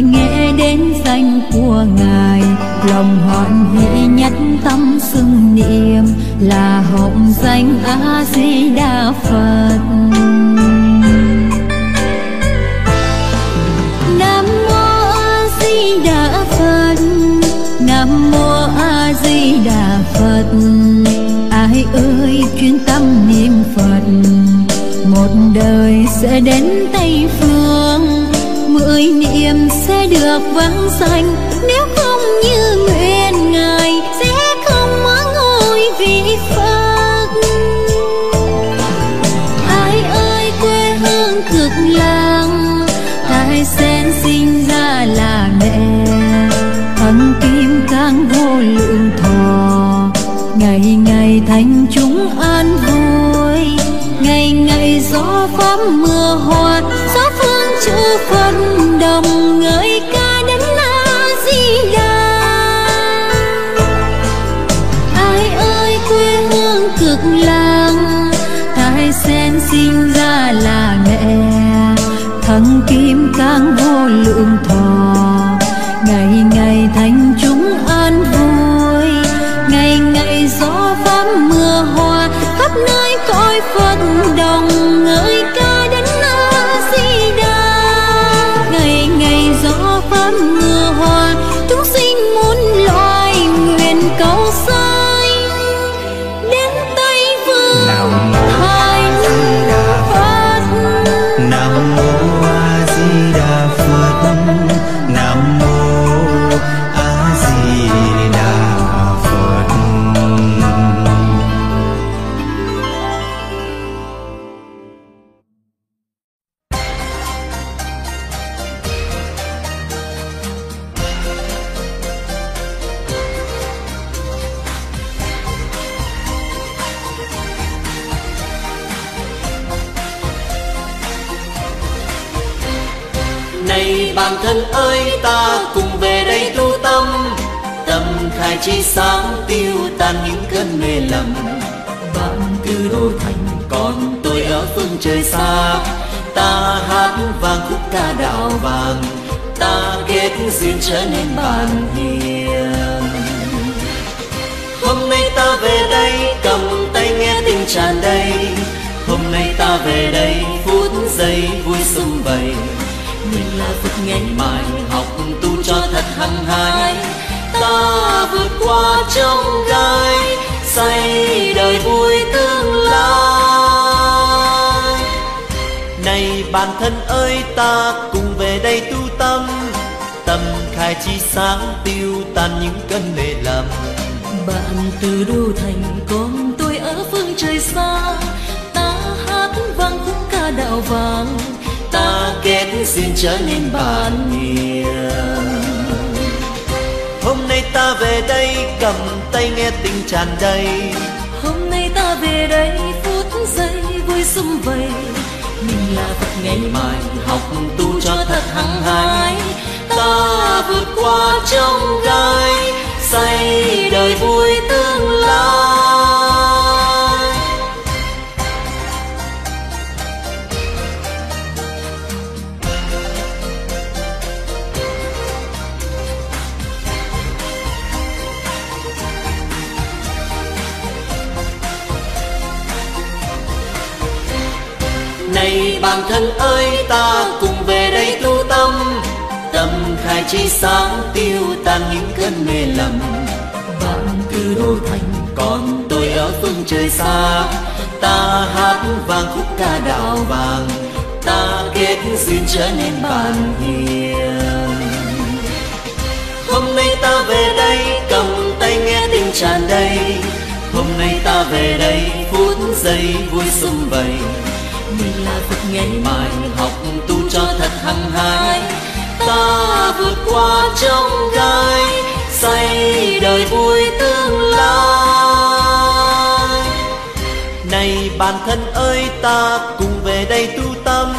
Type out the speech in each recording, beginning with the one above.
người nghe đến danh của ngài, lòng hoan hỷ nhất tâm xưng niệm là hồng danh a di đà phật. Nam mô a di đà phật, nam mô a di đà phật. Ai ơi, chuyên tâm niệm phật, một đời sẽ đến tây phương mười niệm sẽ được vắng danh. Nếu không như nguyện ngài, sẽ không ở ngôi vị phật. Ai ơi, quê hương cực lăng tại sen sinh ra là mẹ. Thắng kim cang vô lượng thọ, ngày ngày thành chúng an vui. Ngày ngày gió pháp mưa hoa tan những cơn mê lầm. Bạn từ đô thành còn tôi ở phương trời xa. Ta hát vang khúc ca đạo vàng. Ta kết duyên trở nên bạn hiền. Hôm nay ta về đây, cầm tay nghe tình tràn đầy. Hôm nay ta về đây, phút giây vui sum vầy. Mình là phật ngày mai học tu cho thật hăng hái. Ta vượt qua trong gai xây đời vui tương lai. Này bạn thân ơi ta cùng về đây tu tâm. Tâm khai chi sáng tiêu tan những cơn mê lầm. Bạn từ đô thành còn tôi ở phương trời xa. Ta hát vang khúc ca đạo vàng. Ta kết xin trở nên bạn hiền hôm nay ta về đây, cầm tay nghe tình tràn đầy. Hôm nay ta về đây, phút giây vui sum vầy. Mình là phật ngày mai, học tu cho thật hăng hái. Ta vượt qua trong gai xây đời vui tương lai. Bạn thân ơi, ta cùng về đây tu tâm. Tâm khai chi sáng tiêu tan những cơn mê lầm. Bạn từ đô thành còn tôi ở phương trời xa. Ta hát vang khúc ca đạo vàng. Ta kết duyên trở nên bạn hiền. Hôm nay ta về đây, cầm tay nghe tình tràn đầy. Hôm nay ta về đây, phút giây vui sum vầy mình là phật ngày mai, học tu cho thật hăng hái. Ta vượt qua trong gai xây đời vui tương lai. Này bản thân ơi, ta cùng về đây tu tâm.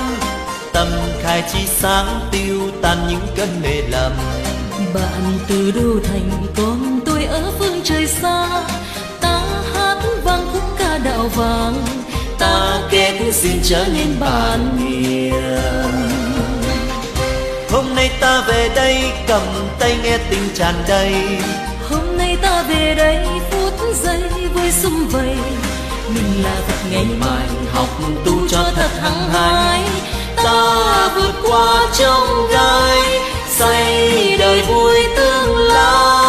Tâm khai chi sáng tiêu tan những cơn mê lầm. Bạn từ đô thành con tôi ở phương trời xa. Ta hát vang khúc ca đạo vàng ta kết xin trở nên bạn hiền. Hôm nay ta về đây cầm tay nghe tình tràn đầy. Hôm nay ta về đây phút giây vui sum vầy. Mình là phật ngày mai học tu cho thật hăng hái. ta vượt qua trong gai xây đời vui tương lai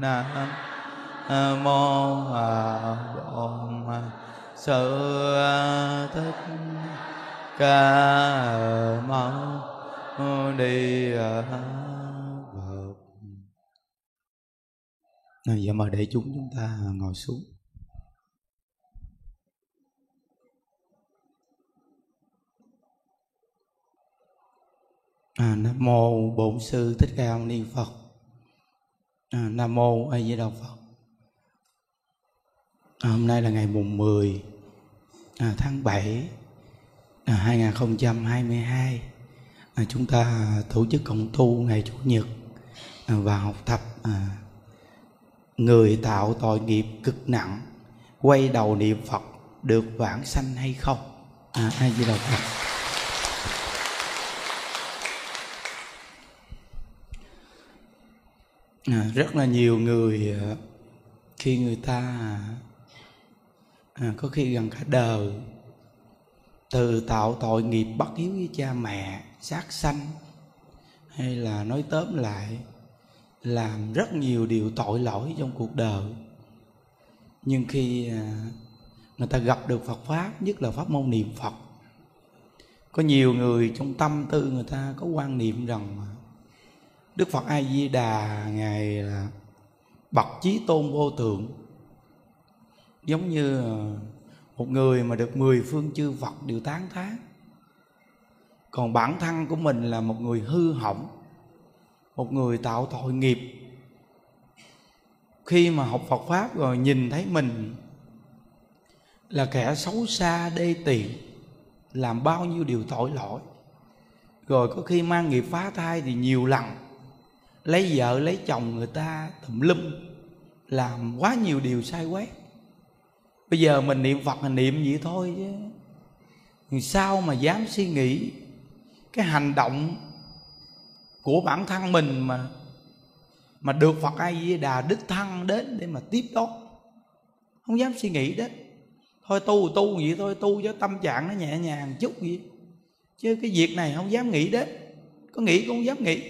na mô Bổn Sư Thích Ca Mâu Ni Phật. Giờ mời để chúng chúng ta ngồi xuống. À, Nam mô Bổn sư Thích Ca Mâu Ni Phật. À, Nam mô A Di Đà Phật. À, hôm nay là ngày mùng 10 à, tháng 7 à, 2022. À, chúng ta tổ chức cộng tu ngày chủ nhật à, và học tập à, người tạo tội nghiệp cực nặng quay đầu niệm Phật được vãng sanh hay không? À, A Di Đà Phật. À, rất là nhiều người à, khi người ta à, có khi gần cả đời từ tạo tội nghiệp bất hiếu với cha mẹ sát sanh hay là nói tóm lại làm rất nhiều điều tội lỗi trong cuộc đời. Nhưng khi à, người ta gặp được Phật pháp nhất là pháp môn niệm Phật có nhiều người trong tâm tư người ta có quan niệm rằng Đức Phật A Di Đà ngài là bậc chí tôn vô thượng. Giống như một người mà được mười phương chư Phật đều tán thán. Còn bản thân của mình là một người hư hỏng, một người tạo tội nghiệp. Khi mà học Phật pháp rồi nhìn thấy mình là kẻ xấu xa, đê tiện làm bao nhiêu điều tội lỗi. Rồi có khi mang nghiệp phá thai thì nhiều lần lấy vợ, lấy chồng người ta tùm lum, làm quá nhiều điều sai quét bây giờ mình niệm phật là niệm vậy thôi chứ. Thì sao mà dám suy nghĩ cái hành động của bản thân mình mà mà được Phật A Di Đà đích thân đến để mà tiếp đón? Không dám suy nghĩ đó. Thôi tu tu vậy thôi, tu cho tâm trạng nó nhẹ nhàng chút vậy. Chứ cái việc này không dám nghĩ đến. Có nghĩ cũng không dám nghĩ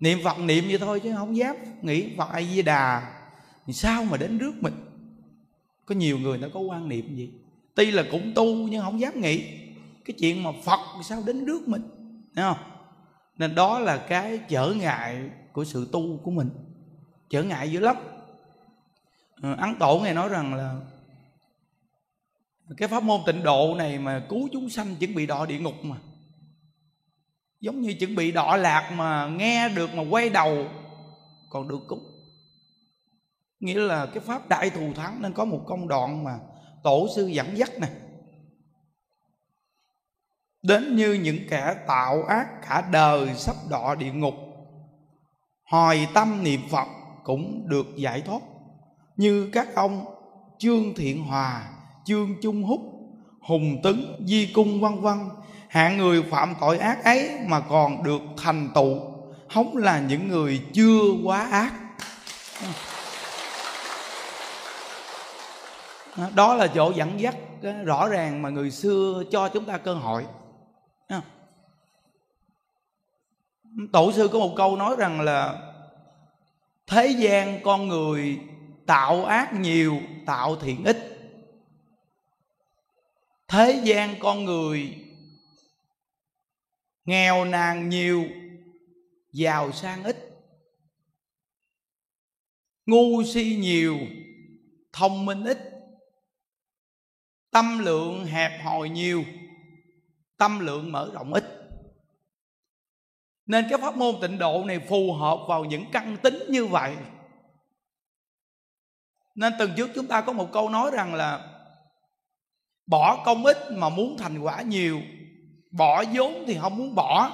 niệm Phật niệm vậy thôi chứ không dám nghĩ Phật A Di Đà. Thì sao mà đến rước mình? Có nhiều người nó có quan niệm gì tuy là cũng tu nhưng không dám nghĩ. Cái chuyện mà Phật sao đến rước mình? Thấy không? Nên đó là cái trở ngại của sự tu của mình. Trở ngại dữ lắm. Ừ, ấn tổ ngài nói rằng là cái pháp môn tịnh độ này mà cứu chúng sanh chuẩn bị đọa địa ngục mà giống như chuẩn bị đọa lạc mà nghe được mà quay đầu, còn được cúng. Nghĩa là cái pháp đại thù thắng nên có một công đoạn mà tổ sư dẫn dắt này đến như những kẻ tạo ác, cả đời sắp đọa địa ngục hồi tâm niệm phật cũng được giải thoát. Như các ông trương thiện hòa, trương trung húc, hùng tấn, di cung, vân vân hạng người phạm tội ác ấy mà còn được thành tựu không là những người chưa quá ác. À, đó là chỗ dẫn dắt à, rõ ràng mà người xưa cho chúng ta cơ hội. À, tổ sư có một câu nói rằng là, thế gian con người tạo ác nhiều, tạo thiện ít. Thế gian con người nghèo nàn nhiều, giàu sang ít. Ngu si nhiều, thông minh ít. Tâm lượng hẹp hòi nhiều, tâm lượng mở rộng ít. Nên cái pháp môn tịnh độ này phù hợp vào những căn tính như vậy. Nên tuần trước chúng ta có một câu nói rằng là, bỏ công ít mà muốn thành quả nhiều bỏ vốn thì không muốn bỏ,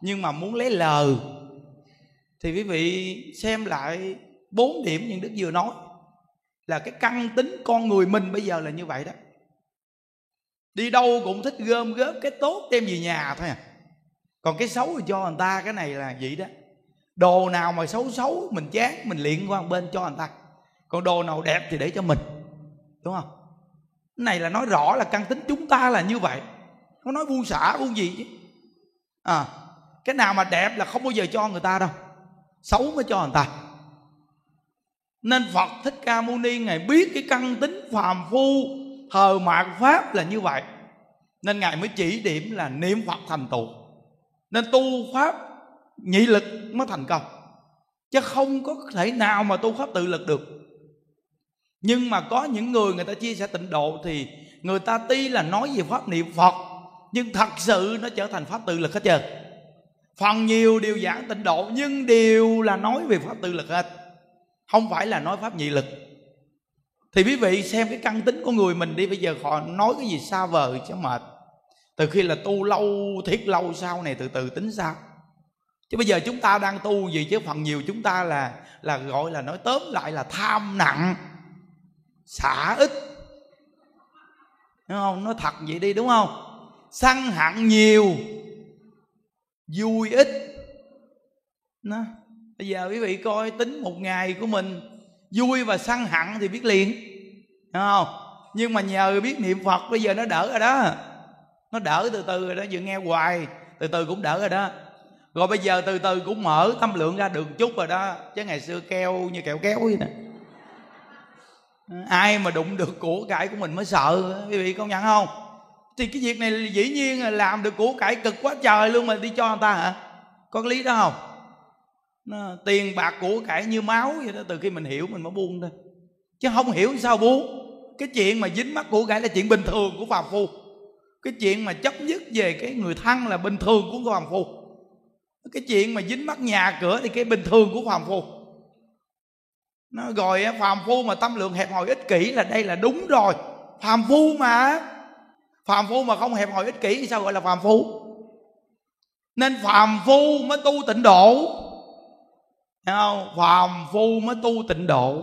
nhưng mà muốn lấy lời. Thì quý vị xem lại bốn điểm những đức vừa nói, là cái căn tính con người mình bây giờ là như vậy đó. Đi đâu cũng thích gom góp cái tốt đem về nhà thôi à. Còn cái xấu thì cho người ta, cái này là vậy đó. Đồ nào mà xấu xấu, mình chán, mình liện qua một bên cho người ta. Còn đồ nào đẹp thì để cho mình, đúng không? Cái này là nói rõ là căn tính chúng ta là như vậy không nói buông xả, buông gì chứ? À cái nào mà đẹp là không bao giờ cho người ta đâu. Xấu mới cho người ta. Nên phật thích ca mâu ni ngài biết cái căn tính phàm phu, thờ mạt pháp là như vậy. Nên ngài mới chỉ điểm là niệm phật thành tựu. Nên tu pháp, nhị lực mới thành công. Chứ không có thể nào mà tu pháp tự lực được. Nhưng mà có những người người ta chia sẻ tịnh độ thì người ta tuy là nói về pháp niệm phật nhưng thật sự nó trở thành pháp tự lực hết trơn. Phần nhiều điều giảng tịnh độ, nhưng đều là nói về pháp tự lực hết. Không phải là nói pháp nhị lực. Thì quý vị xem cái căn tính của người mình đi, bây giờ họ nói cái gì xa vời chứ mệt. Từ khi là tu lâu thiết lâu sau này từ từ tính sao. Chứ bây giờ chúng ta đang tu gì chứ? Phần nhiều chúng ta là là gọi là nói tóm lại là tham nặng, xả ít đúng không? Nói thật vậy đi, đúng không? Săn hận nhiều. Vui ít. Nó bây giờ quý vị coi tính một ngày của mình. Vui và săn hận thì biết liền. Đúng không? Nhưng mà nhờ biết niệm phật, bây giờ nó đỡ rồi đó. Nó đỡ từ từ rồi đó. Vừa nghe hoài, từ từ cũng đỡ rồi đó. Rồi bây giờ từ từ cũng mở tâm lượng ra được chút rồi đó. Chứ ngày xưa keo như kẹo kéo vậy nè. Ai mà đụng được của cải của mình mới sợ. Quý vị công nhận không? Thì cái việc này dĩ nhiên là làm được của cải cực quá trời luôn mà đi cho người ta hả? Có cái lý đó không? Nó, tiền bạc của cải như máu vậy đó từ khi mình hiểu mình mới buông thôi. Chứ không hiểu sao buông. Cái chuyện mà dính mắt của cải là chuyện bình thường của phàm phu. Cái chuyện mà chấp nhất về cái người thân là bình thường của phàm phu. Cái chuyện mà dính mắt nhà cửa thì cái bình thường của phàm phu. Nó rồi phàm phu mà tâm lượng hẹp hòi ích kỷ là đây là đúng rồi. Phàm phu mà phàm phu mà không hẹp hòi ích kỷ thì sao gọi là phàm phu? Nên phàm phu mới tu tịnh độ. Thấy không? Phàm phu mới tu tịnh độ.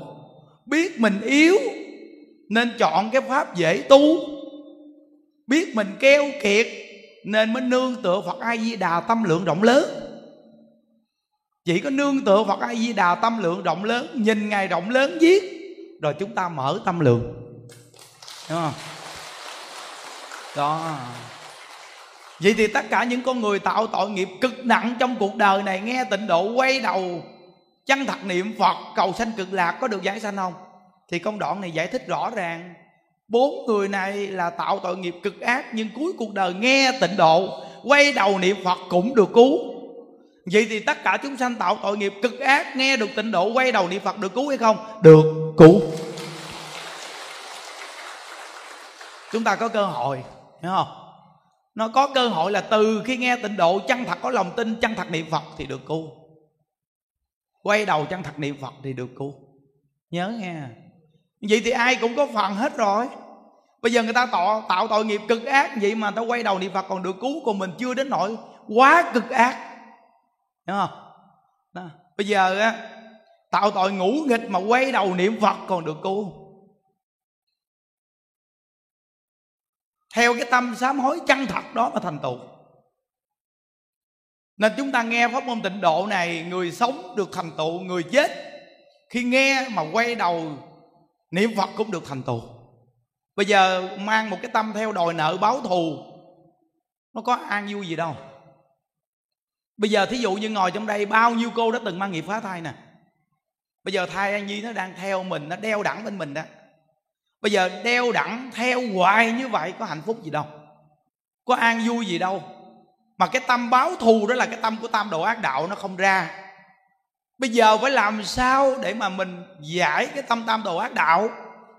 Biết mình yếu, nên chọn cái pháp dễ tu. Biết mình keo kiệt, nên mới nương tựa phật a di đà tâm lượng rộng lớn. Chỉ có nương tựa phật a di đà tâm lượng rộng lớn, nhìn ngài rộng lớn viết rồi chúng ta mở tâm lượng. Đúng không? Đó. Vậy thì tất cả những con người tạo tội nghiệp cực nặng trong cuộc đời này nghe tịnh độ quay đầu. Chân thật niệm phật, cầu sanh cực lạc có được giải sanh không? Thì công đoạn này giải thích rõ ràng. Bốn người này là tạo tội nghiệp cực ác, nhưng cuối cuộc đời nghe tịnh độ, quay đầu niệm phật cũng được cứu. Vậy thì tất cả chúng sanh tạo tội nghiệp cực ác, nghe được tịnh độ quay đầu niệm phật được cứu hay không? Được cứu. Chúng ta có cơ hội hiểu không? Nó có cơ hội là từ khi nghe tịnh độ chân thật có lòng tin chân thật niệm phật thì được cứu. Quay đầu chân thật niệm phật thì được cứu. Nhớ nghe. Vậy thì ai cũng có phần hết rồi. Bây giờ người ta tạo, tạo tội nghiệp cực ác vậy mà ta quay đầu niệm phật còn được cứu còn mình chưa đến nỗi quá cực ác. Hiểu không? Đó. bây giờ á tạo tội ngủ nghịch mà quay đầu niệm phật còn được cứu. Theo cái tâm sám hối chân thật đó mà thành tựu. Nên chúng ta nghe pháp môn tịnh độ này, người sống được thành tựu, người chết. Khi nghe mà quay đầu, niệm phật cũng được thành tựu. Bây giờ mang một cái tâm theo đòi nợ báo thù, nó có an vui gì đâu. Bây giờ thí dụ như ngồi trong đây, bao nhiêu cô đã từng mang nghiệp phá thai nè. Bây giờ thai an nhi nó đang theo mình, nó đeo đẳng bên mình đó bây giờ đeo đẳng theo hoài như vậy có hạnh phúc gì đâu có an vui gì đâu. Mà cái tâm báo thù đó là cái tâm của tam độ ác đạo nó không ra. Bây giờ phải làm sao để mà mình giải cái tâm tam đồ ác đạo?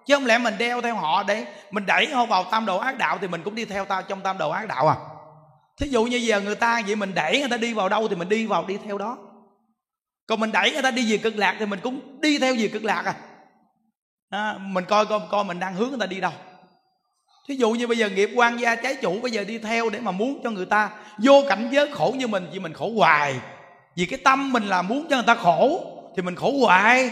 Chứ không lẽ mình đeo theo họ để mình đẩy họ vào tam đồ ác đạo thì mình cũng đi theo tao trong tam đồ ác đạo à? Thí dụ như giờ người ta vậy mình đẩy người ta đi vào đâu thì mình đi vào đi theo đó. Còn mình đẩy người ta đi về cực lạc thì mình cũng đi theo về cực lạc à, à mình coi coi coi mình đang hướng người ta đi đâu. Thí dụ như bây giờ nghiệp quan gia trái chủ bây giờ đi theo để mà muốn cho người ta vô cảnh giới khổ như mình, vì mình khổ hoài. Vì cái tâm mình là muốn cho người ta khổ, thì mình khổ hoài.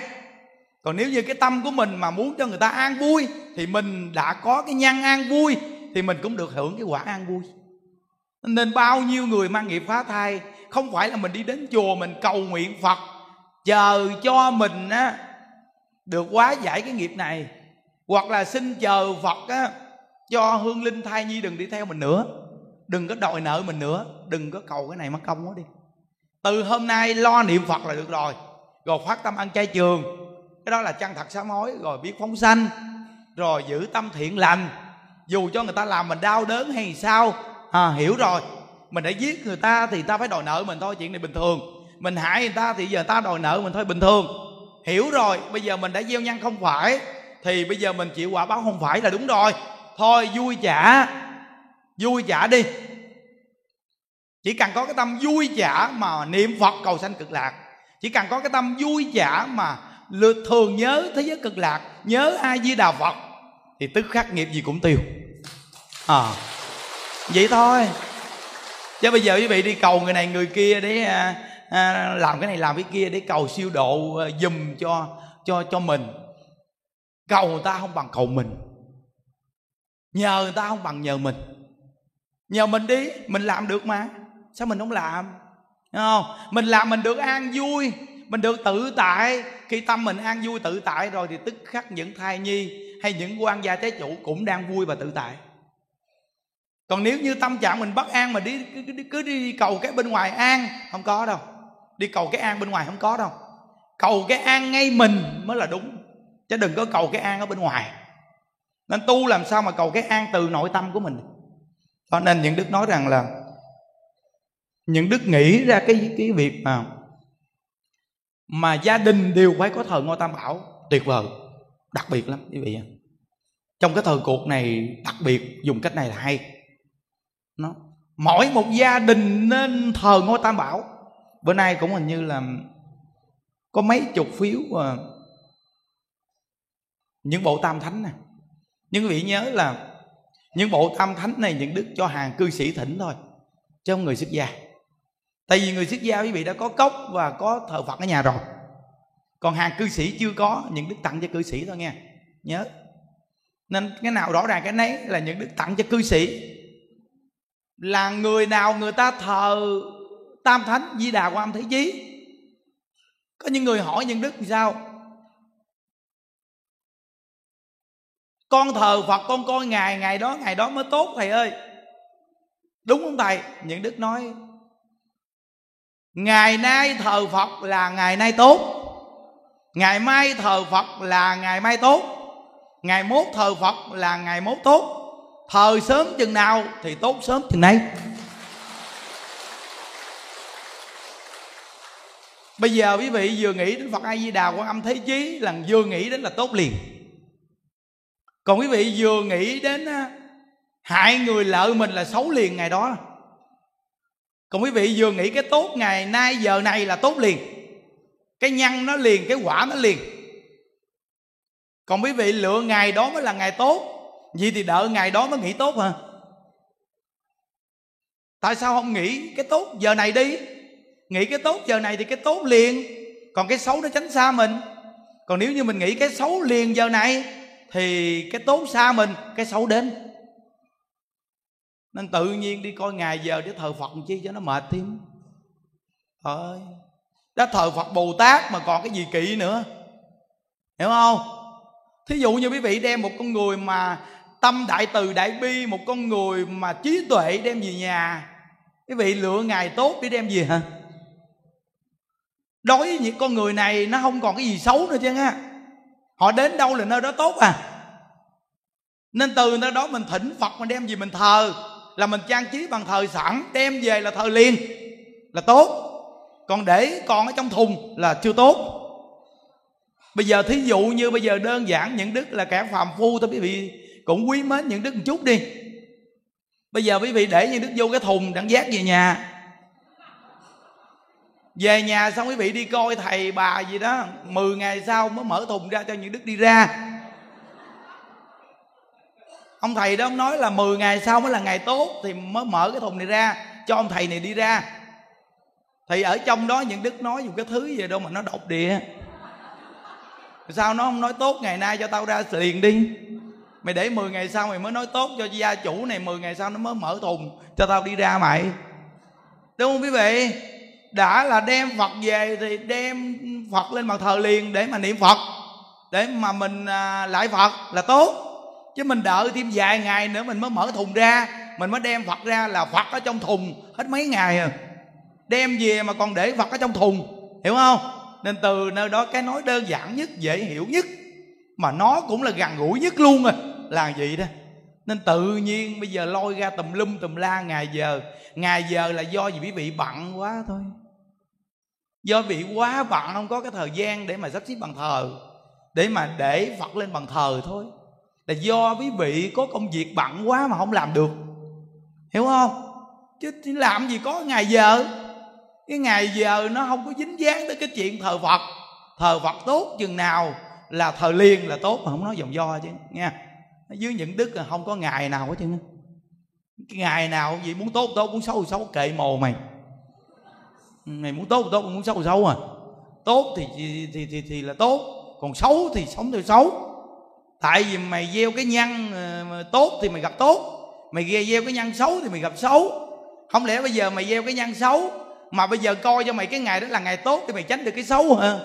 Còn nếu như cái tâm của mình mà muốn cho người ta an vui, thì mình đã có cái nhân an vui, thì mình cũng được hưởng cái quả an vui. Nên bao nhiêu người mang nghiệp phá thai, không phải là mình đi đến chùa mình cầu nguyện phật, chờ cho mình á được quá giải cái nghiệp này hoặc là xin chờ phật á cho hương linh thai nhi đừng đi theo mình nữa đừng có đòi nợ mình nữa đừng có cầu cái này mất công quá đi. Từ hôm nay lo niệm phật là được rồi rồi phát tâm ăn chay trường cái đó là chân thật sám hối rồi biết phóng sanh rồi giữ tâm thiện lành. Dù cho người ta làm mình đau đớn hay sao à, hiểu rồi mình đã giết người ta thì ta phải đòi nợ mình thôi chuyện này bình thường. Mình hại người ta thì giờ ta đòi nợ mình thôi bình thường hiểu rồi, bây giờ mình đã gieo nhân không phải, thì bây giờ mình chịu quả báo không phải là đúng rồi. Thôi, vui trả vui trả đi. Chỉ cần có cái tâm vui trả mà niệm phật cầu sanh cực lạc. Chỉ cần có cái tâm vui trả mà thường nhớ thế giới cực lạc, nhớ ai di đà phật, thì tức khắc nghiệp gì cũng tiêu. À vậy thôi. Chứ bây giờ quý vị đi cầu người này người kia để à, làm cái này làm cái kia để cầu siêu độ à, dùm cho cho cho mình. Cầu người ta không bằng cầu mình. Nhờ người ta không bằng nhờ mình. Nhờ mình đi mình làm được mà. Sao mình không làm? Đúng không? Mình làm mình được an vui mình được tự tại. Khi tâm mình an vui tự tại rồi thì tức khắc những thai nhi hay những quan gia trái chủ cũng đang vui và tự tại. Còn nếu như tâm trạng mình bất an mà đi cứ, cứ đi cầu cái bên ngoài an không có đâu đi cầu cái an bên ngoài không có đâu. Cầu cái an ngay mình mới là đúng. Chứ đừng có cầu cái an ở bên ngoài. Nên tu làm sao mà cầu cái an từ nội tâm của mình? Cho nên những đức nói rằng là những đức nghĩ ra cái cái việc mà mà gia đình đều phải có thờ ngôi tam bảo. Tuyệt vời. Đặc biệt lắm, quý vị trong cái thời cuộc này, đặc biệt dùng cách này là hay. Nó, mỗi một gia đình nên thờ ngôi tam bảo bữa nay cũng hình như là có mấy chục phiếu à, những bộ tam thánh này nhưng quý vị nhớ là những bộ tam thánh này những đức cho hàng cư sĩ thỉnh thôi chứ không người xuất gia. Tại vì người xuất gia quý vị đã có cốc và có thờ phật ở nhà rồi. Còn hàng cư sĩ chưa có những đức tặng cho cư sĩ thôi nghe. Nhớ. Nên cái nào rõ ràng cái nấy là những đức tặng cho cư sĩ. Là người nào người ta thờ tam thánh, di đà quan thế chí. Có những người hỏi nhân đức thì sao? Con thờ phật, con coi ngày ngày đó ngày đó mới tốt, thầy ơi. Đúng không thầy? Những đức nói, ngày nay thờ phật là ngày nay tốt. Ngày mai thờ phật là ngày mai tốt. Ngày mốt thờ phật là ngày mốt tốt. Thờ sớm chừng nào thì tốt sớm chừng nay bây giờ quý vị vừa nghĩ đến phật a di đà quan âm thế chí là vừa nghĩ đến là tốt liền. Còn quý vị vừa nghĩ đến hại người lợi mình là xấu liền ngày đó. Còn quý vị vừa nghĩ cái tốt ngày nay, giờ này là tốt liền. Cái nhân nó liền, cái quả nó liền. Còn quý vị lựa ngày đó mới là ngày tốt. Vậy thì đợi ngày đó mới nghĩ tốt hả? Tại sao không nghĩ cái tốt giờ này đi? Nghĩ cái tốt giờ này thì cái tốt liền. Còn cái xấu nó tránh xa mình. Còn nếu như mình nghĩ cái xấu liền giờ này, thì cái tốt xa mình, cái xấu đến. Nên tự nhiên đi coi ngày giờ để thờ phật chi cho nó mệt thêm. Ơi đã thờ phật bồ tát mà còn cái gì kỵ nữa. Hiểu không? Thí dụ như quý vị đem một con người mà tâm đại từ đại bi, một con người mà trí tuệ đem về nhà, quý vị lựa ngày tốt để đem về hả? Đối với những con người này, nó không còn cái gì xấu nữa chứ ha họ đến đâu là nơi đó tốt à? Nên từ nơi đó mình thỉnh phật, mình đem gì mình thờ. Là mình trang trí bằng thờ sẵn, đem về là thờ liền. Là tốt. Còn để còn ở trong thùng là chưa tốt. Bây giờ thí dụ như bây giờ đơn giản những đức là kẻ phàm phu thôi, quý vị cũng quý mến những đức một chút đi. Bây giờ quý vị để những đức vô cái thùng, đặng giác về nhà về nhà xong quý vị đi coi thầy bà gì đó 10 ngày sau mới mở thùng ra cho những đức đi ra. Ông thầy đó ông nói là 10 ngày sau mới là ngày tốt thì mới mở cái thùng này ra, cho ông thầy này đi ra. Thì ở trong đó những đức nói dùng cái thứ gì đâu mà nó độc địa. Sao nó không nói tốt ngày nay cho tao ra liền đi. Mày để 10 ngày sau mày mới nói tốt cho gia chủ này 10 ngày sau nó mới mở thùng cho tao đi ra mày. Đúng không quý vị? Đã là đem phật về thì đem phật lên bàn thờ liền để mà niệm phật. Để mà mình à, lại phật là tốt. Chứ mình đợi thêm vài ngày nữa mình mới mở thùng ra. Mình mới đem phật ra là phật ở trong thùng hết mấy ngày à. Đem về mà còn để phật ở trong thùng. Hiểu không? Nên từ nơi đó cái nói đơn giản nhất, dễ hiểu nhất, mà nó cũng là gần gũi nhất luôn rồi là gì đó. Nên tự nhiên bây giờ lôi ra tùm lum tùm la ngày giờ. Ngày giờ là do vì quý vị bận quá thôi do bị quá bận không có cái thời gian để mà sắp xếp bằng thờ, để mà để phật lên bằng thờ thôi. Là do quý vị có công việc bận quá mà không làm được. Hiểu không? Chứ làm gì có ngày giờ. Cái ngày giờ nó không có dính dáng tới cái chuyện thờ phật. Thờ phật tốt chừng nào là thờ liền là tốt mà không nói dòng do chứ nha dưới những đức là không có ngày nào hết chứ cái ngày nào gì muốn tốt tốt, muốn xấu xấu, kệ mồ mày mày muốn tốt tốt muốn xấu xấu à? Tốt thì thì thì thì, thì là tốt còn xấu thì sống theo xấu. Tại vì mày gieo cái nhân ờ, tốt thì mày gặp tốt mày gieo cái nhân xấu thì mày gặp xấu. Không lẽ bây giờ mày gieo cái nhân xấu mà bây giờ coi cho mày cái ngày đó là ngày tốt thì mày tránh được cái xấu hả?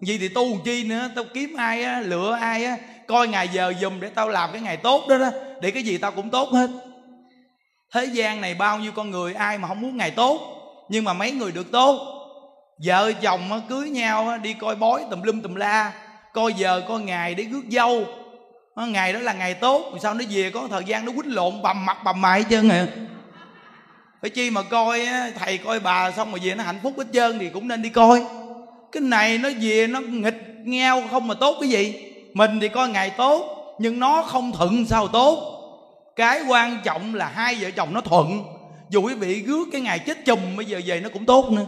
Gì thì tu chi nữa tao kiếm ai á lựa ai á coi ngày giờ dùm để tao làm cái ngày tốt đó đó để cái gì tao cũng tốt hết. Thế gian này bao nhiêu con người ai mà không muốn ngày tốt? Nhưng mà mấy người được tốt. Vợ chồng cưới nhau đi coi bói tùm lum tùm la. Coi giờ, coi ngày để rước dâu. Ngày đó là ngày tốt sao nó về có thời gian nó quýnh lộn, bầm mặt, bầm mày hết trơn à. Phải chi mà coi thầy coi bà xong rồi về nó hạnh phúc hết trơn thì cũng nên đi coi. Cái này nó về nó nghịch nghèo không mà tốt cái gì. Mình thì coi ngày tốt, nhưng nó không thuận sao tốt. Cái quan trọng là hai vợ chồng nó thuận dù quý vị rước cái ngày chết chùm bây giờ về nó cũng tốt nữa.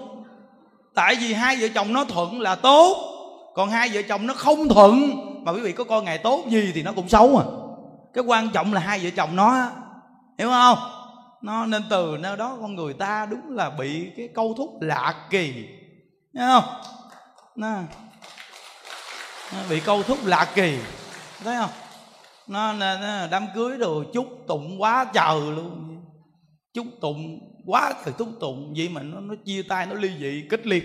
Tại vì hai vợ chồng nó thuận là tốt còn hai vợ chồng nó không thuận mà quý vị có coi ngày tốt gì thì nó cũng xấu à. Cái quan trọng là hai vợ chồng nó hiểu không? Nó nên từ nơi đó con người ta đúng là bị cái câu thúc lạ kỳ hiểu không? Nó, nó bị câu thúc lạ kỳ thấy không? Nó, nó, nó đám cưới rồi chúc tụng quá trời luôn chúc tụng quá trời chúc tụng vậy mà nó, nó chia tay nó ly dị kích liệt.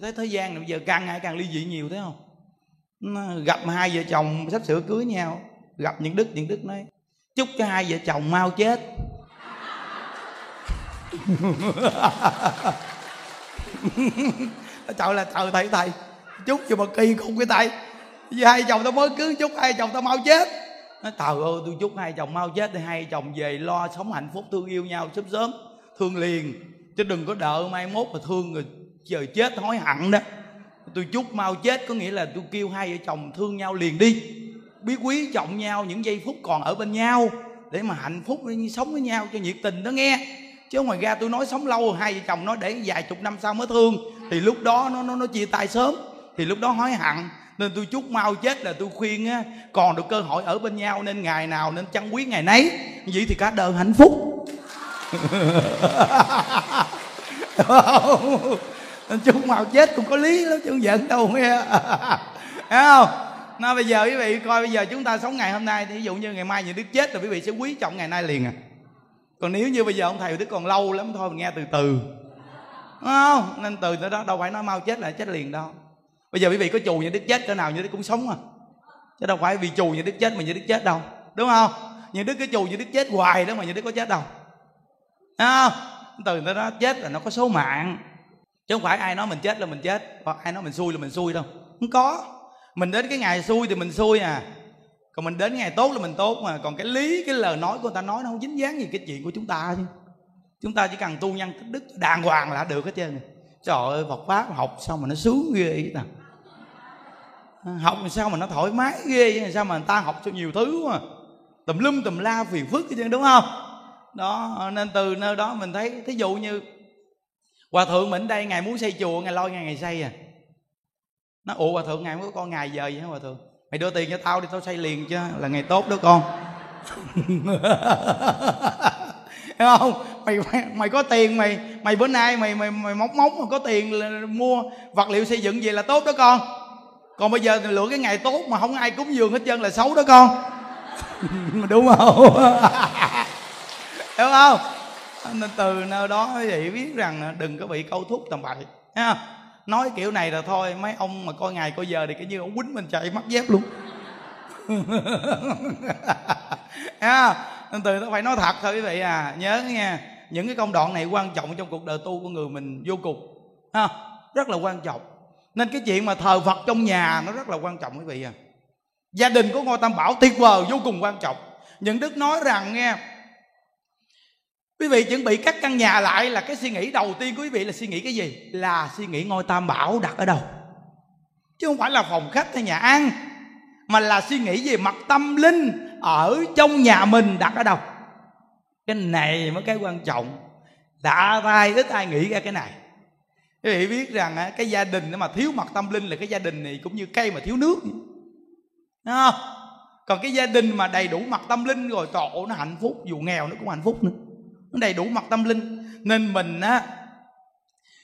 Thấy thế gian này bây giờ càng ngày càng ly dị nhiều thấy không? Nó gặp hai vợ chồng sắp sửa cưới nhau gặp những đức những đức nói chúc cho hai vợ chồng mau chết. Trời là trời thầy thầy chúc cho bà kỳ khùng cái tay vì hai chồng tao mới cưới chúc hai chồng tao mau chết nói tàu ơi, tôi chúc hai chồng mau chết đi, hai chồng về lo sống hạnh phúc, thương yêu nhau sớm sớm, thương liền. Chứ đừng có đợi mai mốt mà thương rồi chờ chết hối hận đó. Tôi chúc mau chết, có nghĩa là tôi kêu hai vợ chồng thương nhau liền đi. Biết quý trọng nhau, những giây phút còn ở bên nhau, để mà hạnh phúc sống với nhau cho nhiệt tình đó nghe. Chứ ngoài ra tôi nói sống lâu, hai vợ chồng nói để vài chục năm sau mới thương. Thì lúc đó nó nó nó chia tay sớm, thì lúc đó hối hận nên tôi chúc mau chết là tôi khuyên á, còn được cơ hội ở bên nhau nên ngày nào nên chăn quý ngày nấy. Vậy thì cả đời hạnh phúc. Nên chúc mau chết cũng có lý lắm, chứ không giận đâu, nghe. Thấy không? Nó bây giờ quý vị coi, bây giờ chúng ta sống ngày hôm nay thì ví dụ như ngày mai những đức chết rồi quý vị sẽ quý trọng ngày nay liền à. Còn nếu như bây giờ ông thầy đức còn lâu lắm, thôi mình nghe từ từ. Đúng không? Nên từ đó, đâu phải nói mau chết là chết liền đâu bây giờ quý vị có chù như đức chết cỡ nào như đức cũng sống à? Chứ đâu phải vì chù như đức chết mà như đức chết đâu đúng không? Như đức cái chù như đức chết hoài đó mà như đức có chết đâu. À, từ từ đó chết là nó có số mạng. Chứ không phải ai nói mình chết là mình chết hoặc ai nói mình xui là mình xui đâu. Không có. Mình đến cái ngày xui thì mình xui à. Còn mình đến ngày tốt là mình tốt mà. Còn cái lý cái lời nói của người ta nói nó không dính dáng gì cái chuyện của chúng ta chứ. Chúng ta chỉ cần tu nhân tích đức đàng hoàng là được hết trơn. Trời ơi Phật pháp học xong mà nó sướng ghê vậy ta học sao mà nó thoải mái ghê vậy? Sao mà người ta học cho nhiều thứ mà tùm lum tùm la phiền phức chứ đúng không? Đó nên từ nơi đó mình thấy thí dụ như hòa thượng mình đây ngài muốn xây chùa ngài lo ngài ngày xây à? Nó ủa hòa thượng ngài có con ngày giờ vậy hả hòa thượng? Mày đưa tiền cho tao đi tao xây liền chứ là ngày tốt đó con. Không? Mày, mày mày có tiền mày mày bữa nay mày mày mày móc móc mà có tiền là mua vật liệu xây dựng gì là tốt đó con còn bây giờ lựa cái ngày tốt mà không ai cúng dường hết trơn là xấu đó con. Đúng không? Hiểu không? Nên từ nơi đó quý vị biết rằng đừng có bị câu thúc tầm bậy ha nói kiểu này là thôi, mấy ông mà coi ngày coi giờ thì cái như ông quýnh mình chạy mất dép luôn. Ha nên từ nó phải nói thật thôi quý vị à. Nhớ nha những cái công đoạn này quan trọng trong cuộc đời tu của người mình vô cùng ha rất là quan trọng nên cái chuyện mà thờ phật trong nhà nó rất là quan trọng quý vị à. Gia đình của ngôi tam bảo tuyệt vời, vô cùng quan trọng. Những đức nói rằng nghe, quý vị chuẩn bị các căn nhà lại là cái suy nghĩ đầu tiên của quý vị là suy nghĩ cái gì? Là suy nghĩ ngôi tam bảo đặt ở đâu? Chứ không phải là phòng khách hay nhà ăn, mà là suy nghĩ về mặt tâm linh ở trong nhà mình đặt ở đâu? Cái này mới cái quan trọng. Đã ai ít ai nghĩ ra cái này? Quý vị biết rằng cái gia đình mà thiếu mặt tâm linh là cái gia đình này cũng như cây mà thiếu nước. Đúng không? Còn cái gia đình mà đầy đủ mặt tâm linh rồi tổ nó hạnh phúc dù nghèo nó cũng hạnh phúc nữa. Nó đầy đủ mặt tâm linh. Nên mình á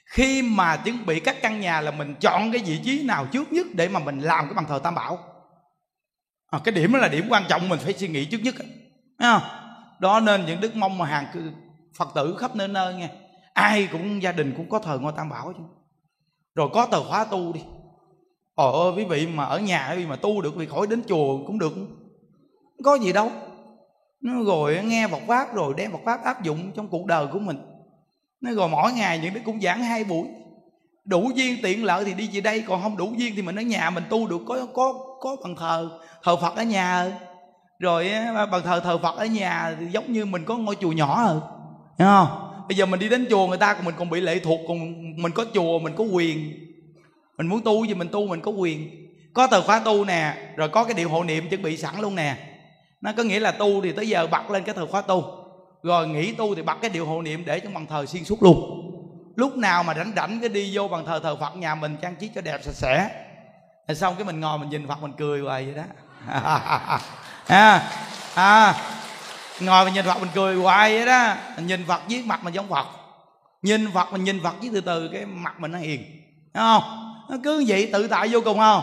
khi mà chuẩn bị các căn nhà là mình chọn cái vị trí nào trước nhất để mà mình làm cái bàn thờ tam bảo. À, cái điểm đó là điểm quan trọng mình phải suy nghĩ trước nhất à, đó nên những đức mong mà hàng phật tử khắp nơi nơi nghe ai cũng, gia đình cũng có thờ ngôi tam bảo chứ. Rồi có tờ khóa tu đi. Ồ ơi, quý vị mà ở nhà, quý vị mà tu được vì khỏi đến chùa cũng được. Không có gì đâu. Nó rồi nghe Phật pháp rồi đem Phật pháp áp dụng trong cuộc đời của mình. Nó rồi mỗi ngày những đứa cũng giảng hai buổi. Đủ duyên tiện lợi thì đi về đây, còn không đủ duyên thì mình ở nhà mình tu được. Có có có bàn thờ thờ Phật ở nhà. Rồi à, bàn thờ thờ Phật ở nhà thì giống như mình có ngôi chùa nhỏ rồi hiểu không? Bây giờ mình đi đến chùa người ta còn mình còn bị lệ thuộc còn mình có chùa mình có quyền. Mình muốn tu gì mình tu mình có quyền. Có tờ khóa tu nè rồi có cái điệu hộ niệm chuẩn bị sẵn luôn nè. Nó có nghĩa là tu thì tới giờ bật lên cái tờ khóa tu. Rồi nghỉ tu thì bật cái điệu hộ niệm để trong bàn thờ xuyên suốt luôn. Lúc nào mà rảnh rảnh cái đi vô bàn thờ thờ phật nhà mình trang trí cho đẹp sạch sẽ. Rồi xong cái mình ngồi mình nhìn phật mình cười hoài vậy đó. À, à, ngồi mà nhìn phật mình cười hoài vậy đó. Nhìn phật với mặt mình giống phật. Nhìn phật mình nhìn phật với từ từ, cái mặt mình nó hiền. Đúng không? Nó cứ vậy, tự tại vô cùng không?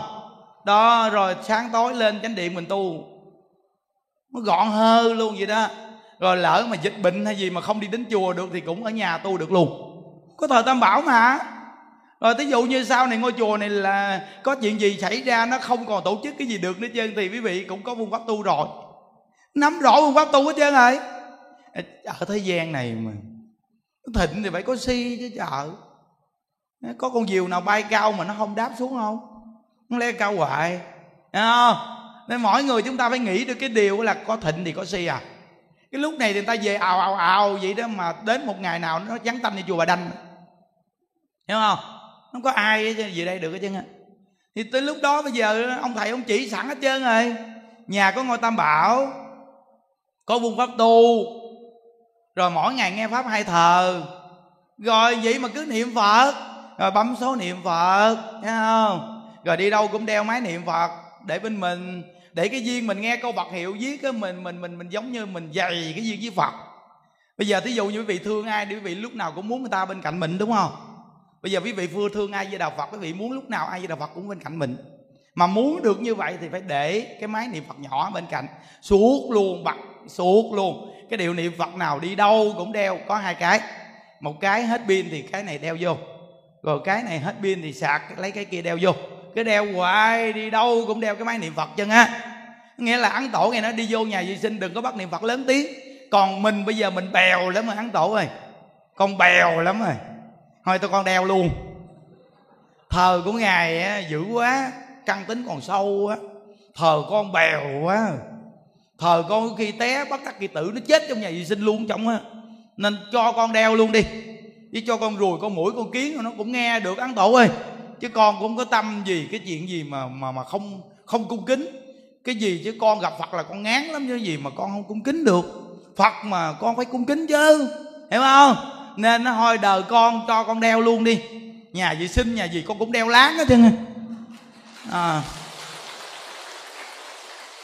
Đó, rồi sáng tối lên chánh điện mình tu. Nó gọn hơn luôn vậy đó. Rồi lỡ mà dịch bệnh hay gì mà không đi đến chùa được thì cũng ở nhà tu được luôn. Có thời tam bảo mà. Rồi thí dụ như sau này ngôi chùa này là có chuyện gì xảy ra, nó không còn tổ chức cái gì được nữa trơn thì quý vị cũng có phương pháp tu rồi nắm rõ phương pháp tu hết trơn rồi. Ở thế gian này mà. Thịnh thì phải có si chứ chợ. Có con diều nào bay cao mà nó không đáp xuống không? Nó leo cao hoài. Thấy không? Nên mỗi người chúng ta phải nghĩ được cái điều là có thịnh thì có si à. Cái lúc này thì người ta về ào ào ào vậy đó mà đến một ngày nào nó vắng tanh như chùa bà đanh. Hiểu không? Không có ai về đây được hết trơn á. Thì tới lúc đó bây giờ ông thầy ông chỉ sẵn hết trơn rồi. Nhà có ngôi tam bảo có buôn pháp tu. Rồi mỗi ngày nghe pháp hai thờ. Rồi vậy mà cứ niệm phật. Rồi bấm số niệm phật, thấy không? Rồi đi đâu cũng đeo máy niệm phật để bên mình. Để cái duyên mình nghe câu bật hiệu viết cái mình mình mình mình giống như mình dày cái duyên với phật. Bây giờ thí dụ như quý vị thương ai thì quý vị lúc nào cũng muốn người ta bên cạnh mình, đúng không? Bây giờ quý vị vừa thương ai với đạo phật, quý vị muốn lúc nào ai với đạo phật cũng bên cạnh mình. Mà muốn được như vậy thì phải để cái máy niệm phật nhỏ bên cạnh. Suốt luôn bật suốt luôn. Cái điệu niệm phật nào đi đâu cũng đeo có hai cái. Một cái hết pin thì cái này đeo vô. Rồi cái này hết pin thì sạc lấy cái kia đeo vô. Cái đeo hoài đi đâu cũng đeo cái máy niệm phật chân á nghĩa là ăn tổ nghe nó đi vô nhà vệ sinh đừng có bắt niệm phật lớn tiếng. Còn mình bây giờ mình bèo lắm rồi ăn tổ ơi. Con bèo lắm rồi. Thôi tôi con đeo luôn. Thờ của ngài á, dữ quá. Căn tính còn sâu á. Thờ con bèo quá thờ con khi té, bắt tắc kỳ tử, nó chết trong nhà vệ sinh luôn trong á nên cho con đeo luôn đi. Chứ cho con ruồi con mũi con kiến nó cũng nghe được ăn tổ ơi. Chứ con cũng có tâm gì cái chuyện gì mà mà mà không không cung kính. Cái gì chứ con gặp phật là con ngán lắm, chứ gì mà con không cung kính được. Phật mà con phải cung kính chứ, hiểu không? Nên nó thôi đời con cho con đeo luôn đi. Nhà vệ sinh, nhà gì con cũng đeo láng hết trơn à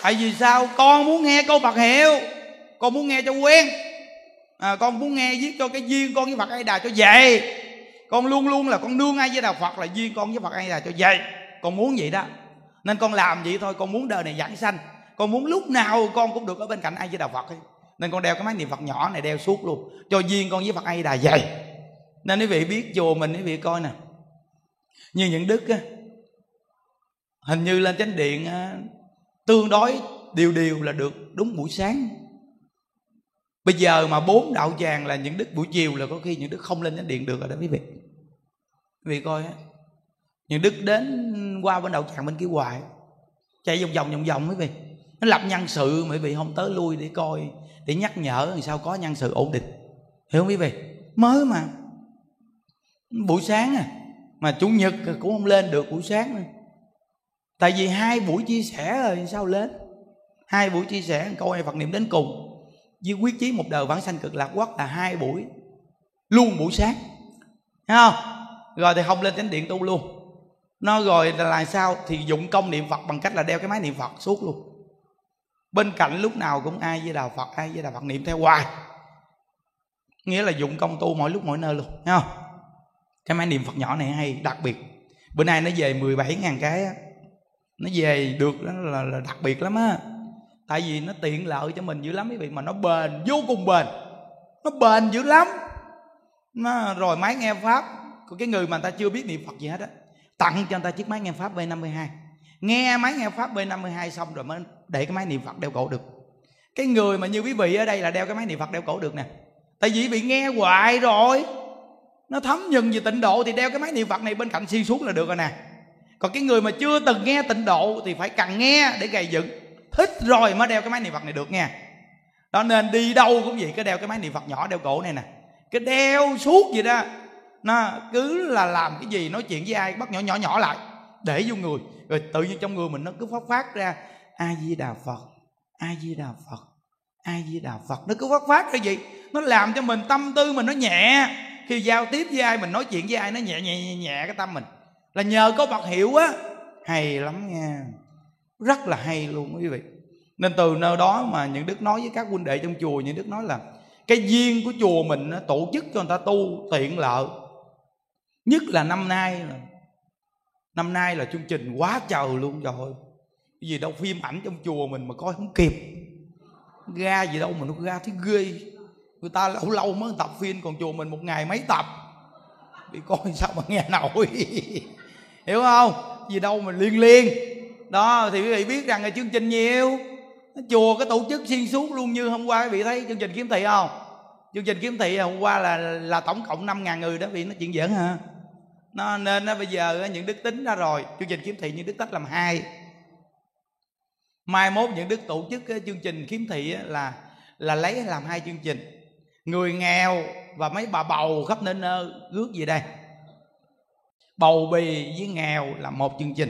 tại vì sao? Con muốn nghe câu Phật hiệu. Con muốn nghe cho quen. À, con muốn nghe viết cho cái duyên con với Phật ai đà cho vậy con luôn luôn là con nương ai với đạo Phật là duyên con với Phật ai đà cho vậy con muốn vậy đó. Nên con làm vậy thôi con muốn đời này giảng sanh. Con muốn lúc nào con cũng được ở bên cạnh ai với đạo Phật ấy. nên con đeo cái máy niệm Phật nhỏ này đeo suốt luôn cho duyên con với Phật ai đà vậy nên quý vị biết chùa mình quý vị coi nè. Như những đức á hình như lên chánh điện tương đối điều điều là được đúng buổi sáng. Bây giờ mà bốn đạo tràng là những đức buổi chiều là có khi những đức không lên đến điện được rồi đó quý vị. Vì coi á, những đức đến qua bên đạo tràng bên kia hoài, chạy vòng vòng vòng vòng quý vị. Nó lập nhân sự mà quý vị không tới lui để coi, để nhắc nhở làm sao có nhân sự ổn định. Hiểu không quý vị? Mới mà. Buổi sáng à mà chủ nhật cũng không lên được buổi sáng nữa tại vì hai buổi chia sẻ rồi sao lên? Hai buổi chia sẻ, câu ai phật niệm đến cùng. Với quyết chí một đời vãng sanh cực lạc quốc là hai buổi. Luôn buổi sáng. Thấy không? Rồi thì không lên chánh điện tu luôn. Nó rồi là làm sao? Thì dụng công niệm phật bằng cách là đeo cái máy niệm phật suốt luôn. Bên cạnh lúc nào cũng ai với đạo phật, ai với đạo phật niệm theo hoài. Nghĩa là dụng công tu mỗi lúc mỗi nơi luôn. Thấy không? Cái máy niệm phật nhỏ này hay, đặc biệt. Bữa nay nó về 17 ngàn cái á nó về được đó là, là đặc biệt lắm á. Tại vì nó tiện lợi cho mình dữ lắm quý vị mà nó bền vô cùng bền. Nó bền dữ lắm. Nó, rồi máy nghe pháp của cái người mà người ta chưa biết niệm phật gì hết á tặng cho người ta chiếc máy nghe pháp B52 nghe máy nghe pháp B52 xong rồi mới để cái máy niệm phật đeo cổ được. Cái người mà như quý vị ở đây là đeo cái máy niệm phật đeo cổ được nè. Tại vì bị nghe hoài rồi. Nó thấm nhuần về tịnh độ thì đeo cái máy niệm phật này bên cạnh xuyên suốt là được rồi nè còn cái người mà chưa từng nghe tịnh độ thì phải cần nghe để gầy dựng. Thích rồi mới đeo cái máy niệm phật này được nha đó nên đi đâu cũng vậy cái đeo cái máy niệm phật nhỏ đeo cổ này nè. Cái đeo suốt vậy đó. Nó cứ là làm cái gì nói chuyện với ai bắt nhỏ nhỏ nhỏ lại. Để vô người. Rồi tự nhiên trong người mình nó cứ phát phát ra a di đà phật a di đà phật a di đà phật. Nó cứ phát phát cái gì nó làm cho mình tâm tư mình nó nhẹ. Khi giao tiếp với ai mình nói chuyện với ai nó nhẹ nhẹ nhẹ, nhẹ cái tâm mình là nhờ có bậc hiệu á. Hay lắm nha. Rất là hay luôn quý vị. Nên từ nơi đó mà những đức nói với các huynh đệ trong chùa, những đức nói là cái duyên của chùa mình nó tổ chức cho người ta tu tiện lợi. Nhất là năm nay là, năm nay là chương trình quá trời luôn rồi. Cái gì đâu phim ảnh trong chùa mình mà coi không kịp. Ra gì đâu mà nó ra thấy ghê. Người ta lâu lâu mới tập phim, còn chùa mình một ngày mấy tập. Bị coi sao mà nghe nổi. hiểu không? Gì đâu mà liên liên. Đó, thì quý vị biết rằng là chương trình nhiều. Chùa cái tổ chức xuyên suốt luôn như hôm qua, quý vị thấy chương trình kiếm thị không? Chương trình kiếm thị hôm qua là là tổng cộng 5 ngàn người đó vì nó chuyện giỡn hả? Nó nên nó bây giờ những đức tính ra rồi. Chương trình kiếm thị những đức tách làm hai. Mai mốt những đức tổ chức cái chương trình kiếm thị là là lấy làm hai chương trình. Người nghèo và mấy bà bầu khắp nơi nơi rước gì đây bầu bì với nghèo là một chương trình.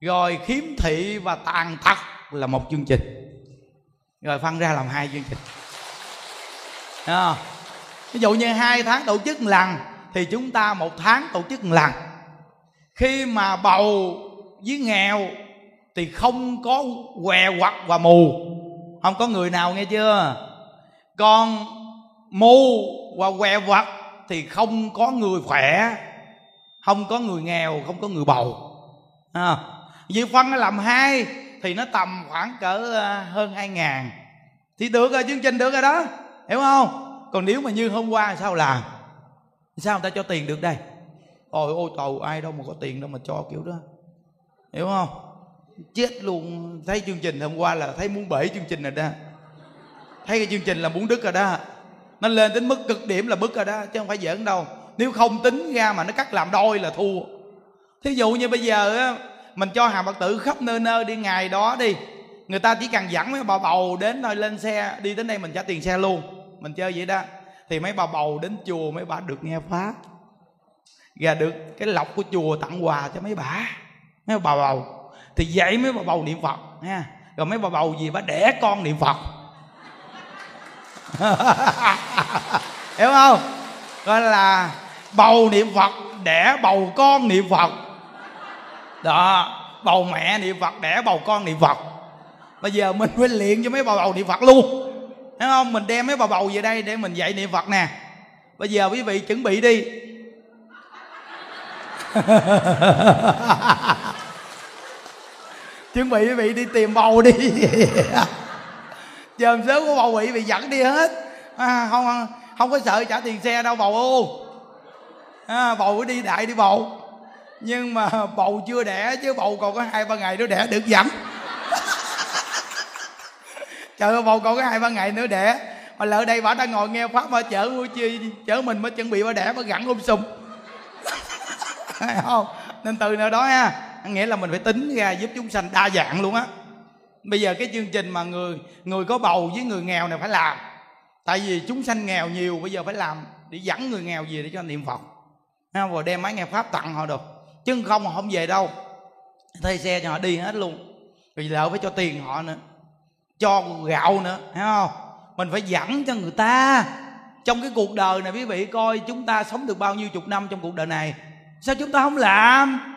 Rồi khiếm thị và tàn tật là một chương trình. Rồi phân ra làm hai chương trình. À, ví dụ như hai tháng tổ chức một lần thì chúng ta một tháng tổ chức một lần. Khi mà bầu với nghèo thì không có què quặt và mù. Không có người nào nghe chưa? Còn mù và què quặt thì không có người khỏe không có người nghèo không có người bầu. À, dự phân nó làm hai thì nó tầm khoảng cỡ ờ, hơn hai ngàn. Thì được rồi chương trình được rồi đó. Hiểu không? Còn nếu mà như hôm qua sao làm? Sao người ta cho tiền được đây? Ôi ôi tàu ai đâu mà có tiền đâu mà cho kiểu đó. Hiểu không? Chết luôn. Thấy chương trình hôm qua là thấy muốn bể chương trình rồi đó. Thấy cái chương trình là muốn đứt rồi đó nó lên đến mức cực điểm là bứt rồi đó, chứ không phải giỡn đâu. Nếu không tính ra mà nó cắt làm đôi là thua. Thí dụ như bây giờ á, mình cho hàng phật tử khắp nơi nơi đi, ngày đó đi, người ta chỉ cần dẫn mấy bà bầu đến thôi lên xe, đi đến đây mình trả tiền xe luôn. Mình chơi vậy đó. Thì mấy bà bầu đến chùa, mấy bà được nghe pháp. Và được cái lọc của chùa tặng quà cho mấy bà mấy bà bầu. Thì dạy mấy bà bầu niệm phật nha rồi mấy bà bầu gì bà đẻ con niệm phật. hiểu không? Gọi là bầu niệm phật, đẻ bầu con niệm phật. Đó, bầu mẹ niệm phật, đẻ bầu con niệm phật. Bây giờ mình phải luyện cho mấy bà bầu niệm phật luôn. Hiểu không? Mình đem mấy bà bầu về đây để mình dạy niệm phật nè. Bây giờ quý vị chuẩn bị đi. Chuẩn bị quý vị đi tìm bầu đi. chờ sớm có bầu bị bị dẫn đi hết. À, không không có sợ trả tiền xe đâu bầu ô. À, bầu cứ đi đại đi bầu. Nhưng mà bầu chưa đẻ chứ bầu còn có hai ba ngày nữa đẻ được dẫn. Chờ bầu còn có hai ba ngày nữa đẻ. Mà lỡ đây bà đang ngồi nghe pháp mà chở chi chở mình mới chuẩn bị bà đẻ bà gặn ôm sùm. Không? Nên từ nơi đó ha. Nghĩa là mình phải tính ra giúp chúng sanh đa dạng luôn á bây giờ cái chương trình mà người người có bầu với người nghèo này phải làm. Tại vì chúng sanh nghèo nhiều, bây giờ phải làm để dẫn người nghèo về để cho niệm phật. Ha, rồi đem máy nghe pháp tặng họ được. Chứ không họ không về đâu. Thuê xe cho họ đi hết luôn. Vì lỡ phải cho tiền họ nữa. Cho gạo nữa, thấy không? Mình phải dẫn cho người ta. Trong cái cuộc đời này, quý vị coi chúng ta sống được bao nhiêu chục năm trong cuộc đời này. Sao chúng ta không làm?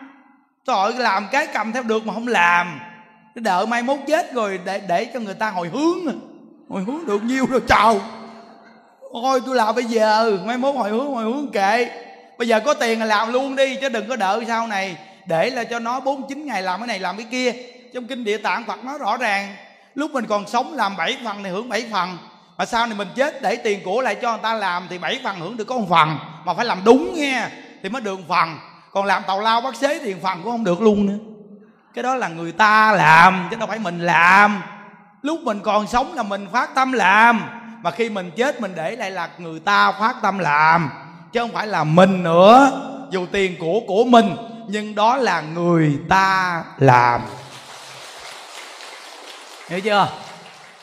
Trời làm cái cầm theo được mà không làm đợi mai mốt chết rồi để để cho người ta hồi hướng. Hồi hướng được nhiêu rồi, chào. Ôi, tôi làm bây giờ. Mai mốt hồi hướng hồi hướng kệ. Bây giờ có tiền là làm luôn đi, chứ đừng có đợi sau này. Để là cho nó bốn, chín ngày làm cái này, làm cái kia. Trong kinh địa tạng phật nói rõ ràng, lúc mình còn sống làm bảy phần thì hưởng bảy phần. Mà sau này mình chết, để tiền của lại cho người ta làm thì bảy phần hưởng được có một phần. Mà phải làm đúng nghe thì mới được một phần. Còn làm tàu lao bác xế thì phần cũng không được luôn nữa cái đó là người ta làm chứ đâu phải mình làm. Lúc mình còn sống là mình phát tâm làm mà khi mình chết mình để lại là người ta phát tâm làm. Chứ không phải là mình nữa dù tiền của của mình nhưng đó là người ta làm. Hiểu chưa?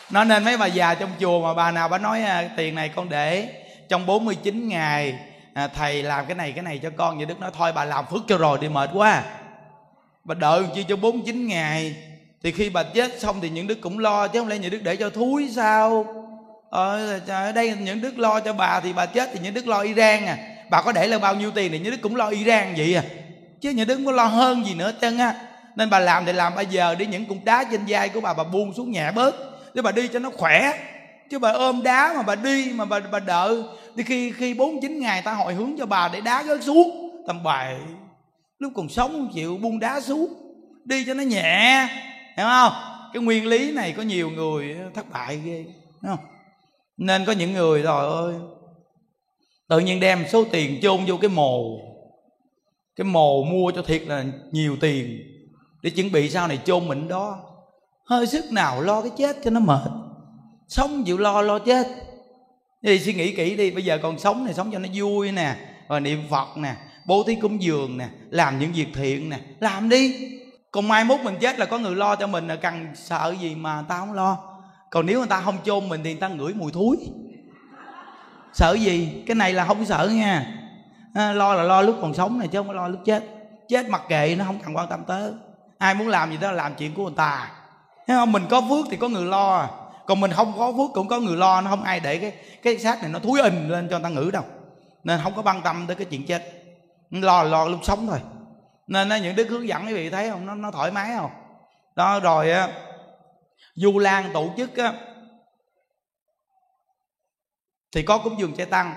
Nó nên mấy bà già trong chùa mà bà nào bà nói à, tiền này con để trong 49 ngày à, thầy làm cái này cái này cho con. Vậy đức nói thôi bà làm phước cho rồi đi mệt quá bà đợi chi cho 49 ngày. Thì khi bà chết xong thì những đức cũng lo, chứ không lẽ những đức để cho thúi sao? Ờ, Ở đây những đức lo cho bà thì bà chết thì những đức lo iran à. Bà có để là bao nhiêu tiền thì những đức cũng lo iran vậy à. Chứ những đức không có lo hơn gì nữa chân á. Nên bà làm thì làm bây giờ đi những cục đá trên vai của bà bà buông xuống nhẹ bớt. Để bà đi cho nó khỏe. Chứ bà ôm đá mà bà đi, mà bà bà đợi. Đi khi khi bốn chín ngày ta hồi hướng cho bà để đá rớt xuống, tầm bài lúc còn sống không chịu buông đá xuống, đi cho nó nhẹ, hiểu không? Cái nguyên lý này có nhiều người thất bại ghê đúng không? Nên có những người rồi ơi, tự nhiên đem số tiền chôn vô cái mồ cái mồ mua cho thiệt là nhiều tiền để chuẩn bị sau này chôn mình đó. Hơi sức nào lo cái chết cho nó mệt. Sống chịu lo lo chết. Thì suy nghĩ kỹ đi, bây giờ còn sống này, sống cho nó vui nè, rồi niệm phật nè bố thí cúng dường nè làm những việc thiện nè. Làm đi. Còn mai mốt mình chết là có người lo cho mình là cần sợ gì mà ta không lo. Còn nếu người ta không chôn mình thì người ta ngửi mùi thúi sợ gì? Cái này là không sợ nha. À, lo là lo lúc còn sống này chứ không có lo lúc chết. Chết mặc kệ nó không cần quan tâm tới. Ai muốn làm gì đó là làm chuyện của người ta. Thấy không? Mình có phước thì có người lo. Còn mình không có phước cũng có người lo. Nó không ai để cái cái xác này nó thúi ình lên cho người ta ngửi đâu. Nên không có quan tâm tới cái chuyện chết lo lò lo lúc sống thôi. Nên những đức hướng dẫn quý vị thấy không? Nó nó thoải mái không? Đó, rồi á du lan tổ chức á, thì có cúng dường chư tăng.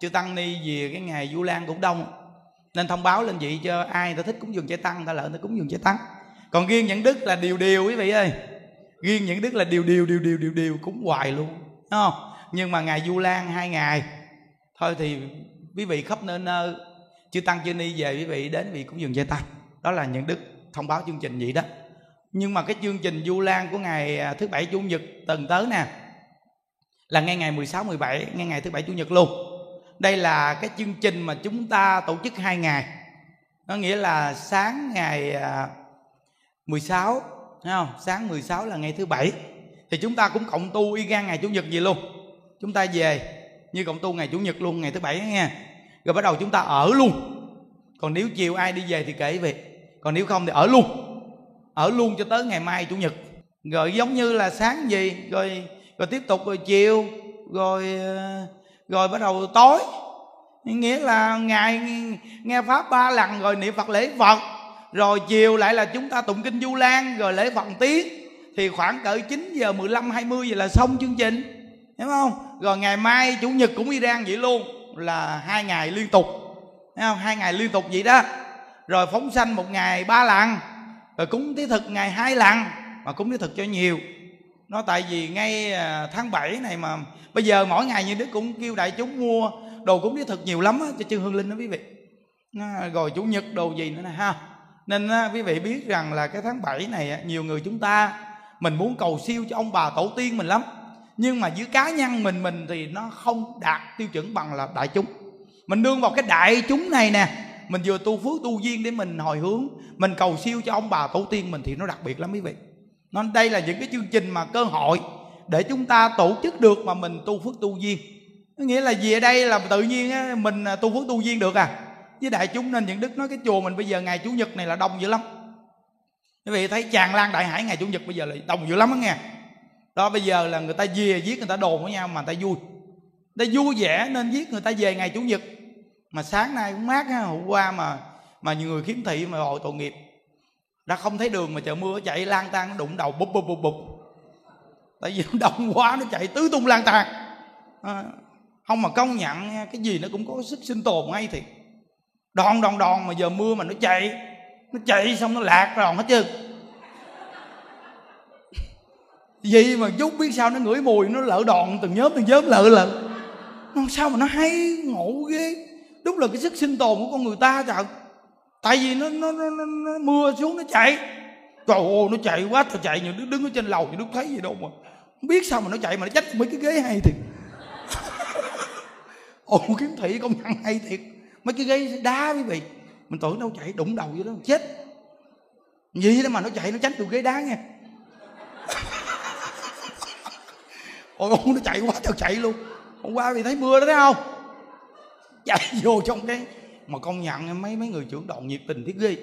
Chư tăng ni về cái ngày du lan cũng đông. Nên thông báo lên vị cho ai ta thích cúng dường chư tăng, ta lợi ta cúng dường chư tăng. Còn riêng những đức là điều điều quý vị ơi. Riêng những đức là điều điều điều điều điều điều cúng hoài luôn. Đúng không? Nhưng mà ngày du lan hai ngày. Thôi thì quý vị khắp nơi nơi chư tăng chư ni về quý vị đến vị cũng dừng dây tăng. Đó là những đức thông báo chương trình vậy đó. Nhưng mà cái chương trình du lan của ngày à, thứ bảy chủ nhật tuần tới nè, là ngay ngày 16 17 ngay ngày thứ bảy chủ nhật luôn. Đây là cái chương trình mà chúng ta tổ chức hai ngày. Nó nghĩa là sáng ngày à, 16 thấy không? Sáng 16 là ngày thứ bảy. Thì chúng ta cũng cộng tu y gan ngày chủ nhật gì luôn. Chúng ta về như cộng tu ngày chủ nhật luôn, ngày thứ bảy nha rồi bắt đầu chúng ta ở luôn. Còn nếu chiều ai đi về thì kể về. Còn nếu không thì ở luôn. Ở luôn cho tới ngày mai chủ nhật. Rồi giống như là sáng gì, rồi rồi tiếp tục rồi chiều, rồi ờ, rồi bắt đầu tối. Nghĩa là ngày nghe pháp ba lần rồi niệm phật lễ phật. Rồi chiều lại là chúng ta tụng kinh du lan, rồi lễ phật tiếng. Thì khoảng cỡ 9 giờ 15 20 giờ là xong chương trình. Hiểu không? Rồi ngày mai chủ nhật cũng đi đang vậy luôn là hai ngày liên tục. Thấy không? Hai ngày liên tục vậy đó. Rồi phóng sanh một ngày ba lần rồi cúng tí thực ngày hai lần mà cúng tí thực cho nhiều. Nó tại vì ngay à, tháng 7 này mà bây giờ mỗi ngày như đức cũng kêu đại chúng mua đồ cúng tí thực nhiều lắm á, cho chư hương linh đó quý vị. Rồi chủ nhật đồ gì nữa nè ha. Nên quý vị biết rằng là cái tháng 7 này nhiều người chúng ta mình muốn cầu siêu cho ông bà tổ tiên mình lắm nhưng mà dưới cá nhân mình mình thì nó không đạt tiêu chuẩn bằng là đại chúng. Mình đương vào cái đại chúng này nè mình vừa tu phước tu duyên để mình hồi hướng mình cầu siêu cho ông bà tổ tiên mình thì nó đặc biệt lắm quý vị. Nên đây là những cái chương trình mà cơ hội để chúng ta tổ chức được mà mình tu phước tu duyên. Nghĩa là gì ở đây là tự nhiên á, mình à, tu phước tu duyên được à. Với đại chúng nên những đức nói cái chùa mình bây giờ ngày chủ nhật này là đông dữ lắm. Quý vị thấy tràn lan đại hải ngày chủ nhật bây giờ là đông dữ lắm á nghe đó bây giờ là người ta về giết người ta đồn với nhau mà người ta vui. Người ta vui vẻ nên giết người ta về ngày chủ nhật. Mà sáng nay cũng mát ha hôm qua mà mà nhiều người khiếm thị mà hội tội nghiệp. Đã không thấy đường mà trời mưa chạy lang tan nó đụng đầu bụp bụp bụp bụp. Tại vì nó đông quá nó chạy tứ tung lang tan à, không mà công nhận cái gì nó cũng có sức sinh tồn ngay thì đòn đòn đòn mà giờ mưa mà nó chạy nó chạy xong nó lạc rồi hết trơn vậy mà chút biết sao nó ngửi mùi nó lỡ đòn từng nhóm từng nhóm lợ lợ nó sao mà nó hay ngộ ghê. Đúng là cái sức sinh tồn của con người ta trời. Tại vì nó, nó, nó, nó, nó mưa xuống nó chạy. Trời ơi nó chạy quá trời chạy nhiều đứa đứng ở trên lầu nhiều đứa thấy gì đâu mà. Không biết sao mà nó chạy mà nó trách mấy cái ghế hay thiệt. Ồ kiếm thị công nhận hay thiệt. Mấy cái ghế đá quý vị. Mình tưởng đâu chạy đụng đầu vô đó. Chết. Gì đó mà nó chạy nó tránh được ghế đá nghe ôi, ông nó chạy quá, tao chạy luôn. Hôm qua vì thấy mưa đó, thấy không? Chạy vô trong cái mà công nhận mấy mấy người trưởng đoàn nhiệt tình thiết ghê.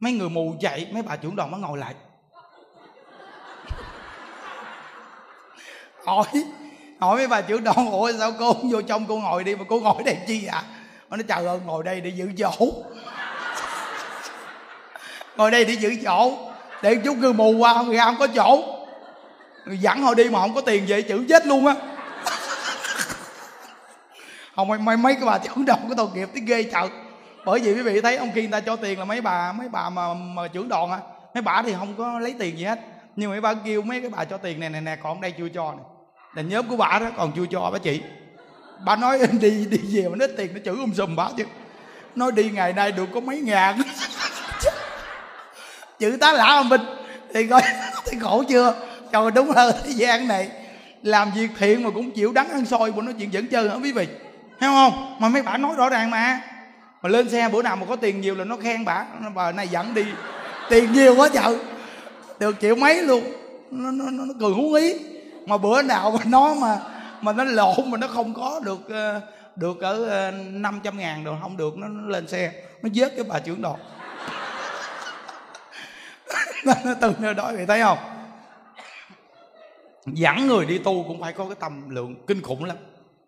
Mấy người mù chạy, mấy bà trưởng đoàn mới ngồi lại. Hỏi hỏi mấy bà trưởng đoàn, ủa, sao cô không vô trong, cô ngồi đi, mà cô ngồi đây chi à nó, trời ơi, ngồi đây để giữ chỗ. Ngồi đây để giữ chỗ, để chút người mù qua không ra không có chỗ người dẫn họ đi mà không có tiền về chữ chết luôn á. Không mấy, mấy, mấy cái bà trưởng đoàn của tội nghiệp tới ghê trời bởi vì quý vị thấy ông kia người ta cho tiền là mấy bà mấy bà mà, mà trưởng đoàn á. Mấy bà thì không có lấy tiền gì hết. Nhưng mà mấy bà kêu mấy cái bà cho tiền này này nè còn đây chưa cho nè. Là nhóm của bà đó còn chưa cho bà chị. Bà nói đi đi về mà nói tiền nó chữ um sùm bà chứ. Nói đi ngày nay được có mấy ngàn. Chữ tá lạ mà mình thì coi thấy khổ chưa? Trời đúng là thế gian này. Làm việc thiện mà cũng chịu đắng ăn soi mà nói chuyện dẫn chơi hả quý vị? Hiểu không? Mà mấy bà nói rõ ràng mà. Mà lên xe bữa nào mà có tiền nhiều là nó khen bà. Bà này dẫn đi. Tiền nhiều quá trời. Được triệu mấy luôn. Nó nó nó, nó cười hú ý mà bữa nào mà nó mà mà nó lộn mà nó không có được ờ, được ở ờ, 500 ngàn rồi không được nó, nó lên xe nó vớt cái bà trưởng đoàn nó từ nơi đó vậy thấy không? Dẫn người đi tu cũng phải có cái tầm lượng kinh khủng lắm,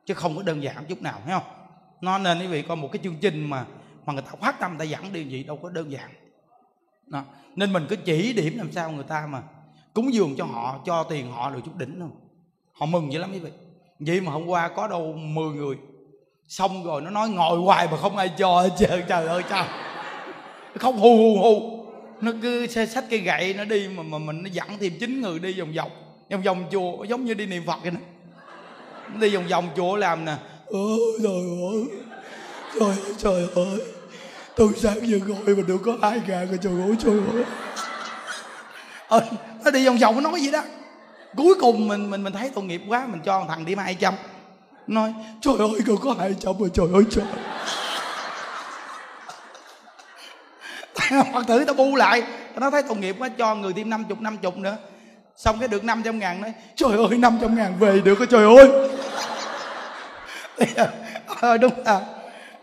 chứ không có đơn giản chút nào, thấy không? Nó nên quý vị coi một cái chương trình mà mà người ta phát tâm, người ta dẫn đi gì đâu có đơn giản. Đó. nên mình cứ chỉ điểm làm sao người ta mà cúng dường cho họ, cho tiền họ được chút đỉnh thôi. Họ mừng dữ lắm quý vị. Vậy mà hôm qua có đâu 10 người. Xong rồi nó nói ngồi hoài mà không ai cho trời trời ơi trời không hù hù hù. Nó cứ xe sách cây gậy nó đi mà mà mình nó dẫn thêm chín người đi vòng vòng vòng vòng chùa giống như đi niệm phật vậy nè. Đi vòng vòng chùa làm nè. Ôi trời ơi. Trời ơi trời ơi. Tôi sáng giờ ngồi mà được có hai ngàn rồi trời ơi trời ơi. Ờ, nó đi vòng vòng nó nói gì đó. Cuối cùng mình mình mình thấy tội nghiệp quá mình cho thằng đi hai trăm. Nói trời ơi còn có hai trăm rồi trời ơi trời. Phật tử tao bu lại. Nó thấy tội nghiệp quá cho người thêm năm chục năm chục nữa xong cái được 500 ngàn nói, trời ơi 500 ngàn về được rồi trời ơi. Ờ đúng là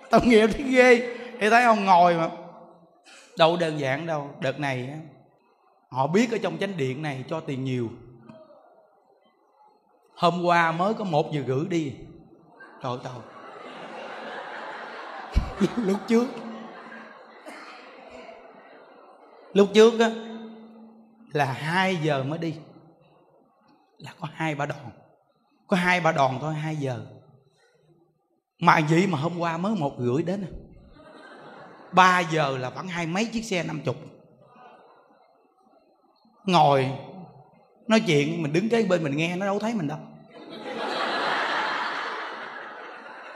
tội nghiệp thấy ghê. Thì thấy ông ngồi mà. Đâu đơn giản đâu, đợt này họ biết ở trong chánh điện này cho tiền nhiều. Hôm qua mới có một giờ gửi đi. Trời ơi lúc trước. Lúc trước á là hai giờ mới đi. Là có hai ba đòn. Có hai ba đòn thôi, hai giờ. Mà vậy mà hôm qua mới một rưỡi đến à. ba giờ là khoảng hai mấy chiếc xe năm chục. Ngồi, nói chuyện, mình đứng kế bên mình nghe, nó đâu thấy mình đâu.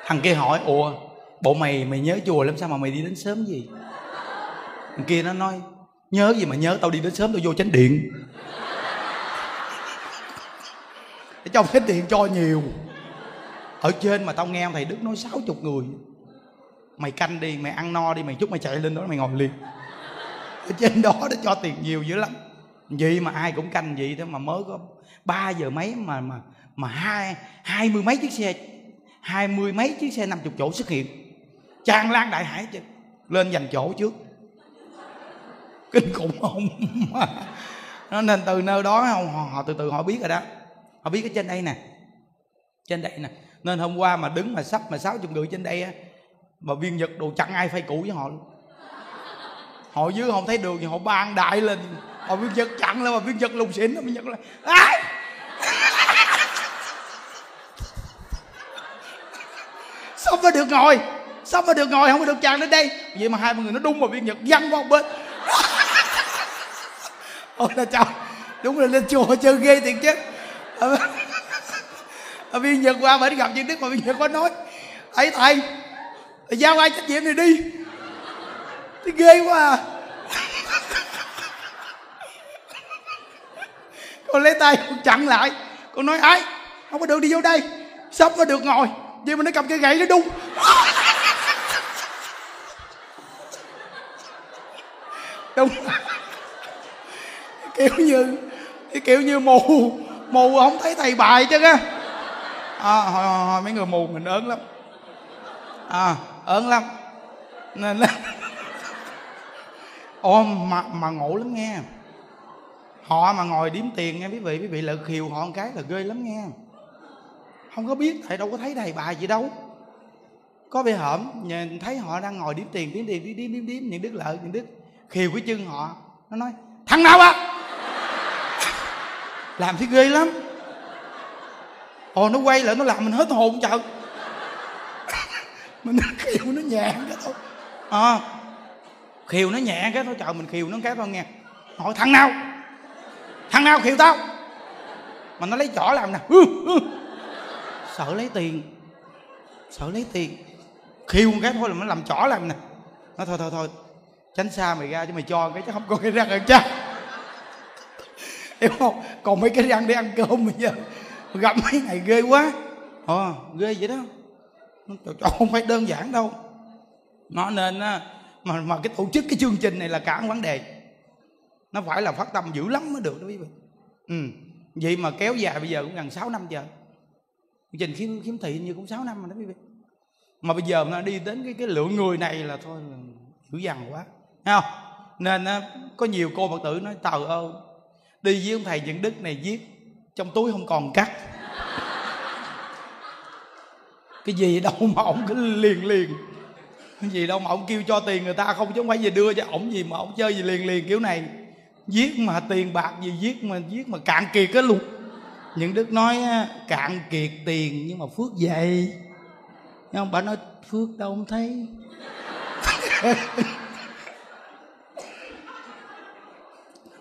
Thằng kia hỏi, ủa, bộ mày mày nhớ chùa làm sao mà mày đi đến sớm gì thằng kia nó nói nhớ gì mà nhớ, tao đi đến sớm tao vô chánh điện. Để trong chánh điện cho nhiều. Ở trên mà tao nghe thầy đức nói sáu chục người. Mày canh đi, mày ăn no đi, mày chút mày chạy lên đó mày ngồi liền. Ở trên đó nó cho tiền nhiều dữ lắm. Vậy mà ai cũng canh vậy thế mà mới có ba giờ mấy mà mà mà hai hai mươi mấy chiếc xe, hai mươi mấy chiếc xe năm chục chỗ xuất hiện. Tràn lan đại hải chứ. Lên giành chỗ trước kinh khủng không? Nó nên từ nơi đó họ, họ từ từ họ biết rồi đó. Họ biết cái trên đây nè. Trên đây nè. Nên hôm qua mà đứng mà sắp mà sáu chục người trên đây á mà viên nhật đồ chặn ai phây cũ với họ luôn. Họ dưới không thấy đường thì họ ban đại lên. Họ viên nhật chặn lên mà viên nhật lùng xỉn viên nhật là à! sao mới được ngồi? Sao mới được ngồi? Không có được chặn đến đây. Vậy mà hai người nó đung mà viên nhật văng qua một bên. ôi là chào đúng là lên chùa chơi ghê thiệt chứ. Ở viên nhật qua bển gặp viên đức mà viên nhật có nói. Ấy, thầy, giao ai trách nhiệm này đi? Thì ghê quá à. Con lấy tay, con chặn lại. Con nói ai không có được đi vô đây. Sắp có được ngồi. Vậy mà nó cầm cây gậy nó đung đúng kiểu như cái kiểu như mù mù không thấy thầy bài chứ á à, hồi, hồi, hồi mấy người mù mình ớn lắm à ớn lắm nên là ô mà mà ngộ lắm nghe họ mà ngồi điếm tiền nghe quý vị quý vị lợi khiều họ một cái là ghê lắm nghe không có biết thầy đâu có thấy thầy bài gì đâu có bị hởm nhìn thấy họ đang ngồi điếm tiền điếm tiền điếm điếm điếm, điếm những đức lợi những đức khiều cái chân họ nó nói thằng nào á làm thấy ghê lắm. Ồ nó quay lại nó làm mình hết hồn trời. Mình khiêu nó nhẹ cái thôi. À, khiêu nó nhẹ cái thôi. Trời mình khiêu nó cái thôi nghe. Hỏi thằng nào? Thằng nào khiêu tao? Mà nó lấy chỏ làm nè. Sợ lấy tiền. Sợ lấy tiền. Khiêu một cái thôi là nó làm chỏ làm nè. Nó thôi thôi thôi tránh xa mày ra chứ mày cho cái chứ không có cái răng ăn chắc hiểu không? Còn mấy cái răng để ăn cơm bây giờ. Gặp mấy ngày ghê quá. Ờ à, ghê vậy đó. Trời, trời, không phải đơn giản đâu. Nó nên mà mà cái tổ chức cái chương trình này là cả một vấn đề. Nó phải là phát tâm dữ lắm mới được đó quý vị. Ừ. Vậy mà kéo dài bây giờ cũng gần 6 năm giờ. Chương trình khiếm khiếm thị như cũng 6 năm rồi đó quý vị. Mà bây giờ nó đi đến cái cái lượng người này là thôi dữ dằn quá. Thấy không? Nên có nhiều cô phật tử nói tờ ơi đi với ông thầy những đức này viết, trong túi không còn cắt. Cái gì đâu mà ổng cứ liền liền. Cái gì đâu mà ổng kêu cho tiền người ta không chứ không phải về đưa cho ổng gì mà ổng chơi gì liền liền kiểu này. Giết mà tiền bạc gì giết mà giết mà cạn kiệt cái luôn. Những đức nói cạn kiệt tiền nhưng mà phước dày nhưng ông bà nói, phước đâu không thấy.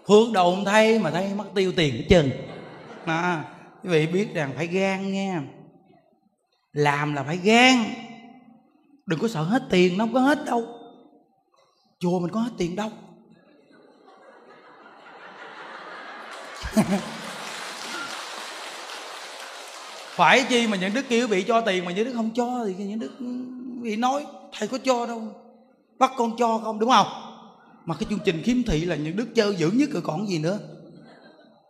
hướng đầu không thấy mà thấy mất tiêu tiền hết trơn. Đó quý vị biết rằng phải gan nghe làm là phải gan. Đừng có sợ hết tiền, nó không có hết đâu. Chùa mình có hết tiền đâu. Phải chi mà những đức kia bị cho tiền mà những đức không cho thì những đức bị nói, thầy có cho đâu. Bắt con cho không, đúng không? Mà cái chương trình khiếm thị là những đức chơi dữ nhất rồi còn gì nữa.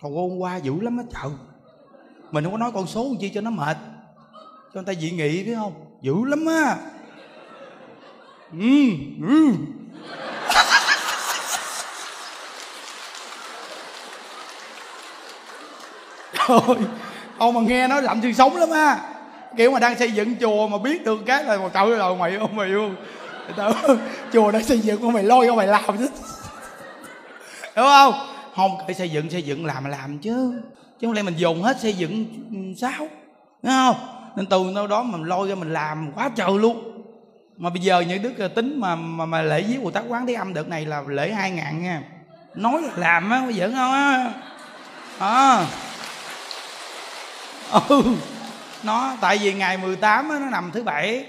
Còn hôm qua dữ lắm á trời. Mình không có nói con số chi cho nó mệt. Cho người ta dị nghị biết không? Dữ lắm á. Ừ, ừ. Trời ông mà nghe nói làm xương sống lắm á. Kiểu mà đang xây dựng chùa mà biết được cái là trời ơi rồi mày ông mày luôn chùa đã xây dựng ông mày lôi ông mày làm chứ. Đúng không? Không phải xây dựng xây dựng làm làm chứ. Chứ không lẽ mình dùng hết xây dựng ừ, sao? Đúng không? Nên từ đâu đó mình lôi ra mình làm quá trời luôn. Mà bây giờ những đức tính mà mà, mà lễ với bồ tát quán thế âm đợt này là lễ hai ngàn nha. Nói là làm á có giỡn không á? À ừ. Nó tại vì ngày 18 á, nó nằm thứ bảy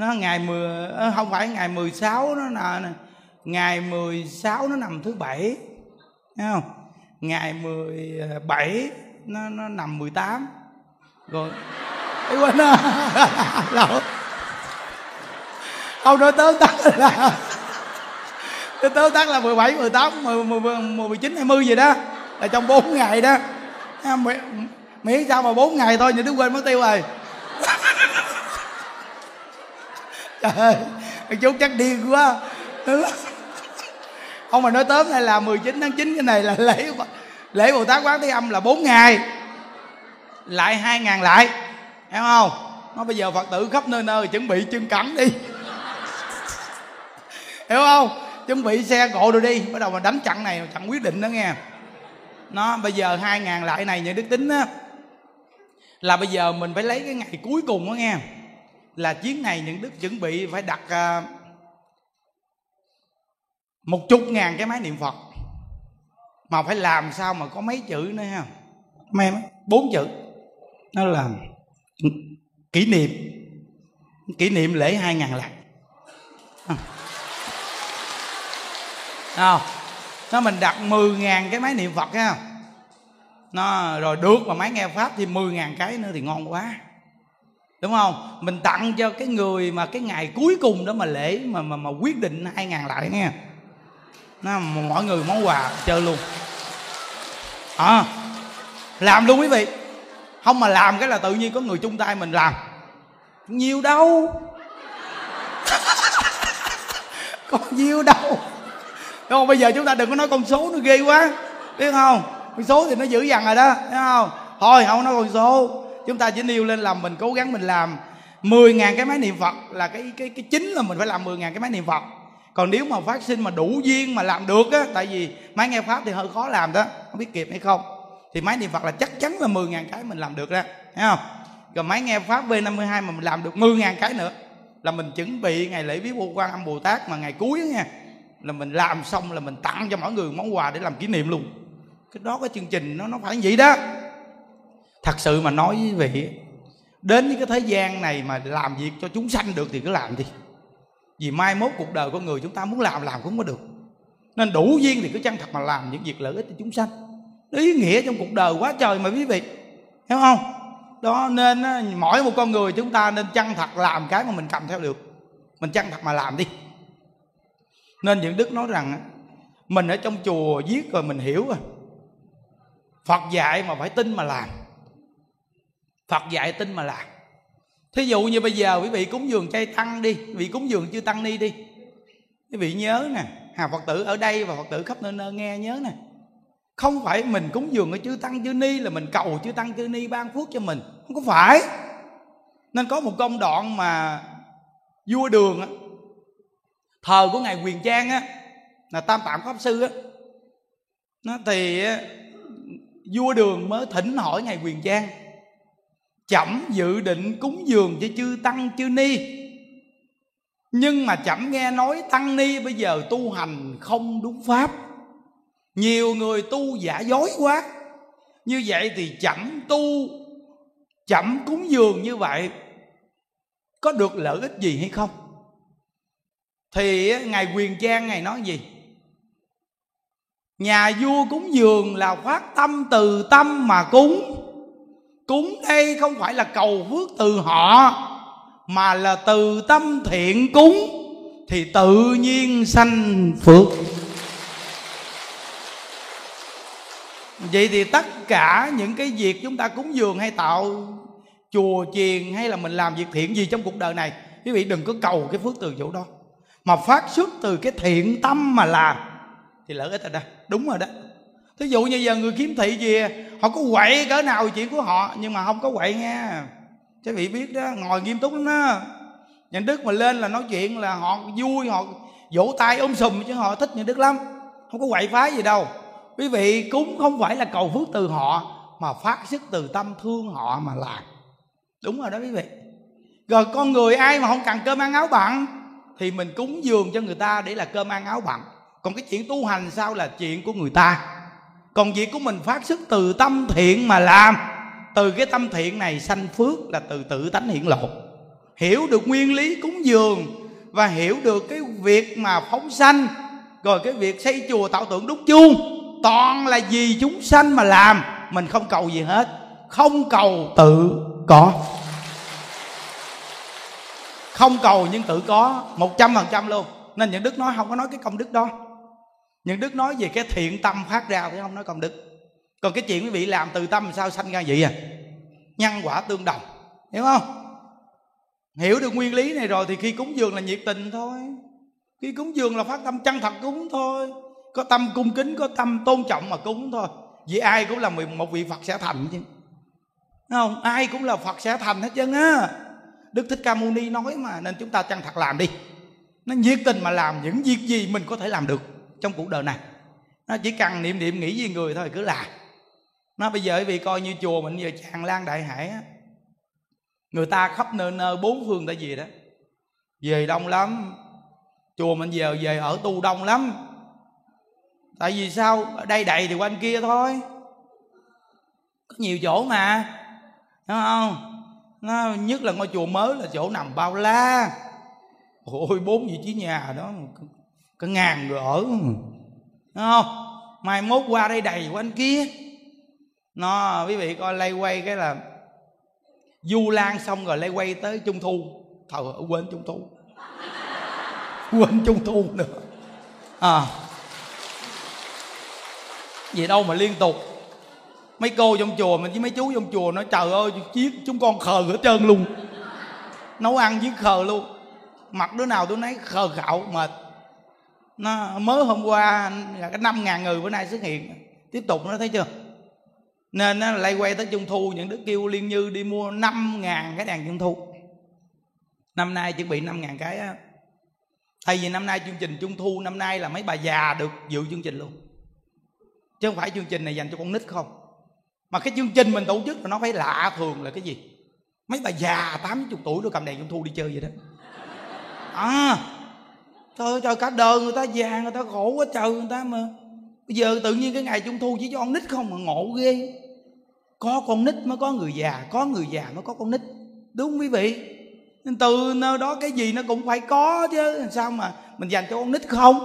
nó ngày 10 ờ, không phải ngày 16 nó là ngày 16 nó nằm thứ bảy thấy không? Ngày 17 ờ, nó nó nằm 18 rồi Ê, quên đó. Lộn không nói tớ tắt là tớ tắt là 17, 18, 19, 20 gì đó. Là trong 4 ngày đó. Miễn sao mà 4 ngày thôi nhưng đứa quên mất tiêu rồi. trời ơi chú chắc điên quá. Ông mà nói tóm hay là 19 tháng 9 cái này là lễ lễ Bồ Tát Quán Thế Âm là 4 ngày. Lại hai ngàn lại. Hiểu không? Nó bây giờ Phật tử khắp nơi nơi, chuẩn bị chân cẳng đi. Hiểu không? Chuẩn bị xe cộ rồi đi. Bắt đầu mà đánh chặn này chặn quyết định đó nghe. Nó, bây giờ hai ngàn lại này những đức tính á, là bây giờ mình phải lấy cái ngày cuối cùng đó nghe là chuyến này những đức chuẩn bị phải đặt uh, một chục ngàn cái máy niệm phật. Mà phải làm sao mà có mấy chữ nữa ha? Mấy bốn chữ. Nó là kỷ niệm. Kỷ niệm lễ hai ngàn lần không nó mình đặt mười ngàn cái máy niệm phật ha. Nó rồi được mà máy nghe pháp thì 10 ngàn cái nữa thì ngon quá đúng không? Mình tặng cho cái người mà cái ngày cuối cùng đó mà lễ mà mà, mà quyết định hai ngàn lại nghe. Nó mọi người món quà chơi luôn. À, làm luôn quý vị. Không mà làm cái là tự nhiên có người chung tay mình làm. Nhiều đâu. Có nhiều đâu. Đúng không? Bây giờ chúng ta đừng có nói con số nó ghê quá. Biết không? Con số thì nó dữ dằn rồi đó thấy không? Thôi không nói con số chúng ta chỉ nêu lên làm mình cố gắng mình làm 10.000 cái máy niệm Phật là cái cái cái chính là mình phải làm 10.000 cái máy niệm Phật. Còn nếu mà phát sinh mà đủ duyên mà làm được á, tại vì máy nghe pháp thì hơi khó làm đó, không biết kịp hay không, thì máy niệm Phật là chắc chắn là 10.000 cái mình làm được đó, thấy không? Rồi máy nghe pháp V52 mà mình làm được 10.000 cái nữa, là mình chuẩn bị ngày lễ viết vô quan âm Bồ Tát mà ngày cuối nha, là mình làm xong là mình tặng cho mọi người món quà để làm kỷ niệm luôn. Cái đó cái chương trình nó nó phải vậy đó thật sự mà nói với vị, đến với cái thế gian này mà làm việc cho chúng sanh được thì cứ làm đi. Vì mai mốt cuộc đời con người chúng ta muốn làm làm cũng có được. Nên đủ duyên thì cứ chân thật mà làm những việc lợi ích cho chúng sanh. Ý nghĩa trong cuộc đời quá trời mà quý vị, hiểu không? Đó, nên mỗi một con người chúng ta nên chân thật làm cái mà mình cầm theo được. Mình chân thật mà làm đi. Nên những đức nói rằng mình ở trong chùa viết rồi mình hiểu rồi. Phật dạy mà phải tin mà làm phật dạy tin mà làm thí dụ như bây giờ quý vị cúng dường chay tăng đi, quý vị cúng dường chư tăng ni đi. Quý vị nhớ nè, hà phật tử ở đây và phật tử khắp nơi nơi nghe nhớ nè. Không phải mình cúng dường ở chư tăng chư ni là mình cầu chư tăng chư ni ban phước cho mình. Không có phải. Nên có một công đoạn mà vua đường á, thờ của ngài quyền trang á, là tam tạng pháp sư á, nó thì vua đường mới thỉnh hỏi ngài quyền trang chậm dự định cúng dường cho chư tăng, chư ni. Nhưng mà chậm nghe nói tăng ni bây giờ tu hành không đúng pháp. Nhiều người tu giả dối quá. Như vậy thì chậm tu chậm cúng dường như vậy có được lợi ích gì hay không? Thì ngài quyền trang ngài nói gì? Nhà vua cúng dường là phát tâm từ tâm mà cúng cúng đây không phải là cầu phước từ họ, mà là từ tâm thiện cúng, thì tự nhiên sanh phước. Vậy thì tất cả những cái việc chúng ta cúng dường hay tạo chùa chiền hay là mình làm việc thiện gì trong cuộc đời này, quý vị đừng có cầu cái phước từ chỗ đó. Mà phát xuất từ cái thiện tâm mà làm, thì lợi ích ở đây đúng rồi đó thí dụ như giờ người kiếm thị gì họ có quậy cỡ nào chuyện của họ, nhưng mà không có quậy nha. Các vị biết đó, ngồi nghiêm túc lắm đó. Nhà đức mà lên là nói chuyện là họ vui, họ vỗ tay ôm sùm, chứ họ thích nhà đức lắm. Không có quậy phá gì đâu. Quý vị, cúng không phải là cầu phước từ họ, mà phát xuất từ tâm thương họ mà làm. Đúng rồi đó quý vị. Rồi con người ai mà không cần cơm ăn áo bặn, thì mình cúng dường cho người ta để là cơm ăn áo bặn. Còn cái chuyện tu hành sao là chuyện của người ta? Còn việc của mình phát xuất từ tâm thiện mà làm, từ cái tâm thiện này sanh phước là từ tự tánh hiện lộ. Hiểu được nguyên lý cúng dường và hiểu được cái việc mà phóng sanh, rồi cái việc xây chùa tạo tượng đúc chuông, toàn là vì chúng sanh mà làm, mình không cầu gì hết. Không cầu tự có. Không cầu nhưng tự có, một trăm phần trăm luôn. Nên những đức nói không có nói cái công đức đó những đức nói về cái thiện tâm phát ra thì không nói công đức. Còn cái chuyện quý vị làm từ tâm sao sanh ra vậy à? Nhân quả tương đồng, hiểu không? Hiểu được nguyên lý này rồi thì khi cúng dường là nhiệt tình thôi. Khi cúng dường là phát tâm chân thật cúng thôi. Có tâm cung kính, có tâm tôn trọng mà cúng thôi. Vì ai cũng là một vị phật sẽ thành chứ. Không? Ai cũng là phật sẽ thành hết trơn á. Đức thích ca mâu ni nói mà, nên chúng ta chân thật làm đi. Nó nhiệt tình mà làm những việc gì mình có thể làm được trong cuộc đời này. Nó chỉ cần niệm niệm nghĩ với người thôi, cứ làm. Nó bây giờ vì coi như chùa mình giờ tràn lan đại hải á. Người ta khắp nơi nơi bốn phương tại gì đó. Về đông lắm. Chùa mình giờ, về ở tu đông lắm. Tại vì sao? Ở đây đầy thì quanh kia thôi. Có nhiều chỗ mà. Đúng không? Nó nhất là ngôi chùa mới là chỗ nằm bao la. Ôi, bốn vị trí nhà đó có ngàn người ở. Đúng không? Mai mốt qua đây đầy quanh kia. Nó, quý vị coi, lay quay cái là du lan xong rồi lay quay tới trung thu. Thờ quên trung thu. Quên trung thu nữa. À. Gì đâu mà liên tục. Mấy cô trong chùa mình với mấy chú trong chùa nói, trời ơi chiếc chúng con khờ hết trơn luôn. Nấu ăn với khờ luôn. Mặt đứa nào tôi nấy khờ khạo mệt nó mới hôm qua là cái năm ngàn người bữa nay xuất hiện. Tiếp tục nó thấy chưa? Nên nó lay quay tới trung thu, những đứa kêu liên như đi mua năm ngàn cái đèn trung thu. Năm nay chuẩn bị năm ngàn cái á. Thay vì năm nay chương trình trung thu, năm nay là mấy bà già được dự chương trình luôn. Chứ không phải chương trình này dành cho con nít không? Mà cái chương trình mình tổ chức là nó phải lạ thường là cái gì? Mấy bà già tám chục tuổi nó cầm đèn trung thu đi chơi vậy đó. À trời ơi, trời, cả đời người ta già, người ta khổ quá trời người ta mà. Bây giờ tự nhiên cái ngày trung thu chỉ cho con nít không mà ngộ ghê. Có con nít mới có người già, có người già mới có con nít. Đúng không quý vị? Nên từ nơi đó cái gì nó cũng phải có chứ. Sao mà mình dành cho con nít không?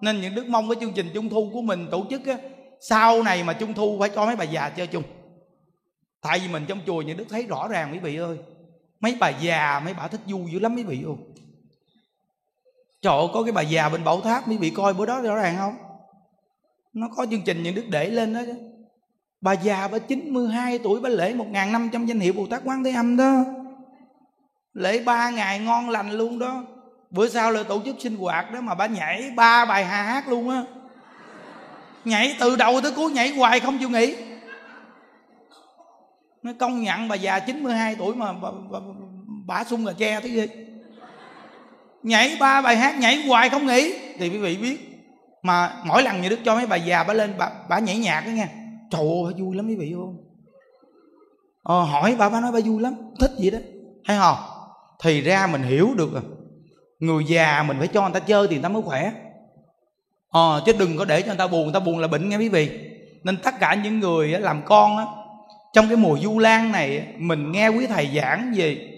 Nên những đức mong cái chương trình trung thu của mình tổ chức á, sau này mà trung thu phải cho mấy bà già chơi chung. Tại vì mình trong chùa những đức thấy rõ ràng quý vị ơi. Mấy bà già, mấy bà thích vui dữ lắm quý vị ơi trời ơi, có cái bà già bên bảo tháp mới vị coi bữa đó rõ ràng không? Nó có chương trình những đức để lên đó chứ. Bà già bà 92 tuổi bà lễ 1.500 danh hiệu Bồ Tát Quán Thế Âm đó. Lễ ba ngày ngon lành luôn đó. Bữa sau là tổ chức sinh hoạt đó mà bà nhảy ba bài hà hát luôn á. Nhảy từ đầu tới cuối nhảy hoài không chịu nghỉ. Nó công nhận bà già 92 tuổi mà bà, bà, bà sung là che thế gì? Nhảy ba bài hát nhảy hoài không nghỉ. Thì quý vị biết mà mỗi lần như đức cho mấy bà già bà lên bà, bà nhảy nhạc đó nghe trời ơi vui lắm quý vị không? Ờ, hỏi bà bà nói bà vui lắm thích gì đó. Hay không? Thì ra mình hiểu được rồi người già mình phải cho người ta chơi thì người ta mới khỏe. Ờ, chứ đừng có để cho người ta buồn người ta buồn là bệnh nghe quý vị. Nên tất cả những người làm con á trong cái mùa du lan này mình nghe quý thầy giảng về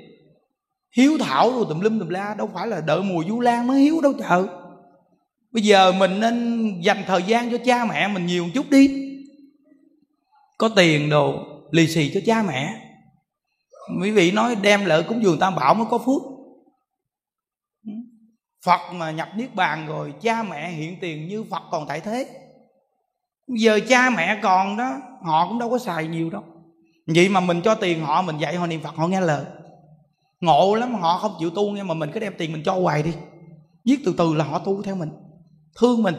hiếu thảo rồi tùm lum tùm la, đâu phải là đợi mùa du lan mới hiếu đâu trời. Bây giờ mình nên dành thời gian cho cha mẹ mình nhiều chút đi. Có tiền đồ lì xì cho cha mẹ. Quý vị nói đem lợi cúng dường tam bảo mới có phước. Phật mà nhập Niết Bàn rồi, Cha mẹ hiện tiền như Phật còn tại thế. Giờ cha mẹ còn đó, Họ cũng đâu có xài nhiều đâu. Vậy mà mình cho tiền họ, Mình dạy họ niệm Phật, họ nghe lời. Ngộ lắm họ không chịu tu Nhưng mà mình cứ đem tiền mình cho hoài đi. Viết từ từ là họ tu theo mình. Thương mình.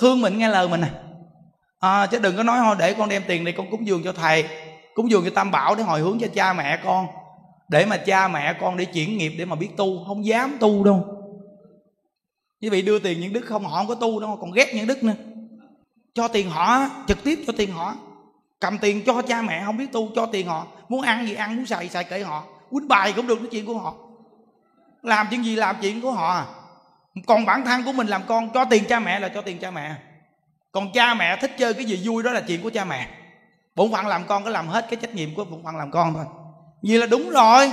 Thương mình nghe lời mình à, à Chứ đừng có nói thôi để con đem tiền này con cúng dường cho thầy Cúng dường cho Tam Bảo để hồi hướng cho cha mẹ con Để mà cha mẹ con để chuyển nghiệp Để mà biết tu. Không dám tu đâu. Quý vị đưa tiền những đức không họ không có tu đâu còn ghét những đức nữa. Cho tiền họ trực tiếp cho tiền họ. Cầm tiền cho cha mẹ không biết tu cho tiền họ. Muốn ăn gì ăn muốn xài xài kệ họ quýnh bài cũng được cái chuyện của họ. Làm chuyện gì làm chuyện của họ à. còn bản thân của mình làm con, cho tiền cha mẹ là cho tiền cha mẹ. Còn cha mẹ thích chơi cái gì vui đó là chuyện của cha mẹ. Bổn phận làm con cứ làm hết cái trách nhiệm của bổn phận làm con thôi. Vì là đúng rồi.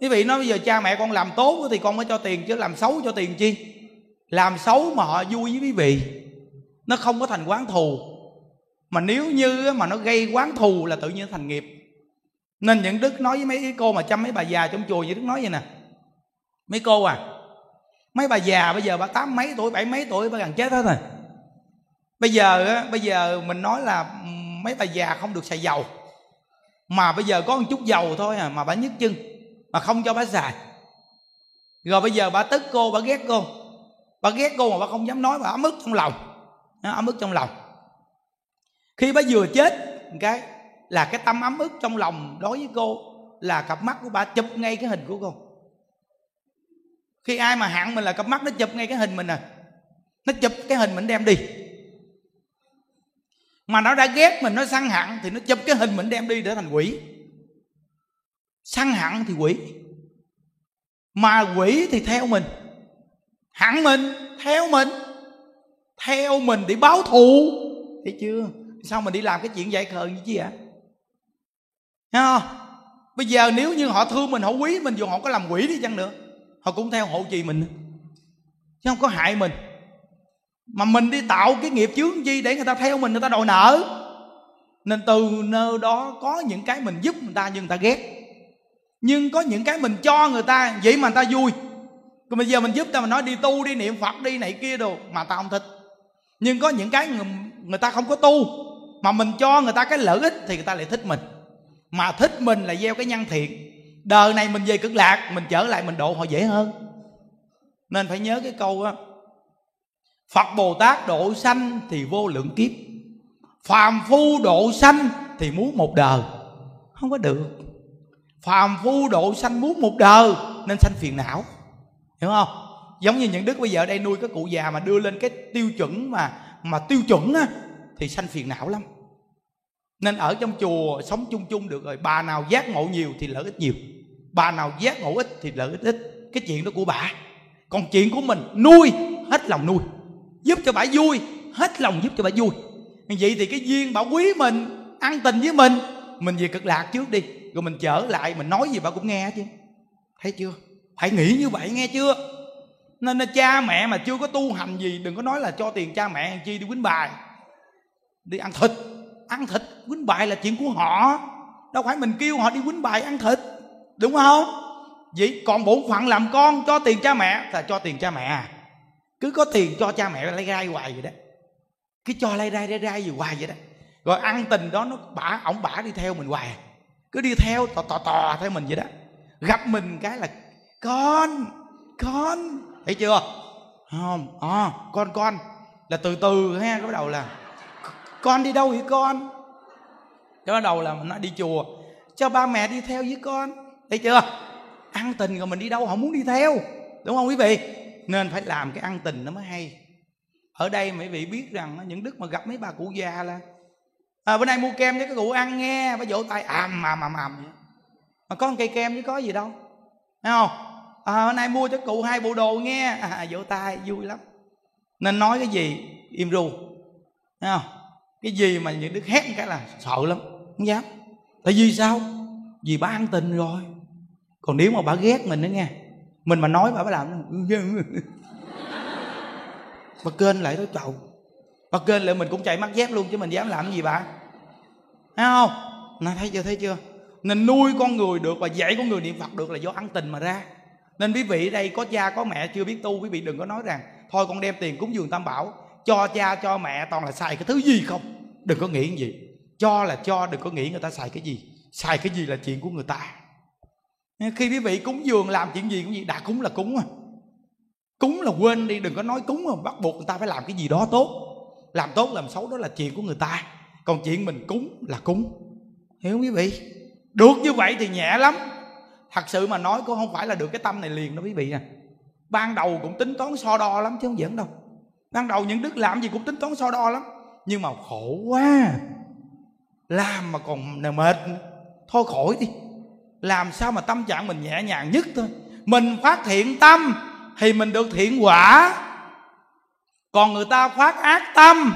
Quý vị nói bây giờ cha mẹ con làm tốt thì con mới cho tiền, chứ làm xấu cho tiền chi? Làm xấu mà họ vui với quý vị, nó không có thành quán thù. Mà nếu như mà nó gây quán thù là tự nhiên thành nghiệp nên những đức nói với mấy cô mà chăm mấy bà già trong chùa như đức nói vậy nè. Mấy cô à mấy bà già bây giờ bà tám mấy tuổi, bảy mấy tuổi, bà gần chết hết rồi. Bây giờ á, bây giờ mình nói là mấy bà già không được xài dầu. Mà bây giờ có một chút dầu thôi à mà bà nhức chân, mà không cho bà xài. Rồi bây giờ bà tức cô, bà ghét cô. Bà ghét cô mà bà không dám nói, bà ấm ức trong lòng. Ấm ức trong lòng. Khi bà vừa chết cái là cái tâm ấm ức trong lòng đối với cô, là cặp mắt của bà chụp ngay cái hình của cô. Khi ai mà hạng mình là cặp mắt nó chụp ngay cái hình mình à. Nó chụp cái hình mình đem đi. Mà nó đã ghét mình, nó săn hận thì nó chụp cái hình mình đem đi để thành quỷ. Săn hận thì quỷ. Mà quỷ thì theo mình. Hẳn mình, theo mình. Theo mình để báo thù. Thấy chưa? Sao mình đi làm cái chuyện dạy khờ như chi ạ không? Bây giờ nếu như họ thương mình họ quý mình dù họ có làm quỷ đi chăng nữa họ cũng theo hộ trì mình. Chứ không có hại mình. Mà mình đi tạo cái nghiệp chướng chi để người ta theo mình người ta đòi nợ. Nên từ nơi đó có những cái mình giúp người ta nhưng người ta ghét. Nhưng có những cái mình cho người ta vậy mà người ta vui. Còn bây giờ mình giúp ta mình nói đi tu đi niệm phật đi này kia đồ mà ta không thích. Nhưng có những cái người, người ta không có tu mà mình cho người ta cái lợi ích thì người ta lại thích mình mà thích mình là gieo cái nhân thiện đời này mình về cực lạc, mình trở lại mình độ họ dễ hơn. Nên phải nhớ cái câu á, phật bồ tát độ sanh thì vô lượng kiếp. Phàm phu độ sanh thì muốn một đời. Không có được. Phàm phu độ sanh muốn một đời, nên sanh phiền não. Hiểu không? Giống như những đức bây giờ đây nuôi cái cụ già mà đưa lên cái tiêu chuẩn mà mà tiêu chuẩn á, thì sanh phiền não lắm nên ở trong chùa sống chung chung được rồi, bà nào giác ngộ nhiều thì lợi ích nhiều. Bà nào giác ngộ ít thì lợi ích ít. Cái chuyện đó của bà. Còn chuyện của mình, nuôi, hết lòng nuôi. Giúp cho bà vui, hết lòng giúp cho bà vui. Vậy thì cái duyên bà quý mình, ăn tình với mình mình về cực lạc trước đi. Rồi mình trở lại, mình nói gì bà cũng nghe chứ. Thấy chưa? Phải nghĩ như vậy nghe chưa? Nên cha mẹ mà chưa có tu hành gì, đừng có nói là cho tiền cha mẹ chi đi quýnh bài. Đi ăn thịt ăn thịt quýnh bài là chuyện của họ. Đâu phải mình kêu họ đi quýnh bài ăn thịt đúng không? Vậy còn bổn phận làm con cho tiền cha mẹ là cho tiền cha mẹ à. Cứ có tiền cho cha mẹ lấy rai hoài vậy đó. Cứ cho lấy rai lấy rai gì hoài vậy đó. Rồi ăn tình đó nó bả ổng bả đi theo mình hoài. Cứ đi theo tò tò tò theo mình vậy đó. Gặp mình cái là con con. Thấy chưa? Không à, con con. Là từ từ ha bắt đầu là con đi đâu vậy con? Cái bắt đầu là mình nói đi chùa. Cho ba mẹ đi theo với con. Thấy chưa? Ăn tình rồi mình đi đâu họ muốn đi theo. Đúng không quý vị? Nên phải làm cái ăn tình nó mới hay. Ở đây mấy vị biết rằng những đức mà gặp mấy bà cụ già là à, bữa nay mua kem cho cái cụ ăn nghe. Bà vỗ tay àm àm àm àm. Mà có một cây kem chứ có gì đâu. Thấy không? À, hôm nay mua cho cụ hai bộ đồ nghe. À, vỗ tay vui lắm. Nên nói cái gì im ru. Thấy không? Cái gì mà những đức hét cái là sợ lắm không dám. Tại vì sao? Vì bà ăn tình rồi. Còn nếu mà bà ghét mình nữa nghe, mình mà nói bà bà làm. Bà kênh lại tới chậu. Bà kênh lại mình cũng chạy mắt dép luôn chứ mình dám làm gì bà. Thấy không? Nè, thấy chưa thấy chưa? Nên nuôi con người được và dạy con người niệm phật được là do ăn tình mà ra. Nên quý vị đây có cha, có mẹ chưa biết tu, quý vị đừng có nói rằng, thôi con đem tiền cúng dường tam bảo, cho cha, cho mẹ toàn là xài cái thứ gì không? Đừng có nghĩ gì cho là cho, đừng có nghĩ người ta xài cái gì. Xài cái gì là chuyện của người ta. Khi quý vị cúng dường làm chuyện gì cũng gì đã cúng là cúng à cúng là quên đi, đừng có nói cúng mà bắt buộc người ta phải làm cái gì đó tốt. Làm tốt, làm xấu, đó là chuyện của người ta. Còn chuyện mình cúng là cúng. Hiểu không quý vị? Được như vậy thì nhẹ lắm. Thật sự mà nói cũng không phải là được cái tâm này liền đó quý vị à. Ban đầu cũng tính toán so đo lắm chứ không giỡn đâu. Ban đầu những đức làm gì cũng tính toán so đo lắm. Nhưng mà khổ quá làm mà còn mệt thôi khỏi đi. Làm sao mà tâm trạng mình nhẹ nhàng nhất thôi. Mình phát thiện tâm thì mình được thiện quả. Còn người ta phát ác tâm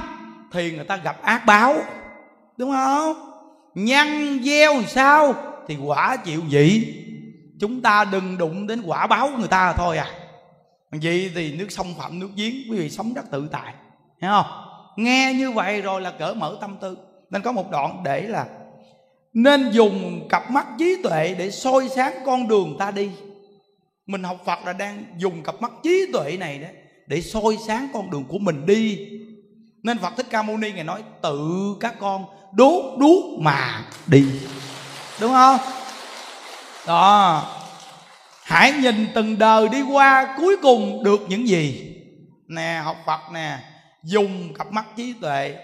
thì người ta gặp ác báo. Đúng không? Nhăn gieo sao thì quả chịu vậy. chúng ta đừng đụng đến quả báo của người ta thôi à. Vậy thì nước sông phạm nước giếng, quý vị sống rất tự tại. Thấy không? Nghe như vậy rồi là cỡ mở tâm tư nên có một đoạn để là, nên dùng cặp mắt trí tuệ để soi sáng con đường ta đi. Mình học phật là đang dùng cặp mắt trí tuệ này đó để soi sáng con đường của mình đi. Nên phật thích ca mâu ni ngài nói, tự các con đốt đuốc mà đi. Đúng không? Đó. Hãy nhìn từng đời đi qua cuối cùng được những gì. Nè, học phật nè, dùng cặp mắt trí tuệ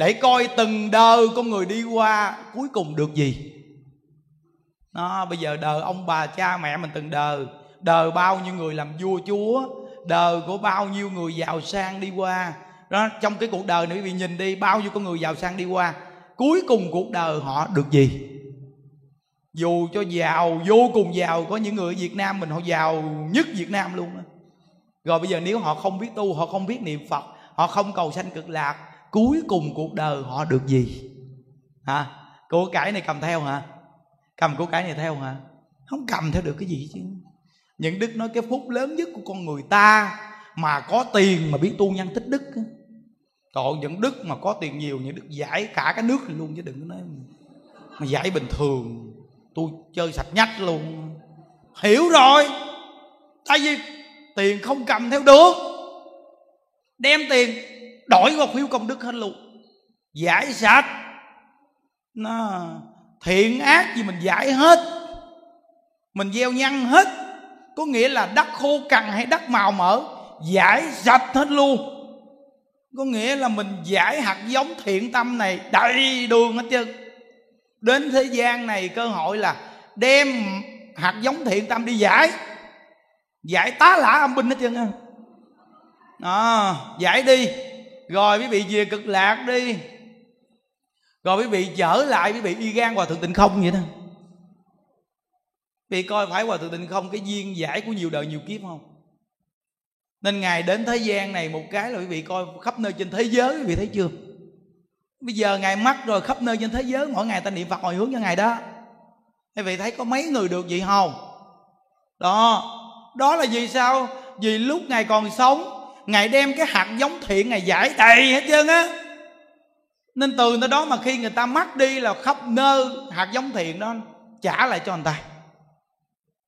để coi từng đời con người đi qua cuối cùng được gì. Nó bây giờ đời ông bà cha mẹ mình từng đời. Đời bao nhiêu người làm vua chúa, đời của bao nhiêu người giàu sang đi qua. Đó, trong cái cuộc đời này quý vị nhìn đi, bao nhiêu con người giàu sang đi qua. Cuối cùng cuộc đời họ được gì? Dù cho giàu, vô cùng giàu, có những người ở Việt Nam mình họ giàu nhất Việt Nam luôn đó. rồi bây giờ nếu họ không biết tu, họ không biết niệm Phật, họ không cầu sanh cực lạc cuối cùng cuộc đời họ được gì? Hả? Của cải này cầm theo hả? Cầm của cải này theo hả? Không cầm theo được cái gì chứ. Những đức nói cái phúc lớn nhất của con người ta mà có tiền mà biết tu nhân tích đức tội những đức mà có tiền nhiều, những đức giải cả cái nước luôn chứ đừng nói mà giải bình thường. Tôi chơi sạch nhách luôn. Hiểu rồi. Tại vì tiền không cầm theo được. Đem tiền đổi qua phiếu công đức hết luôn. Giải sạch nó thiện ác gì mình giải hết. Mình gieo nhân hết. Có nghĩa là đất khô cằn hay đất màu mỡ giải sạch hết luôn. Có nghĩa là mình giải hạt giống thiện tâm này đầy đường hết trơn. Đến thế gian này cơ hội là đem hạt giống thiện tâm đi giải. Giải tá lả âm binh hết trơn á. À, giải đi rồi quý vị về cực lạc đi. Rồi quý vị trở lại quý vị y gan hòa thượng tịnh không vậy đó. Vì coi phải hòa thượng tịnh không cái duyên giải của nhiều đời nhiều kiếp không? Nên ngài đến thế gian này một cái là quý vị coi khắp nơi trên thế giới, quý vị thấy chưa? Bây giờ ngài mắc rồi khắp nơi trên thế giới, mỗi ngày ta niệm phật hồi hướng cho ngài đó. Quý vị thấy có mấy người được vậy không? Đó. Đó là vì sao? Vì lúc ngài còn sống ngài đem cái hạt giống thiện ngài giải đầy hết trơn á. Nên từ nơi đó mà khi người ta mất đi là khắp nơi hạt giống thiện đó trả lại cho người ta.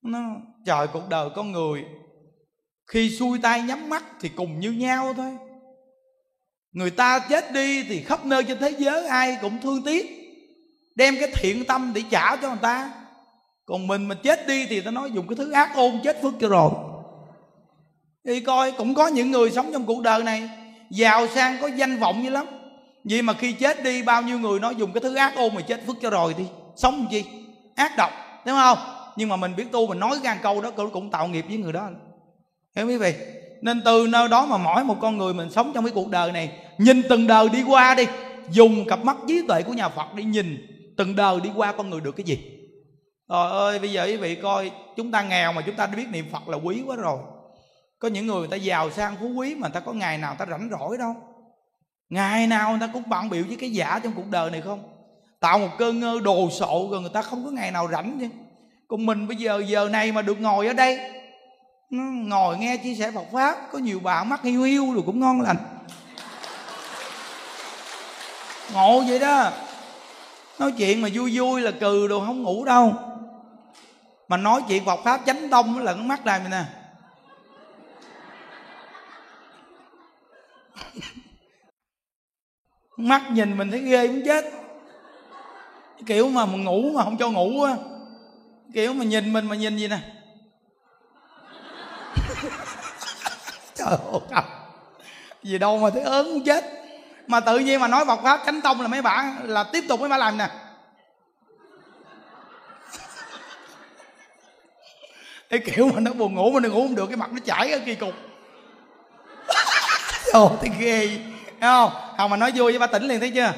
Nó, trời, cuộc đời con người, khi xuôi tay nhắm mắt thì cùng như nhau thôi. Người ta chết đi thì khắp nơi trên thế giới ai cũng thương tiếc, đem cái thiện tâm để trả cho người ta. Còn mình mà chết đi thì ta nói dùng cái thứ ác ôn chết phước cho rồi thì coi, cũng có những người sống trong cuộc đời này, giàu sang, có danh vọng như lắm. Vì mà khi chết đi, bao nhiêu người nói dùng cái thứ ác ôn mà chết phước cho rồi đi. Sống làm chi? Ác độc đúng không? Nhưng mà mình biết tu, mình nói gan câu đó, cũng tạo nghiệp với người đó. Hiểu quý vị? Nên từ nơi đó mà mỗi một con người mình sống trong cái cuộc đời này, nhìn từng đời đi qua đi, dùng cặp mắt trí tuệ của nhà phật đi nhìn từng đời đi qua con người được cái gì. Trời ơi, bây giờ quý vị coi, chúng ta nghèo mà chúng ta biết niệm phật là quý quá rồi có những người người ta giàu sang phú quý mà người ta có ngày nào ta rảnh rỗi đâu. Ngày nào người ta cũng bận biểu với cái giả trong cuộc đời này không? Tạo một cơn ngơ đồ sộ rồi người ta không có ngày nào rảnh chứ. Còn mình bây giờ giờ này mà được ngồi ở đây ngồi nghe chia sẻ Phật pháp, có nhiều bạn mắt hiu hiu rồi cũng ngon lành. Ngộ vậy đó. Nói chuyện mà vui vui là cừ đồ không ngủ đâu. Mà nói chuyện Phật pháp chánh tông là cái mắt này nè. mắt nhìn mình thấy ghê muốn chết. Kiểu mà mình ngủ mà không cho ngủ á. Kiểu mà nhìn mình mà nhìn gì nè. Trời ơi gì đâu mà thấy ớn muốn chết. Mà tự nhiên mà nói bọc pháp chánh tông là mấy bạn là tiếp tục mấy bạn làm nè. Cái kiểu mà nó buồn ngủ mà nó ngủ không được, cái mặt nó chảy ở kỳ cục đồ thì ghê thấy không? Không mà nói vui với ba tỉnh liền thấy chưa?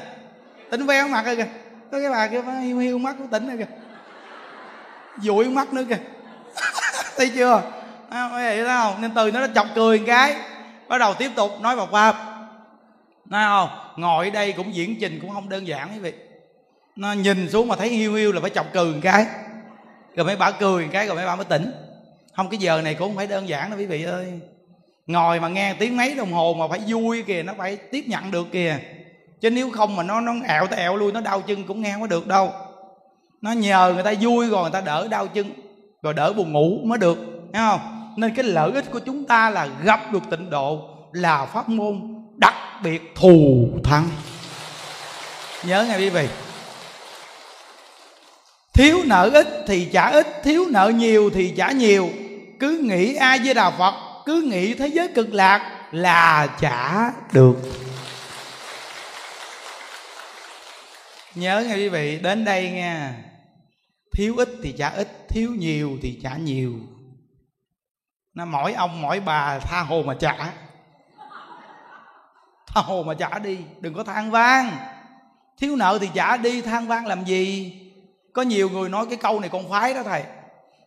Tỉnh veo mặt rồi kìa. Có cái bà kia hiu hiu mắt của tỉnh rồi kìa. Dụi mắt nữa kìa. Thấy chưa? À, vậy đó không? Nên từ nó chọc cười một cái. Bắt đầu tiếp tục nói vào qua nói không? Ngồi ở đây cũng diễn trình cũng không đơn giản quý vị. Nó nhìn xuống mà thấy hiu hiu là phải chọc cười một cái. Rồi mấy bà cười một cái rồi mấy bà mới tỉnh. Không cái giờ này cũng không phải đơn giản đâu quý vị ơi ngồi mà nghe tiếng mấy đồng hồ mà phải vui kìa, nó phải tiếp nhận được kìa. Chứ nếu không mà nó nó ẹo tới ẹo lui nó đau chân cũng nghe có được đâu. Nó nhờ người ta vui rồi người ta đỡ đau chân, rồi đỡ buồn ngủ mới được, thấy không? Nên cái lợi ích của chúng ta là gặp được tịnh độ, là pháp môn đặc biệt thù thắng. Nhớ nghe quý vị. Thiếu nợ ít thì trả ít, thiếu nợ nhiều thì trả nhiều. Cứ nghĩ ai với đà phật cứ nghĩ thế giới cực lạc là trả được. Nhớ nghe quý vị, đến đây nghe thiếu ít thì trả ít, thiếu nhiều thì trả nhiều. Nó mỗi ông mỗi bà, tha hồ mà trả. Tha hồ mà trả đi, đừng có than vang. Thiếu nợ thì trả đi, than vang làm gì? Có nhiều người nói cái câu này con phái đó thầy.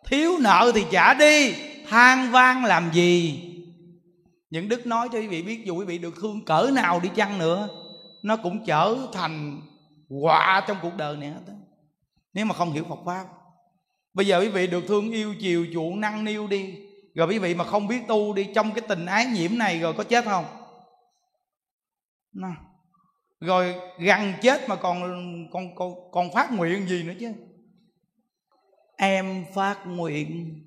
Thiếu nợ thì trả đi than vang làm gì? Những đức nói cho quý vị biết, dù quý vị được thương cỡ nào đi chăng nữa, nó cũng trở thành họa trong cuộc đời này hết nếu mà không hiểu Phật pháp. Bây giờ quý vị được thương yêu chiều chuộng năng niu đi, rồi quý vị mà không biết tu đi, trong cái tình ái nhiễm này rồi có chết không? Nó. rồi gần chết mà còn còn còn còn phát nguyện gì nữa chứ? Em phát nguyện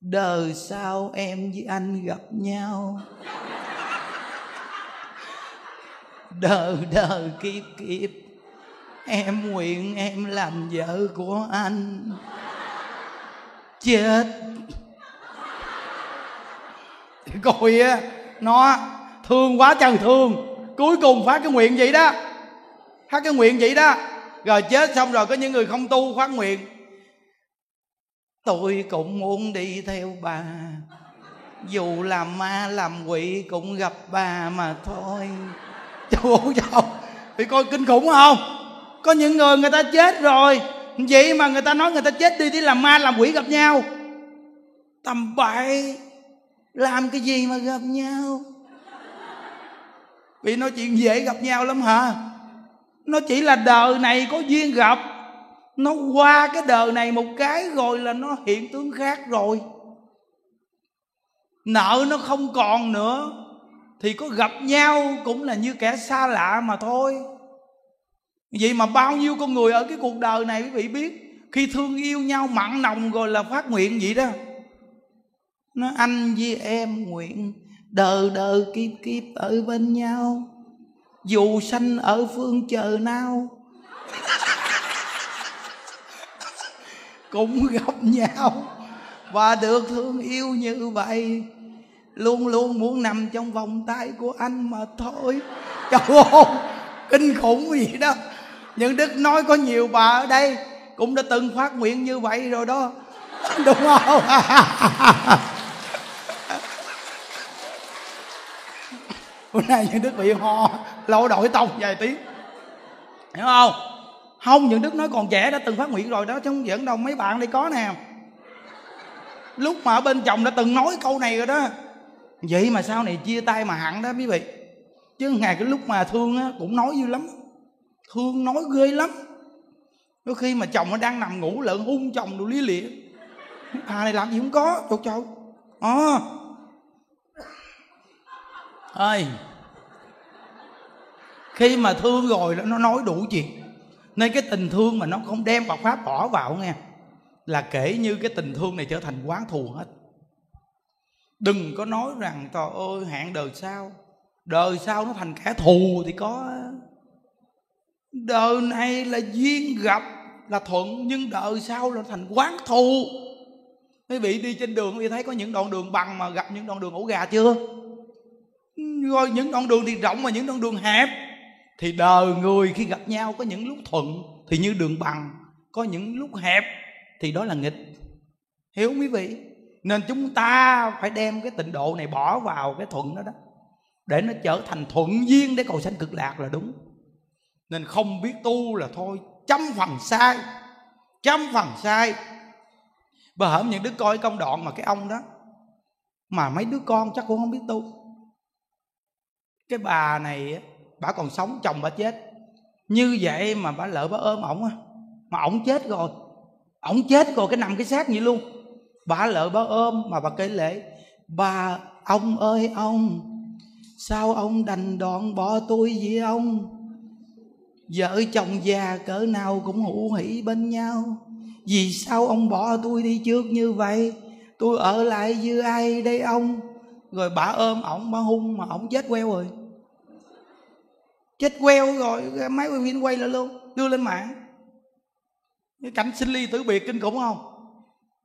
đời sau em với anh gặp nhau. Đời đời, kiếp kiếp. Em nguyện em làm vợ của anh. Chết. Coi á, nó thương quá trời thương. Cuối cùng phát cái nguyện vậy đó. Phát cái nguyện vậy đó. Rồi chết xong rồi có những người không tu phát nguyện tôi cũng muốn đi theo bà. Dù làm ma, làm quỷ cũng gặp bà mà thôi. Trời ơi trời thì coi kinh khủng không? Có những người người ta chết rồi. Vậy mà người ta nói người ta chết đi đi làm ma, làm quỷ gặp nhau. Tầm bậy, làm cái gì mà gặp nhau? Vì nói chuyện dễ gặp nhau lắm hả? Nó chỉ là đời này có duyên gặp nó qua cái đời này một cái rồi là nó hiện tướng khác rồi. Nợ nó không còn nữa. Thì có gặp nhau cũng là như kẻ xa lạ mà thôi. Vậy mà bao nhiêu con người ở cái cuộc đời này quý vị biết, khi thương yêu nhau mặn nồng rồi là phát nguyện vậy đó. Nó anh với em nguyện đời đời kiếp kiếp ở bên nhau. Dù sanh ở phương trời nào cũng gặp nhau. Và được thương yêu như vậy, luôn luôn muốn nằm trong vòng tay của anh mà thôi. Trời ơi, kinh khủng gì đó. Những đức nói có nhiều bà ở đây cũng đã từng phát nguyện như vậy rồi đó. Đúng không? Bữa nay những đức bị ho, lâu đổi tông vài tiếng. Hiểu không? Không, những đức nói còn trẻ đã từng phát nguyện rồi đó, chứ không giỡn đâu. Mấy bạn đây có nè. Lúc mà ở bên chồng đã từng nói câu này rồi đó. Vậy mà sau này chia tay mà hẳn đó quý vị. Chứ ngày cái lúc mà thương á, cũng nói dữ lắm. Thương nói ghê lắm. Đôi khi mà chồng nó đang nằm ngủ lợn hung chồng đồ lý lịa. Bà này làm gì không có, chột chột. Ờ. Ơi khi mà thương rồi nó nói đủ chuyện nên cái tình thương mà nó không đem Phật pháp bỏ vào, nghe, là kể như cái tình thương này trở thành quán thù hết. Đừng có nói rằng, trời ơi hẹn đời sau đời sau nó thành kẻ thù thì có. Đời này là duyên gặp, là thuận, nhưng đời sau là thành quán thù. Quý vị đi trên đường, quý vị thấy có những đoạn đường bằng mà gặp những đoạn đường ổ gà chưa? Rồi những đoạn đường thì rộng mà những đoạn đường hẹp thì đời người khi gặp nhau có những lúc thuận thì như đường bằng, có những lúc hẹp thì đó là nghịch. Hiểu không quý vị? Nên chúng ta phải đem cái tịnh độ này bỏ vào cái thuận đó đó, để nó trở thành thuận duyên để cầu sanh cực lạc là đúng. Nên không biết tu là thôi trăm phần sai trăm phần sai. Và hởm những đứa coi công đoạn mà cái ông đó, mà mấy đứa con chắc cũng không biết tu. Cái bà này bà còn sống, chồng bà chết. Như vậy mà bà lỡ bà ôm ổng á, mà ổng chết rồi. Ổng chết rồi, cái nằm cái xác vậy luôn. Bà lỡ bà ôm mà bà kể lễ, bà, ông ơi ông, sao ông đành đoạn bỏ tôi với ông? Vợ chồng già cỡ nào cũng hữu hỷ bên nhau. Vì sao ông bỏ tôi đi trước như vậy? Tôi ở lại với ai đây ông? Rồi bà ôm ổng, bà hung mà ổng chết queo rồi chết queo rồi máy quay phim quay lại luôn đưa lên mạng. Cái cảnh sinh ly tử biệt kinh khủng không?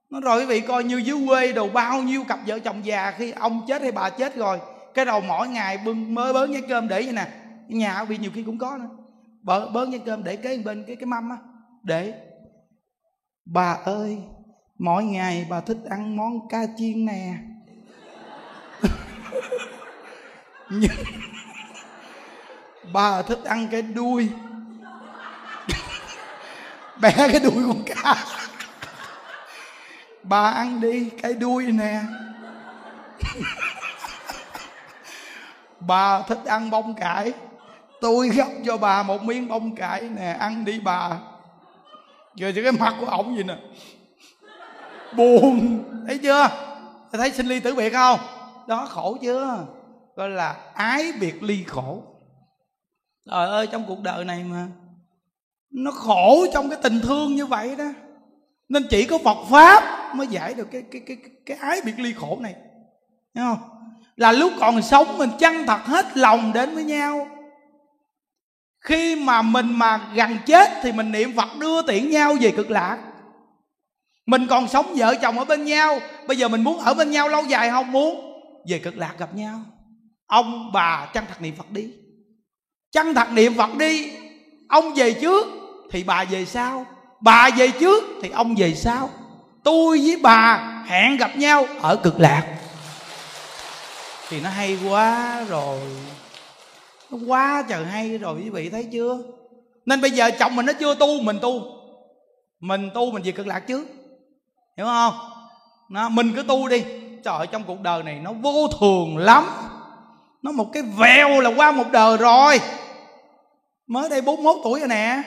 Nó rồi quý vị coi như dưới quê đồ bao nhiêu cặp vợ chồng già khi ông chết hay bà chết rồi cái đầu mỗi ngày bưng mới bớn cái cơm để vậy nè. Nhà bị nhiều khi cũng có nữa. Bớ, bớn cái cơm để kế bên cái cái mâm á. Để bà ơi mỗi ngày bà thích ăn món ca chiên nè. Nhưng bà thích ăn cái đuôi. Bẻ cái đuôi con cá. Bà ăn đi cái đuôi nè. Bà thích ăn bông cải. Tôi gấp cho bà một miếng bông cải nè, ăn đi bà. Rồi cái mặt của ổng gì nè. Buồn. Thấy chưa? Thấy sinh ly tử biệt không? Đó, khổ chưa? Gọi là ái biệt ly khổ trời ơi trong cuộc đời này mà nó khổ trong cái tình thương như vậy đó. Nên chỉ có Phật pháp mới giải được cái cái cái cái, ái biệt ly khổ này. Thấy không? Là lúc còn sống mình chân thật hết lòng đến với nhau. Khi mà mình mà gần chết thì mình niệm phật đưa tiễn nhau về cực lạc. Mình còn sống vợ chồng ở bên nhau. Bây giờ mình muốn ở bên nhau lâu dài không? Muốn về cực lạc gặp nhau. Ông bà chân thật niệm phật đi chân thật niệm phật đi ông về trước thì bà về sau. Bà về trước thì ông về sau. Tôi với bà hẹn gặp nhau ở cực lạc. Thì nó hay quá rồi. Nó quá trời hay rồi quý vị thấy chưa? Nên bây giờ chồng mình nó chưa tu mình tu. Mình tu mình về cực lạc chứ hiểu không? Nó, mình cứ tu đi. Trời ơi, trong cuộc đời này nó vô thường lắm. Nó một cái vèo là qua một đời rồi mới đây 41 tuổi rồi nè.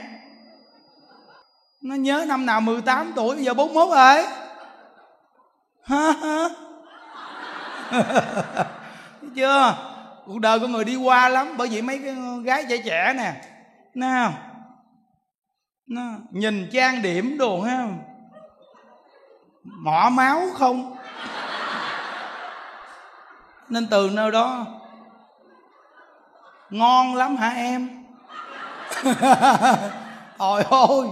Nó nhớ năm nào 18 tuổi, bây giờ 41 rồi. Ha ha. Chưa? Cuộc đời của người đi qua lắm, bởi vì mấy cái gái trẻ trẻ nè. Nào nó nhìn trang điểm đồ, ha. Mỏ máu không? Nên từ nơi đó. Ngon lắm hả em? ôi ôi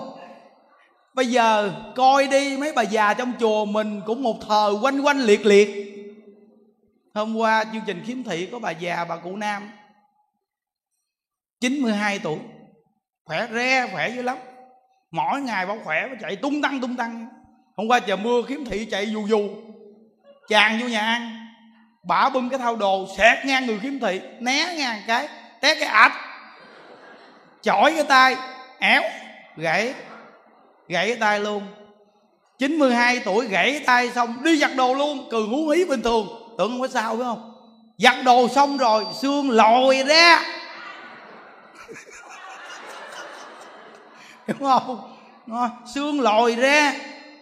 bây giờ coi đi, mấy bà già trong chùa mình cũng một thờ quanh quanh liệt liệt. Hôm qua chương trình khiếm thị có bà già, bà cụ nam. 92 tuổi. Khỏe re, khỏe dữ lắm. Mỗi ngày bà khỏe, bà chạy tung tăng tung tăng. Hôm qua trời mưa, khiếm thị chạy dù dù chàng vô nhà ăn. Bả bưng cái thao đồ xẹt ngang người khiếm thị, né ngang cái, té cái ạch chỏi cái tay, éo, gãy gãy cái tay luôn. 92 tuổi gãy cái tay xong, đi giặt đồ luôn cười hú hí bình thường. Tưởng không có sao, phải không? Giặt đồ xong rồi, xương lòi ra. Đúng không? Xương lòi ra,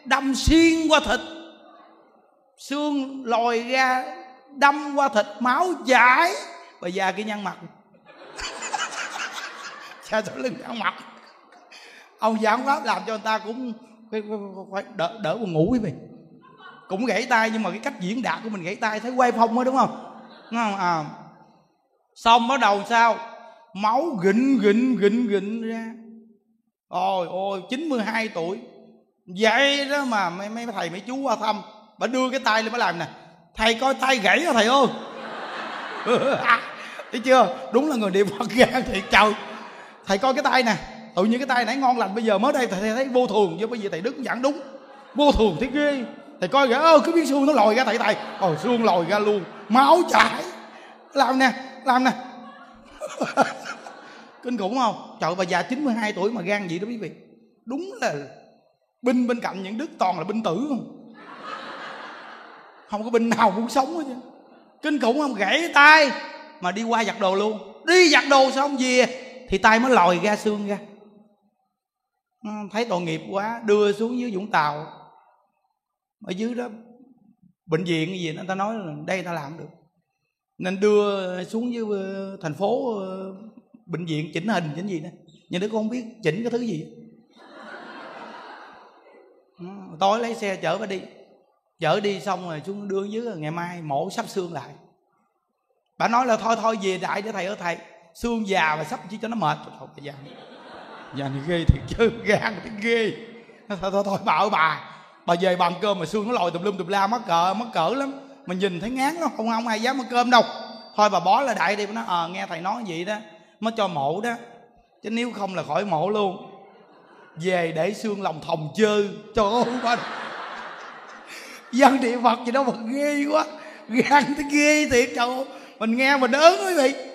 đâm xuyên qua thịt. Xương lòi ra, đâm qua thịt, máu chảy. Và già kia nhăn mặt cha sau lưng nhăn mặt. Ông giám pháp làm cho người ta cũng phải, phải, đỡ, đỡ buồn ngủ quý vị. Cũng gãy tay nhưng mà cái cách diễn đạt của mình gãy tay thấy quay phong đó đúng không? Đúng không? À. Xong bắt đầu sao? Máu gịnh gịnh gịnh gịnh ra. Ôi ôi 92 tuổi. Vậy đó mà mấy mấy thầy mấy chú qua thăm. Bà đưa cái tay lên bà làm nè. Thầy coi tay gãy rồi thầy ơi? À, thấy chưa? Đúng là người niệm phật gan thiệt trời thầy coi cái tay nè, tự nhiên cái tay nãy ngon lành, bây giờ mới đây thầy thấy vô thường, chứ bây giờ thầy đứng giảng đúng. Vô thường thấy ghê. Thầy coi kìa, ơ, cứ biết xương nó lòi ra thầy thầy. Ồ xương lòi ra luôn. Máu chảy. Làm nè làm nè. Kinh khủng không? Trời, bà già 92 tuổi mà gan gì đó quý vị. Đúng là binh bên cạnh những đức toàn là binh tử không? Không có binh nào muốn sống hết chứ kinh khủng không? Gãy tay mà đi qua giặt đồ luôn. Đi giặt đồ xong về thì tay mới lòi ra xương ra. Ừ, thấy tội nghiệp quá, đưa xuống dưới vũng tàu. Ở dưới đó, bệnh viện cái gì người ta nói là đây ta làm được. Nên đưa xuống dưới ờ, thành phố ờ, bệnh viện chỉnh hình, chỉnh gì đó. Nhưng đứa con không biết chỉnh cái thứ gì. Ừ, tối lấy xe chở bà đi. Chở đi xong rồi xuống, đưa dưới, ngày mai mổ sắp xương lại. Bà nói là thôi thôi, về đại để thầy ở thầy xương già mà sắp chỉ cho nó mệt. Thôi bà già. Già này ghê thiệt chứ. Gan thì ghê. Thôi thôi thôi bà ơi bà. Bà về bằng cơm mà xương nó lòi tùm lum tùm la mắc cỡ mắc cỡ lắm. Mình nhìn thấy ngán lắm. Không không ai dám ăn cơm đâu. Thôi bà bó lại đại đi. Nó ờ à, nghe thầy nói vậy đó mới cho mổ đó. Chứ nếu không là khỏi mổ luôn. Về để xương lòng thòng chơ. Trời ơi bà dân địa phật gì đâu mà ghê quá. Gan thấy ghê thiệt trời ơi. Mình nghe mình ớn quý vị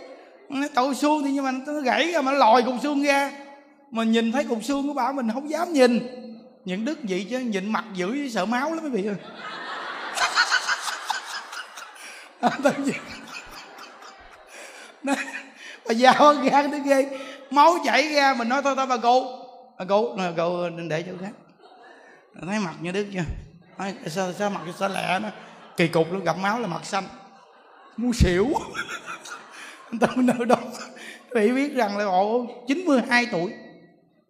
trời xương thì nhưng mà nó gãy ra mà nó lòi cục xương ra. Mình nhìn thấy cục xương của bà mình không dám nhìn. Những đức vậy chứ nhìn mặt dữ sợ máu lắm quý vị ơi. Bà già gan tới ghê. Máu chảy ra mình nói thôi thôi bà cụ. Bà cụ bà cụ đừng để chỗ khác. Thấy mặt như đức chưa? Nói, sao sao mặt sao lẹ nó kỳ cục luôn gặp máu là mặt xanh. Muốn xỉu. tâm nơi đó vị biết rằng là ồ 92 tuổi.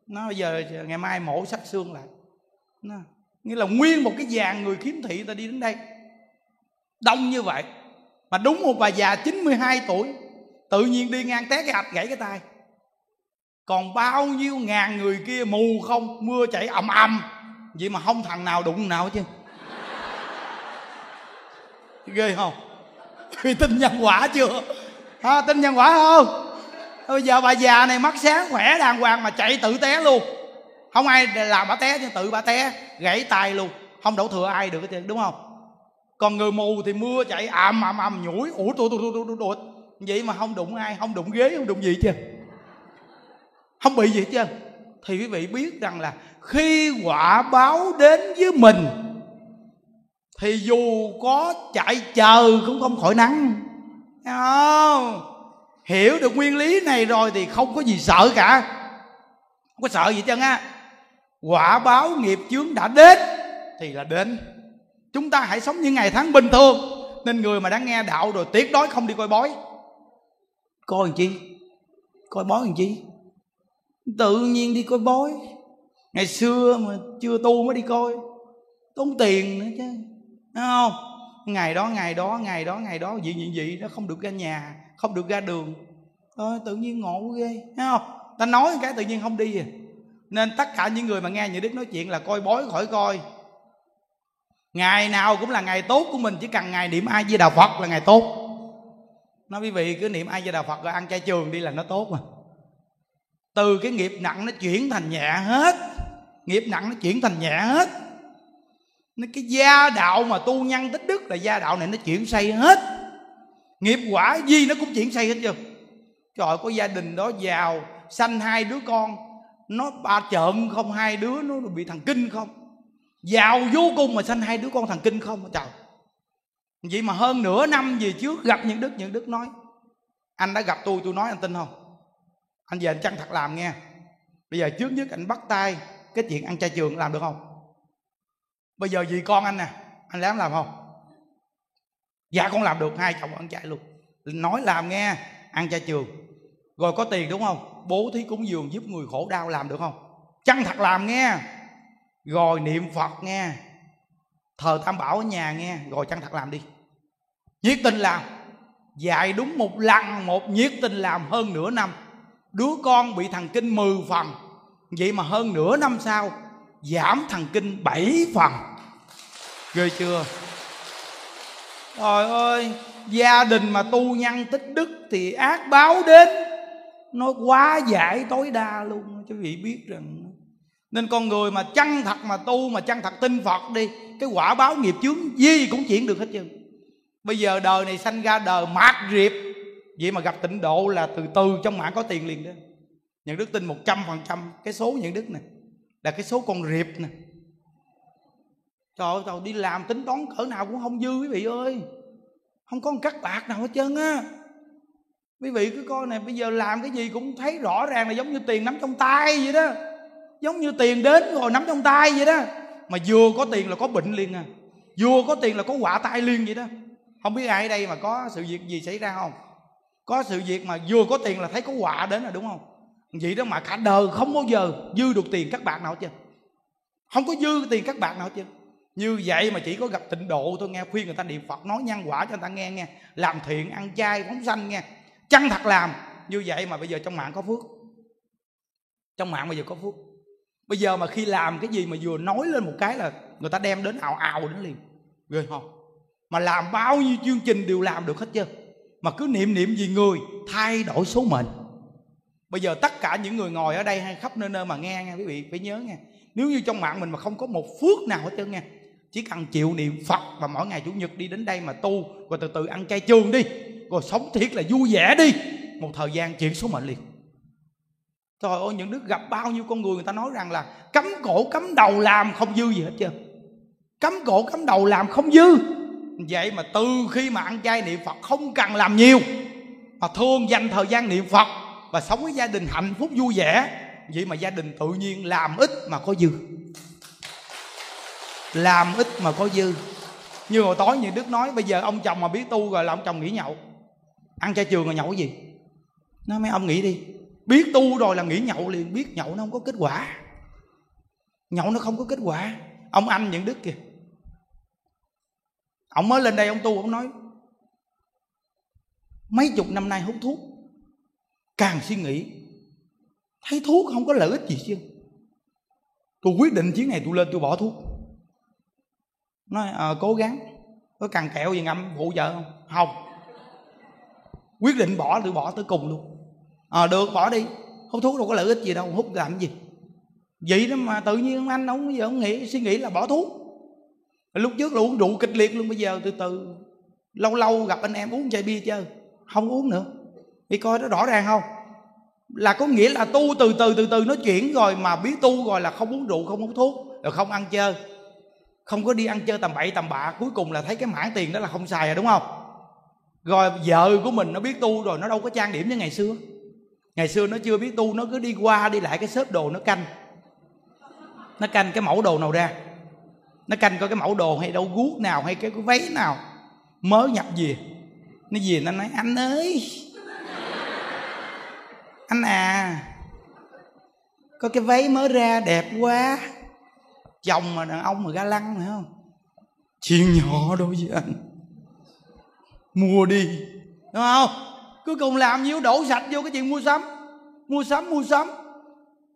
Nó giờ, giờ ngày mai mổ sắc xương lại. Nó, nghĩa là nguyên một cái dàn người kiếm thị ta đi đến đây. Đông như vậy. Mà đúng một bà già 92 tuổi tự nhiên đi ngang té cái hạch gãy cái tay. Còn bao nhiêu ngàn người kia mù không mưa chảy ầm ầm. Vậy mà không thằng nào đụng nào chứ. Ghê không? Vì tin nhân quả chưa? À, tin nhân quả không? Bây giờ bà già này mắt sáng khỏe đàng hoàng mà chạy tự té luôn. Không ai làm bà té nhưng tự bà té gãy tay luôn. Không đổ thừa ai được chứ đúng không? Còn người mù thì mưa chạy ầm ầm ầm nhủi. Ủa tôi tôi tôi tôi vậy mà không đụng ai không đụng ghế không đụng gì chứ không bị gì chứ? thì quý vị biết rằng là khi quả báo đến với mình thì dù có chạy chờ cũng không khỏi nắng không. Hiểu được nguyên lý này rồi thì không có gì sợ cả. Không có sợ gì chân á. Quả báo nghiệp chướng đã đến thì là đến. Chúng ta hãy sống những ngày tháng bình thường. Nên người mà đã nghe đạo rồi tuyệt đối không đi coi bói. Coi làm chi? Coi bói làm chi? Tự nhiên đi coi bói. Ngày xưa mà chưa tu mới đi coi. Tốn tiền nữa chứ. Đúng không? Ngày đó ngày đó ngày đó ngày đó gì gì gì nó không được ra nhà không được ra đường. Ờ, tự nhiên ngộ ghê thấy không? Ta nói cái tự nhiên không đi à. Nên tất cả những người mà nghe những đức nói chuyện là coi bói khỏi coi. Ngày nào cũng là ngày tốt của mình chỉ cần ngày niệm ai với đạo phật là ngày tốt. Nói quý vị cứ niệm ai với đạo phật rồi ăn chay trường đi là nó tốt mà. Từ cái nghiệp nặng nó chuyển thành nhẹ hết. Nghiệp nặng nó chuyển thành nhẹ hết nó cái gia đạo mà tu nhân tích đức là gia đạo này nó chuyển xây hết. Nghiệp quả gì nó cũng chuyển xây hết chưa trời, có gia đình đó giàu, sanh hai đứa con. Nó ba trộm không, hai đứa nó bị thằng kinh không? Giàu vô cùng mà sanh hai đứa con thằng kinh không? Trời. Vậy mà hơn nửa năm về trước gặp những đức những đức nói, anh đã gặp tôi tôi nói anh tin không? Anh về anh chăng thật làm nghe. Bây giờ trước nhất anh bắt tay, cái chuyện ăn chay trường làm được không? Bây giờ gì con anh nè, anh dám làm không? Dạ con làm được, hai chồng ăn chạy luôn. Nói làm nghe, ăn chay trường. Rồi có tiền đúng không? Bố thí cúng dường giúp người khổ đau làm được không? Chăng thật làm nghe. Rồi niệm phật nghe. Thờ tam bảo ở nhà nghe. Rồi chăng thật làm đi. Nhiệt tình làm. Dạy đúng một lần, một nhiệt tình làm hơn nửa năm. Đứa con bị thần kinh mười phần. Vậy mà hơn nửa năm sau giảm thần kinh bảy phần. Ghê chưa? Trời ơi, gia đình mà tu nhân tích đức thì ác báo đến. Nó quá giải tối đa luôn quý vị biết rằng. Nên con người mà chân thật mà tu, mà chân thật tin phật đi, cái quả báo nghiệp chướng gì cũng chuyển được hết trơn. Bây giờ đời này sanh ra đời mạt riệp. Vậy mà gặp tịnh độ là từ từ trong mạng có tiền liền đó. Nhận đức tin một trăm phần trăm cái số nhận đức này là cái số con riệp nè. Trời ơi trời đi làm tính toán cỡ nào cũng không dư quý vị ơi. Không có một cắt bạc nào hết trơn á. Quý vị cứ coi này bây giờ làm cái gì cũng thấy rõ ràng là giống như tiền nắm trong tay vậy đó. Giống như tiền đến rồi nắm trong tay vậy đó. Mà vừa có tiền là có bệnh liền à. Vừa có tiền là có quả tay liền vậy đó. Không biết ai ở đây mà có sự việc gì xảy ra không? Có sự việc mà vừa có tiền là thấy có quả đến là đúng không? Vậy đó mà cả đời không bao giờ dư được tiền các bạn nào chứ không có dư tiền các bạn nào chứ như vậy mà chỉ có gặp tịnh độ tôi nghe, khuyên người ta niệm phật, nói nhân quả cho người ta nghe nghe, làm thiện, ăn chay, phóng sanh nghe. Chăng thật làm. Như vậy mà bây giờ trong mạng có phước. Trong mạng bây giờ có phước. Bây giờ mà khi làm cái gì mà vừa nói lên một cái là người ta đem đến ào ào đến liền. Ghê không mà làm bao nhiêu chương trình đều làm được hết chưa mà cứ niệm niệm gì người, thay đổi số mệnh bây giờ tất cả những người ngồi ở đây hay khắp nơi nơi mà nghe nghe quý vị, phải nhớ nghe nếu như trong mạng mình mà không có một phước nào hết trơn nghe chỉ cần chịu niệm phật và mỗi ngày chủ nhật đi đến đây mà tu, rồi từ từ ăn chay trường đi, rồi sống thiệt là vui vẻ đi, một thời gian chuyển số mệnh liền. Trời ơi, những đức gặp bao nhiêu con người người ta nói rằng là cấm cổ cấm đầu làm không dư gì hết trơn. Cấm cổ cấm đầu làm không dư. Vậy mà từ khi mà ăn chay niệm phật không cần làm nhiều, mà thương dành thời gian niệm phật và sống với gia đình hạnh phúc vui vẻ. Vậy mà gia đình tự nhiên làm ít mà có dư. Làm ít mà có dư. Như hồi tối như đức nói, bây giờ ông chồng mà biết tu rồi là ông chồng nghỉ nhậu. Ăn chay trường rồi nhậu cái gì? Nó mấy ông nghĩ đi. Biết tu rồi là nghỉ nhậu liền. Biết nhậu nó không có kết quả. Nhậu nó không có kết quả. Ông anh những đức kìa. Ông mới lên đây ông tu, ông nói, mấy chục năm nay hút thuốc càng suy nghĩ thấy thuốc không có lợi ích gì chứ tôi quyết định chuyến này tôi lên tôi bỏ thuốc. Nói à, cố gắng có cần kẹo gì ngâm phụ vợ không? Không. Quyết định bỏ tôi bỏ tới cùng luôn. À, được bỏ đi hút thuốc đâu có lợi ích gì đâu hút làm gì? Vậy đó mà tự nhiên anh ông giờ ông nghĩ suy nghĩ là bỏ thuốc. Lúc trước là uống rượu kịch liệt luôn bây giờ từ từ lâu lâu gặp anh em uống chai bia chơi không uống nữa đi coi nó rõ ràng không? Là có nghĩa là tu từ từ từ từ nó chuyển rồi mà biết tu rồi là không uống rượu không uống thuốc rồi không ăn chơi. Không có đi ăn chơi tầm bậy tầm bạ cuối cùng là thấy cái mãn tiền đó là không xài rồi đúng không? Rồi vợ của mình nó biết tu rồi nó đâu có trang điểm như ngày xưa. Ngày xưa nó chưa biết tu nó cứ đi qua đi lại cái xếp đồ nó canh. Nó canh cái mẫu đồ nào ra? Nó canh coi cái mẫu đồ hay đâu guốc nào hay cái, cái váy nào. Mới nhập về. Nó về nó nói anh ơi! Anh à có cái váy mới ra đẹp quá. Chồng mà đàn ông mà ga lăng phải không? Chuyện nhỏ đối với anh. Mua đi, đúng không? Cuối cùng làm nhiêu đổ sạch vô cái chuyện mua sắm. Mua sắm mua sắm.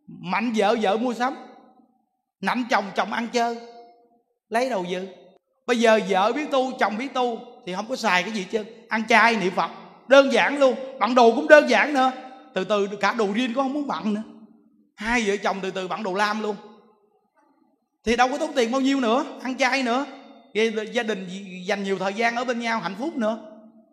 Mạnh vợ vợ mua sắm. Nạnh chồng chồng ăn chơi. Lấy đầu dự bây giờ vợ biết tu, chồng biết tu, thì không có xài cái gì chứ ăn chay niệm phật. Đơn giản luôn. Bằng đồ cũng đơn giản nữa từ từ, cả đồ riêng cũng không muốn bận nữa. Hai vợ chồng từ từ bận đồ lam luôn. Thì đâu có tốn tiền bao nhiêu nữa, ăn chay nữa. Gia đình dành nhiều thời gian ở bên nhau, hạnh phúc nữa.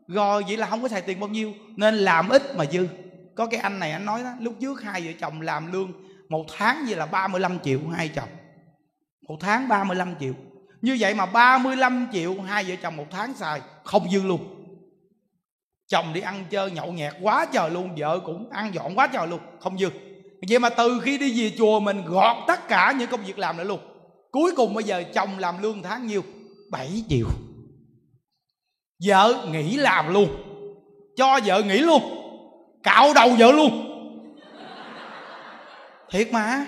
Rồi vậy là không có xài tiền bao nhiêu, nên làm ít mà dư. Có cái anh này, anh nói đó, lúc trước hai vợ chồng làm lương, một tháng vậy là 35 triệu hai chồng. Một tháng 35 triệu. Như vậy mà 35 triệu hai vợ chồng một tháng xài, không dư luôn chồng đi ăn chơi nhậu nhẹt quá trời luôn, vợ cũng ăn dọn quá trời luôn, không dư. Vậy mà từ khi đi về chùa mình gọt tất cả những công việc làm lại luôn. Cuối cùng bây giờ chồng làm lương tháng nhiêu? 7 triệu. Vợ nghỉ làm luôn. Cho vợ nghỉ luôn. Cạo đầu vợ luôn. Thiệt mà.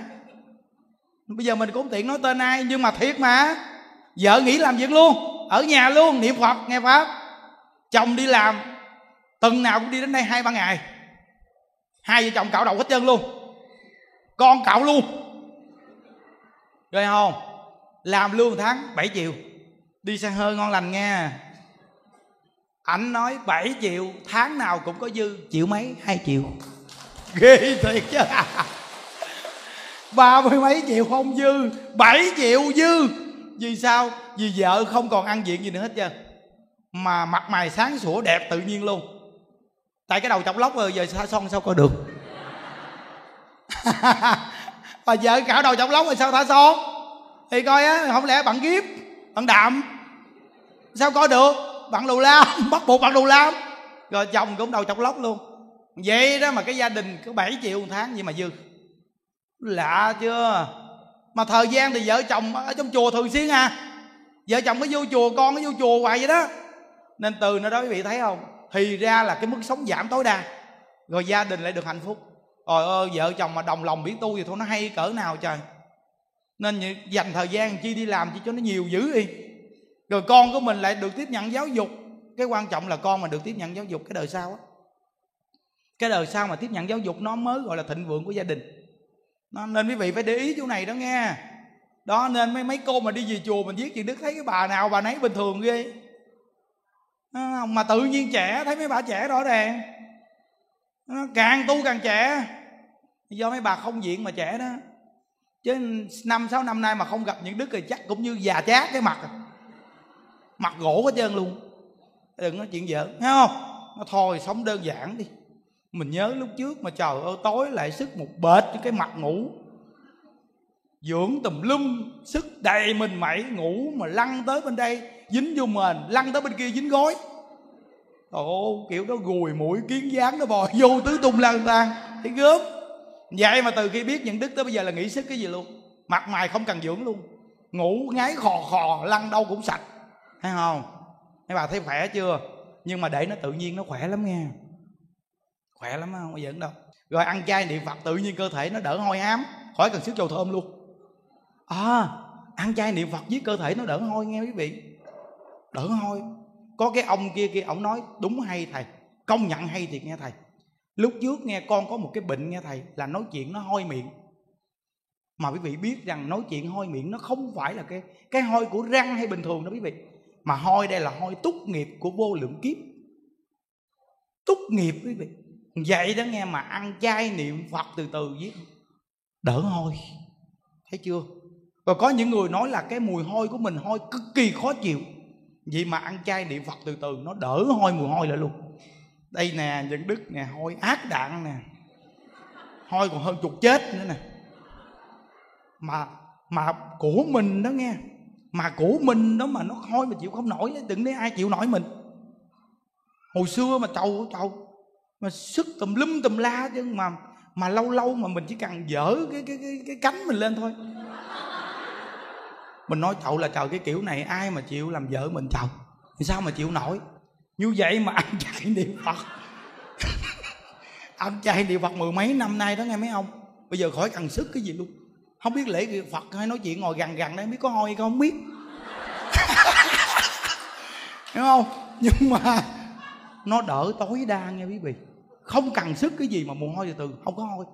Bây giờ mình cũng tiện nói tên ai, nhưng mà thiệt mà. Vợ nghỉ làm việc luôn. Ở nhà luôn, niệm phật, nghe pháp. Chồng đi làm tuần nào cũng đi đến đây hai ba ngày. Hai vợ chồng cạo đầu hết trơn luôn. Con cạo luôn. Rồi không? Làm lương tháng 7 triệu. Đi xe hơi ngon lành nghe. Ảnh nói 7 triệu, tháng nào cũng có dư. Triệu mấy? Hai triệu. Ghê thiệt chứ. Ba mươi mấy triệu không dư. 7 triệu dư. Vì sao? Vì vợ không còn ăn diện gì nữa hết trơn. Mà mặt mày sáng sủa đẹp tự nhiên luôn tại cái đầu chọc lóc rồi giờ sao son sao coi được? Bà vợ cạo đầu chọc lóc rồi sao thả son? Thì coi á, không lẽ bạn kiếp, bạn đạm, sao coi được? Bạn đồ lam, bắt buộc bạn đồ lam. Rồi chồng cũng đầu chọc lóc luôn. Vậy đó mà cái gia đình có 7 triệu một tháng vậy mà dư. Lạ chưa? Mà thời gian thì vợ chồng ở trong chùa thường xuyên à. Vợ chồng có vô chùa, con có vô chùa hoài vậy đó. Nên từ nó đó quý vị thấy không? Thì ra là cái mức sống giảm tối đa. Rồi gia đình lại được hạnh phúc. Rồi ơi vợ chồng mà đồng lòng biết tu thì thôi nó hay cỡ nào trời. Nên dành thời gian chi đi làm chi cho nó nhiều dữ đi rồi con của mình lại được tiếp nhận giáo dục. Cái quan trọng là con mà được tiếp nhận giáo dục cái đời sau á. Cái đời sau mà tiếp nhận giáo dục nó mới gọi là thịnh vượng của gia đình. Nó, nên quý vị phải để ý chỗ này đó nghe. Đó nên mấy mấy cô mà đi về chùa mình viết chuyện đức thấy cái bà nào bà nấy bình thường ghê mà tự nhiên trẻ, thấy mấy bà trẻ rõ ràng. Càng tu càng trẻ. Do mấy bà không diện mà trẻ đó. Chứ năm, sáu năm nay mà không gặp những đức thì chắc cũng như già chát cái mặt à. mặt gỗ hết trơn luôn. Đừng nói chuyện giỡn, thấy không? Nó thôi, sống đơn giản đi. Mình nhớ lúc trước mà trời ơi, tối lại sức một bệt cái mặt ngủ. Dưỡng tùm lum, sức đầy mình mẩy ngủ mà lăn tới bên đây dính vô mền, lăn tới bên kia dính gối. Ồ kiểu đó gùi mũi kiến dáng nó bò, vô tứ tung lan tan thấy gớm. Vậy mà từ khi biết nhận đức tới bây giờ là nghĩ sức cái gì luôn. Mặt mày không cần dưỡng luôn. Ngủ ngáy khò khò, lăn đâu cũng sạch. Thấy không? Mấy bà thấy khỏe chưa? Nhưng mà để nó tự nhiên nó khỏe lắm nghe khỏe lắm không bao đâu. Rồi ăn chay niệm phật tự nhiên cơ thể nó đỡ hôi hám khỏi cần sức dầu thơm luôn. À ăn chay niệm phật với cơ thể nó đỡ hôi nghe quý vị đỡ hôi. Có cái ông kia kia ông nói, đúng hay, thầy? Công nhận hay thiệt nghe, thầy. Lúc trước nghe con có một cái bệnh nghe, thầy, là nói chuyện nó hôi miệng. Mà quý vị biết rằng nói chuyện hôi miệng nó không phải là cái cái hôi của răng hay bình thường đó quý vị. Mà hôi đây là hôi túc nghiệp của vô lượng kiếp. Túc nghiệp quý vị. Vậy đó nghe mà ăn chay niệm phật từ từ với đỡ hôi. Thấy chưa? Và có những người nói là cái mùi hôi của mình hôi cực kỳ khó chịu vậy mà ăn chay niệm phật từ từ nó đỡ hôi mùi hôi lại luôn. Đây nè những đức nè hôi ác đạn nè. Hôi còn hơn chục chết nữa nè. Mà mà của mình đó nghe. Mà của mình đó mà nó hôi mà chịu không nổi đừng để ai chịu nổi mình. Hồi xưa mà trầu trầu mà sức tùm lum tùm la chứ mà mà lâu lâu mà mình chỉ cần dở cái cái cái, cái cánh mình lên thôi mình nói chậu là trời cái kiểu này, ai mà chịu làm vợ mình chồng? Thì sao mà chịu nổi? Như vậy mà ăn chay niệm phật. Ăn chay niệm phật mười mấy năm nay đó nghe mấy ông. Bây giờ khỏi cần sức cái gì luôn. Không biết lễ phật hay nói chuyện ngồi gần gần đây biết có hôi hay không biết. Hiểu không? Nhưng mà nó đỡ tối đa nghe quý vị. Không cần sức cái gì mà mồ hôi từ từ, không có hôi.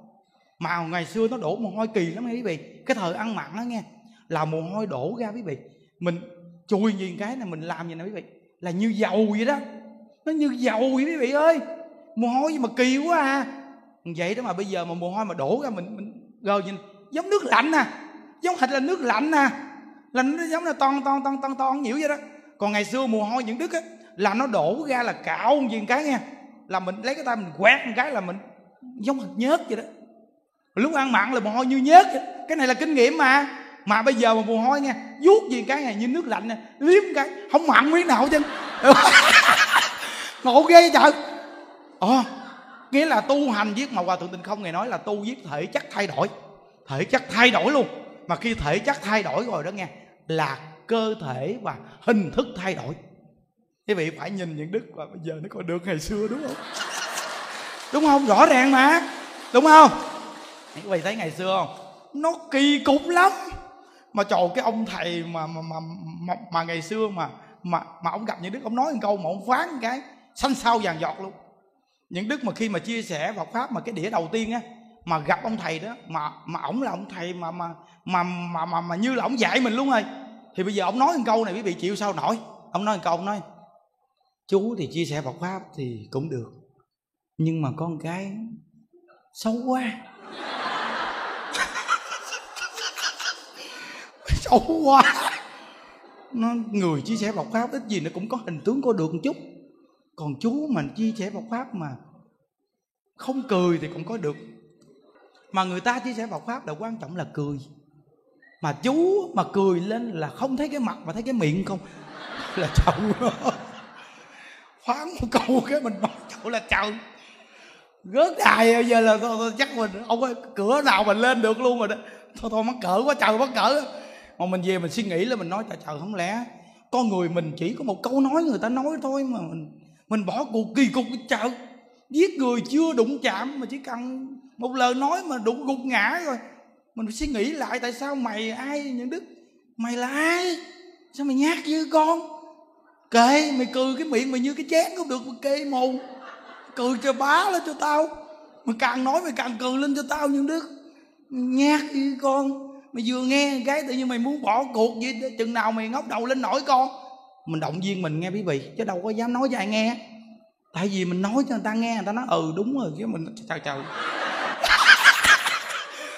Mà ngày xưa nó đổ mồ hôi kỳ lắm nghe quý vị. Cái thời ăn mặn đó nghe là mồ hôi đổ ra quý vị. Mình chùi nhìn cái này mình làm gì nè quý vị? Là như dầu vậy đó. Nó như dầu vậy quý vị ơi. Mồ hôi gì mà kỳ quá à. Vậy đó mà bây giờ mà mồ hôi mà đổ ra mình mình gờ nhìn, giống nước lạnh nè giống hệt là nước lạnh nè là nó giống là ton ton ton ton ton nhiễu vậy đó. Còn ngày xưa mồ hôi những đức á, là nó đổ ra là cạo gì cái nha là mình lấy cái tay mình quét một cái là mình giống hệt nhớt vậy đó. Lúc ăn mặn là mồ hôi như nhớt vậy. cái này là kinh nghiệm mà mà bây giờ mà mùa hôi nghe, vuốt gì cái này như nước lạnh nè liếm cái không mặn miếng nào chứ ngộ ghê trời. Ờ nghĩa là tu hành viết mà hòa thượng tình không ngày nói là tu viết thể chất thay đổi. Thể chất thay đổi luôn. Mà khi thể chất thay đổi rồi đó nghe là cơ thể và hình thức thay đổi. Quý vị phải nhìn những đức và bây giờ nó còn được ngày xưa đúng không? Đúng không? Rõ ràng mà. Đúng không? Quý vị thấy ngày xưa không? Nó kỳ cục lắm mà trời cái ông thầy mà mà mà mà, mà ngày xưa mà mà mà ông gặp những đức ông nói một câu mà ông phán một cái xanh sao vàng giọt luôn. Những đức mà khi mà chia sẻ Phật pháp mà cái đĩa đầu tiên á mà gặp ông thầy đó mà mà ổng là ông thầy mà mà mà mà mà, mà như là ông dạy mình luôn rồi. Thì bây giờ ông nói một câu này quý vị chịu sao nổi? Ông nói một câu ông nói chú thì chia sẻ Phật pháp thì cũng được nhưng mà con cái xấu quá. Xấu quá. Nó người chia sẻ bọc pháp ít gì nó cũng có hình tướng có được một chút. Còn chú mà chia sẻ bọc pháp mà không cười thì cũng có được. Mà người ta chia sẻ bọc pháp là quan trọng là cười. Mà chú mà cười lên là không thấy cái mặt mà thấy cái miệng không. Là chậu phán một câu cái mình nói chậu là chậu rớt đài bây giờ là thôi, thôi, chắc mình không ơi cửa nào mình lên được luôn rồi đó. Thôi thôi mắc cỡ quá trời mắc cỡ mà mình về mình suy nghĩ là mình nói, trời trời, không lẽ con người mình chỉ có một câu nói người ta nói thôi mà mình mình bỏ cuộc kỳ cục chợ giết người chưa đụng chạm mà chỉ cần một lời nói mà đụng gục ngã rồi. Mình phải suy nghĩ lại tại sao mày ai những đức? Mày là ai? Sao mày nhát như con? Kệ, mày cười cái miệng mày như cái chén cũng được mà kê mù cười cho bá lên cho tao. Mày càng nói mày càng cười lên cho tao những đức. Nhát như con mày vừa nghe cái tự nhiên mày muốn bỏ cuộc gì chừng nào mày ngóc đầu lên nổi con. Mình động viên mình nghe quý vị, chứ đâu có dám nói cho ai nghe. Tại vì mình nói cho người ta nghe, người ta nói ừ đúng rồi. Chứ mình trời trời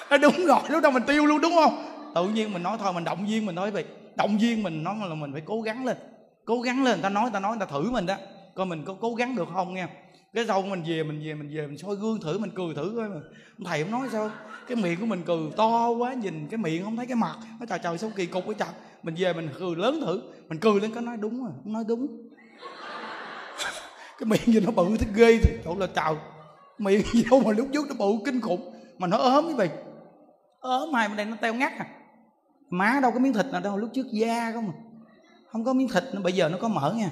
à, đúng rồi, lúc đó mình tiêu luôn, đúng không? Tự nhiên mình nói thôi, mình động viên mình nói vậy động viên mình nói là mình phải cố gắng lên. Cố gắng lên, người ta nói, người ta nói, người ta thử mình đó. Coi mình có cố gắng được không nghe cái sau mình về mình về mình về, mình soi gương thử, mình cười thử coi mà. Thầy không nói sao? Cái miệng của mình cười to quá, nhìn cái miệng không thấy cái mặt. Nó trời trời, sao kỳ cục cái trời. Mình về mình cười lớn thử. Mình cười lên có nói đúng rồi nói đúng. Cái miệng gì nó bự thế ghê thì chỗ là trời. Miệng gì đâu mà lúc trước nó bự kinh khủng. Mà nó ốm cái mày ốm hai bên đây, nó teo ngắt à. Má đâu có miếng thịt nào đâu, lúc trước da không à. Không có miếng thịt nó bây giờ nó có mỡ nha.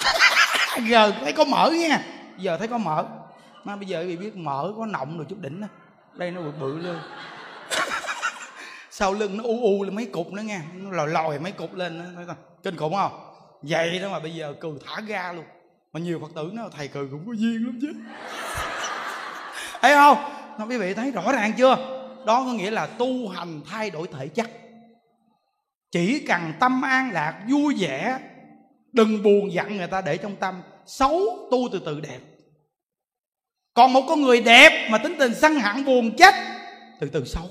giờ thấy có mỡ nha. Giờ thấy có mỡ mà bây giờ bị biết mở, có nọng rồi chút đỉnh đó. đây nó bự bự lên sau lưng nó u u lên mấy cục nữa nghe nó lòi lòi mấy cục lên nữa. Thấy không? Kinh khủng không? Vậy đó mà bây giờ cười thả ga luôn. Mà nhiều phật tử nó, thầy cười cũng có duyên lắm chứ. Thấy không? Nó quý vị thấy rõ ràng chưa? Đó có nghĩa là tu hành thay đổi thể chất. Chỉ cần tâm an lạc, vui vẻ đừng buồn giận người ta để trong tâm. Xấu tu từ từ đẹp. Còn một con người đẹp mà tính tình sân hận buồn chết, từ từ xấu.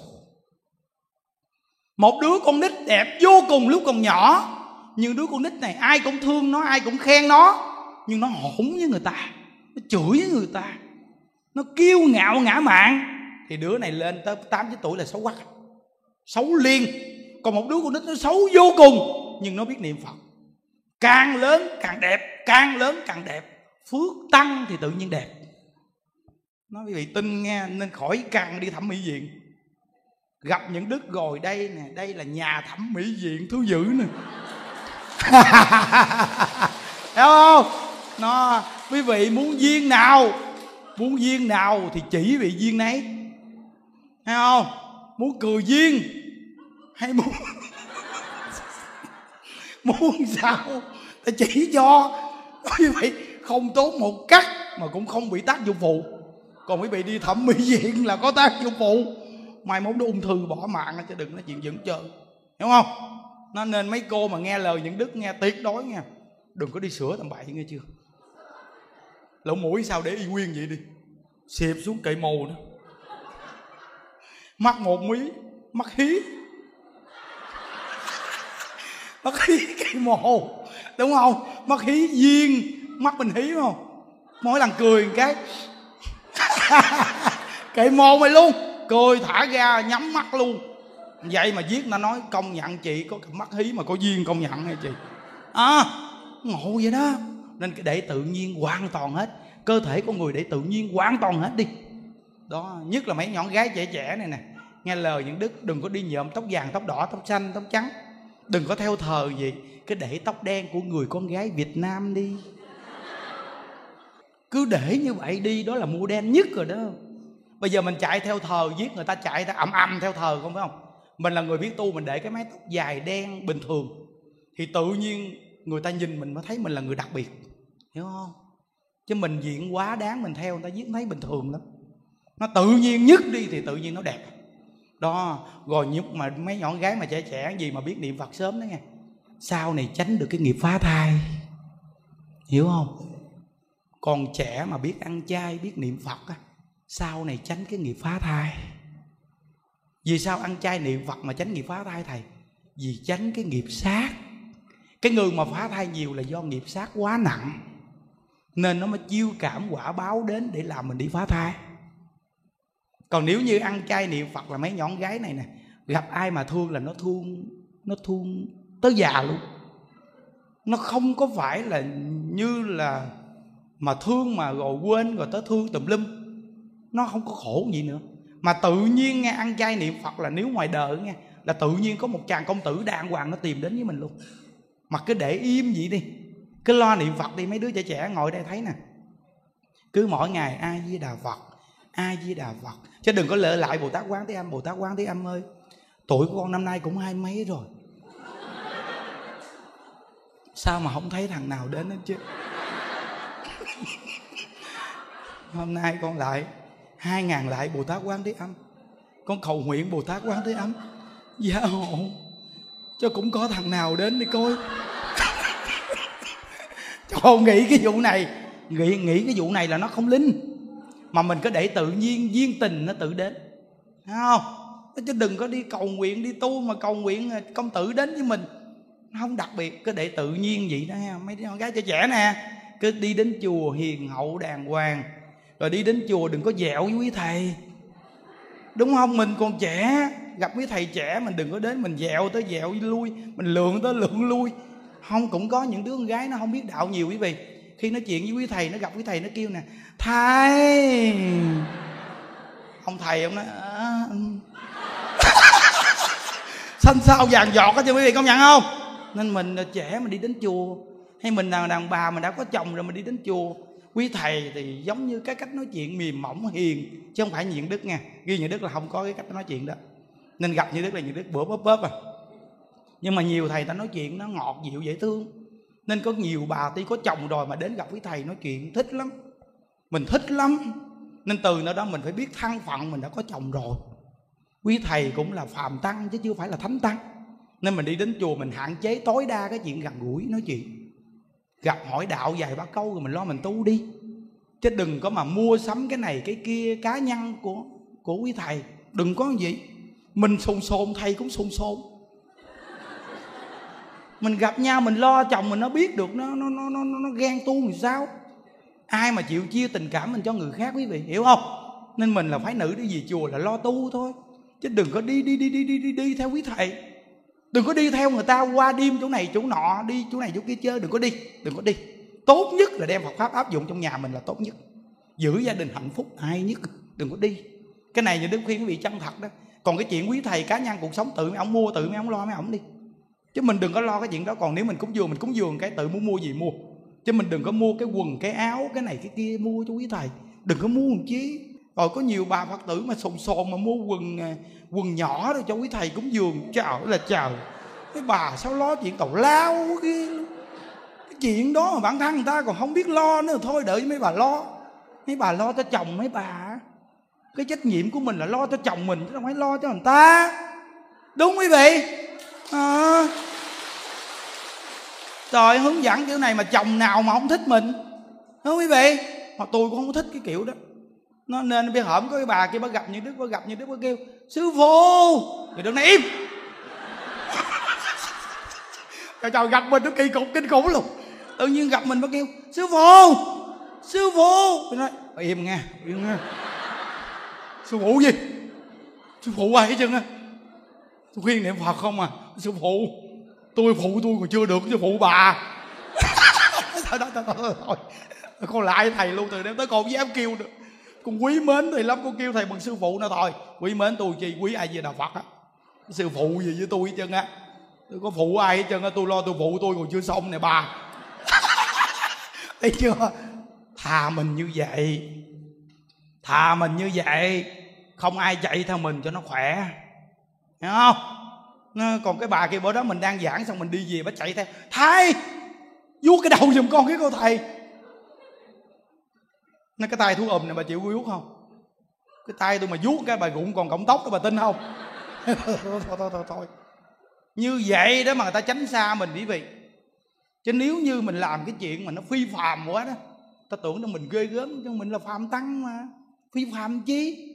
Một đứa con nít đẹp vô cùng lúc còn nhỏ. Nhưng đứa con nít này ai cũng thương nó, ai cũng khen nó. Nhưng nó hỗn với người ta, nó chửi với người ta, nó kiêu ngạo ngã mạn. Thì đứa này lên tới tám chín tuổi là xấu quắc xấu liên. Còn một đứa con nít nó xấu vô cùng, nhưng nó biết niệm phật càng lớn càng đẹp, càng lớn càng đẹp. Phước tăng thì tự nhiên đẹp. Nói quý vị tin nghe, nên khỏi càng đi thẩm mỹ viện. Gặp những đức rồi đây nè, đây là nhà thẩm mỹ viện thú dữ nè. Hiểu không? Nó, quý vị muốn duyên nào, muốn duyên nào thì chỉ vị duyên nấy thấy không? Muốn cười duyên hay muốn muốn sao? Ta chỉ cho. Quý vị không tốn một cắt mà cũng không bị tác dụng phụ. Còn quý vị đi thẩm mỹ viện là có tác dụng phụ. Mai mốt nó ung thư bỏ mạng chứ đừng nói chuyện dẫn chơi. Hiểu không? Nó nên mấy cô mà nghe lời những đức, nghe tuyệt đối nha đừng có đi sửa tầm bậy, nghe chưa? Lỗ mũi sao để y nguyên vậy đi? Xịp xuống cậy mồ nữa mắt một mí, mắt hí mắt hí cây mồ. Đúng không? Mắt hí duyên mắt mình hí không? Mỗi lần cười một cái. Cây mồ mày luôn. Cười thả ra, nhắm mắt luôn. Vậy mà viết nó nói, công nhận chị có cặp mắt hí mà có duyên công nhận hay chị? À ngộ vậy đó. Nên để tự nhiên hoàn toàn hết. Cơ thể con người để tự nhiên hoàn toàn hết đi. Đó, nhất là mấy nhỏ gái trẻ trẻ này nè. Nghe lời những đức, đừng có đi nhuộm tóc vàng, tóc đỏ, tóc xanh, tóc trắng đừng có theo thờ gì cái để tóc đen của người con gái việt nam đi. Cứ để như vậy đi, đó là mua đen nhất rồi đó. Bây giờ mình chạy theo thờ giết người ta, chạy ta ầm ầm theo thờ, không phải không? Mình là người biết tu, mình để cái mái tóc dài đen bình thường, thì tự nhiên người ta nhìn mình mới thấy mình là người đặc biệt. Hiểu không? Chứ mình diện quá đáng, mình theo người ta giết thấy bình thường lắm. Nó tự nhiên nhất đi thì tự nhiên nó đẹp đó, rồi nhưng mà mấy nhỏ gái mà trẻ trẻ gì mà biết niệm phật sớm đó nghe. Sau này tránh được cái nghiệp phá thai. Hiểu không? Còn trẻ mà biết ăn chay, biết niệm phật á, sau này tránh cái nghiệp phá thai. Vì sao ăn chay niệm phật mà tránh nghiệp phá thai thầy? Vì tránh cái nghiệp sát. Cái người mà phá thai nhiều là do nghiệp sát quá nặng, nên nó mới chiêu cảm quả báo đến để làm mình đi phá thai còn nếu như ăn chay niệm phật là mấy nhọn gái này nè, gặp ai mà thương là nó thương nó thương tới già luôn. Nó không có phải là như là mà thương mà rồi quên rồi tới thương tùm lum. Nó không có khổ gì nữa. Mà tự nhiên nghe ăn chay niệm phật là nếu ngoài đời nghe, là tự nhiên có một chàng công tử đàng hoàng nó tìm đến với mình luôn. Mà cứ để im vậy đi, cứ lo niệm phật đi, mấy đứa trẻ trẻ ngồi đây thấy nè. Cứ mỗi ngày a di đà phật, a di đà phật chứ đừng có lỡ lại bồ tát quán thế âm. Bồ tát quán thế âm ơi, tuổi của con năm nay cũng hai mấy rồi. Sao mà không thấy thằng nào đến hết chứ? Hôm nay con lại, hai ngàn lại bồ tát quán thế âm. Con cầu nguyện bồ tát quán thế âm. Gia hộ, cho cũng có thằng nào đến đi coi. Con nghĩ cái vụ này. Nghĩ nghĩ cái vụ này là nó không linh mà mình cứ để tự nhiên, duyên tình nó tự đến. Thấy không? Chứ đừng có đi cầu nguyện, đi tu mà cầu nguyện à, công tử đến với mình. Nó không đặc biệt, cứ để tự nhiên vậy đó mấy đứa con gái trẻ trẻ nè, cứ đi đến chùa hiền hậu đàng hoàng. Rồi đi đến chùa đừng có dẹo với quý thầy. Đúng không? Mình còn trẻ, gặp quý thầy trẻ mình đừng có đến mình dẹo tới dẹo lui, mình lượn tới lượn lui. Không, cũng có những đứa con gái nó không biết đạo nhiều quý vị khi nói chuyện với quý thầy nó gặp quý thầy nó kêu nè thầy! Ông thầy ông nói à, xanh sao vàng giọt á cho quý vị công nhận không? Nên mình trẻ mình đi đến chùa hay mình là đàn bà mình đã có chồng rồi mình đi đến chùa quý thầy thì giống như cái cách nói chuyện mềm mỏng hiền chứ không phải nhịn đức nha. Ghi nhịn đức là không có cái cách nói chuyện đó. Nên gặp như đức là như đức bữa bóp bóp à. Nhưng mà nhiều thầy ta nói chuyện nó ngọt dịu dễ thương nên có nhiều bà tuy có chồng rồi mà đến gặp với thầy nói chuyện, thích lắm. Mình thích lắm. Nên từ nơi đó mình phải biết thân phận, mình đã có chồng rồi. Quý thầy cũng là phàm tăng chứ chưa phải là thánh tăng. Nên mình đi đến chùa mình hạn chế tối đa cái chuyện gần gũi nói chuyện. Gặp hỏi đạo vài ba câu rồi mình lo mình tu đi. Chứ đừng có mà mua sắm cái này, cái kia, cá nhân của của quý thầy. Đừng có gì. Mình sồn sồn, thầy cũng sồn sồn mình gặp nhau mình lo chồng mình nó biết được nó nó nó nó nó ghen tu làm sao? Ai mà chịu chia tình cảm mình cho người khác quý vị hiểu không? Nên mình là phái nữ đi về chùa là lo tu thôi. Chứ đừng có đi đi đi đi đi đi, đi theo quý thầy. Đừng có đi theo người ta qua đêm chỗ này chỗ nọ đi chỗ này chỗ kia chơi đừng có đi đừng có đi. Tốt nhất là đem Phật pháp áp dụng trong nhà mình là tốt nhất. Giữ gia đình hạnh phúc ai nhất đừng có đi. Cái này như đức khuyên quý vị chân thật đó. Còn cái chuyện quý thầy cá nhân cuộc sống tự mấy ông mua tự mấy ông lo mấy ông đi chứ mình đừng có lo cái chuyện đó. Còn nếu mình cúng dường, mình cúng dường cái tự muốn mua gì mua. Chứ mình đừng có mua cái quần, cái áo, cái này, cái kia mua cho quý thầy. Đừng có mua làm chi rồi có nhiều bà phật tử mà sồn sồn mà mua quần à, quần nhỏ rồi cho quý thầy, cúng dường. Chào là chào. Cái bà sao lo chuyện tàu lao kia cái chuyện đó mà bản thân người ta còn không biết lo nữa. Thôi đợi mấy bà lo. Mấy bà lo cho chồng mấy bà. Cái trách nhiệm của mình là lo cho chồng mình, chứ không phải lo cho người ta. Đúng quý vị? À. trời hướng dẫn kiểu này mà chồng nào mà không thích mình. Đúng quý vị? Mà tôi cũng không thích cái kiểu đó. Nó nên bây hổm có cái bà kia, bà gặp như đức bà gặp như đức bà kêu, sư phụ! Người đứng này im trời trời, gặp mình nó kỳ cục, kinh khủng luôn. Tự nhiên gặp mình bà kêu, sư phụ! Sư phụ! Tôi nói im nghe im nghe. Sư phụ gì? Sư phụ ai hết trơn á. Tôi khuyên niệm phật không à sư phụ. Tôi phụ tôi còn chưa được sư phụ bà. Thôi thôi thôi thôi thôi con lại thầy luôn từ đêm tới còn dám kêu được con quý mến thầy lắm con kêu thầy bằng sư phụ nữa thôi. Quý mến tôi chi quý ai về đạo phật á. Sư phụ gì với tôi hết trơn á. Tôi có phụ ai hết trơn á tôi lo tôi phụ tôi còn chưa xong nè bà. Thấy chưa? Thà mình như vậy. Thà mình như vậy. Không ai chạy theo mình cho nó khỏe. Hiểu không còn cái bà kia bữa đó mình đang giảng xong mình đi về bà chạy theo. Thầy vuốt cái đầu giùm con cái cô thầy. Nó cái tay thú ùm này bà chịu vuốt không? Cái tay tôi mà vuốt cái bà rụng còn cọng tóc đó bà tin không? Thôi, thôi thôi thôi. Như vậy đó mà người ta tránh xa mình quý vị. Chứ nếu như mình làm cái chuyện mà nó phi phàm quá đó ta tưởng là mình ghê gớm chứ mình là phàm tăng mà. Phi phàm chi?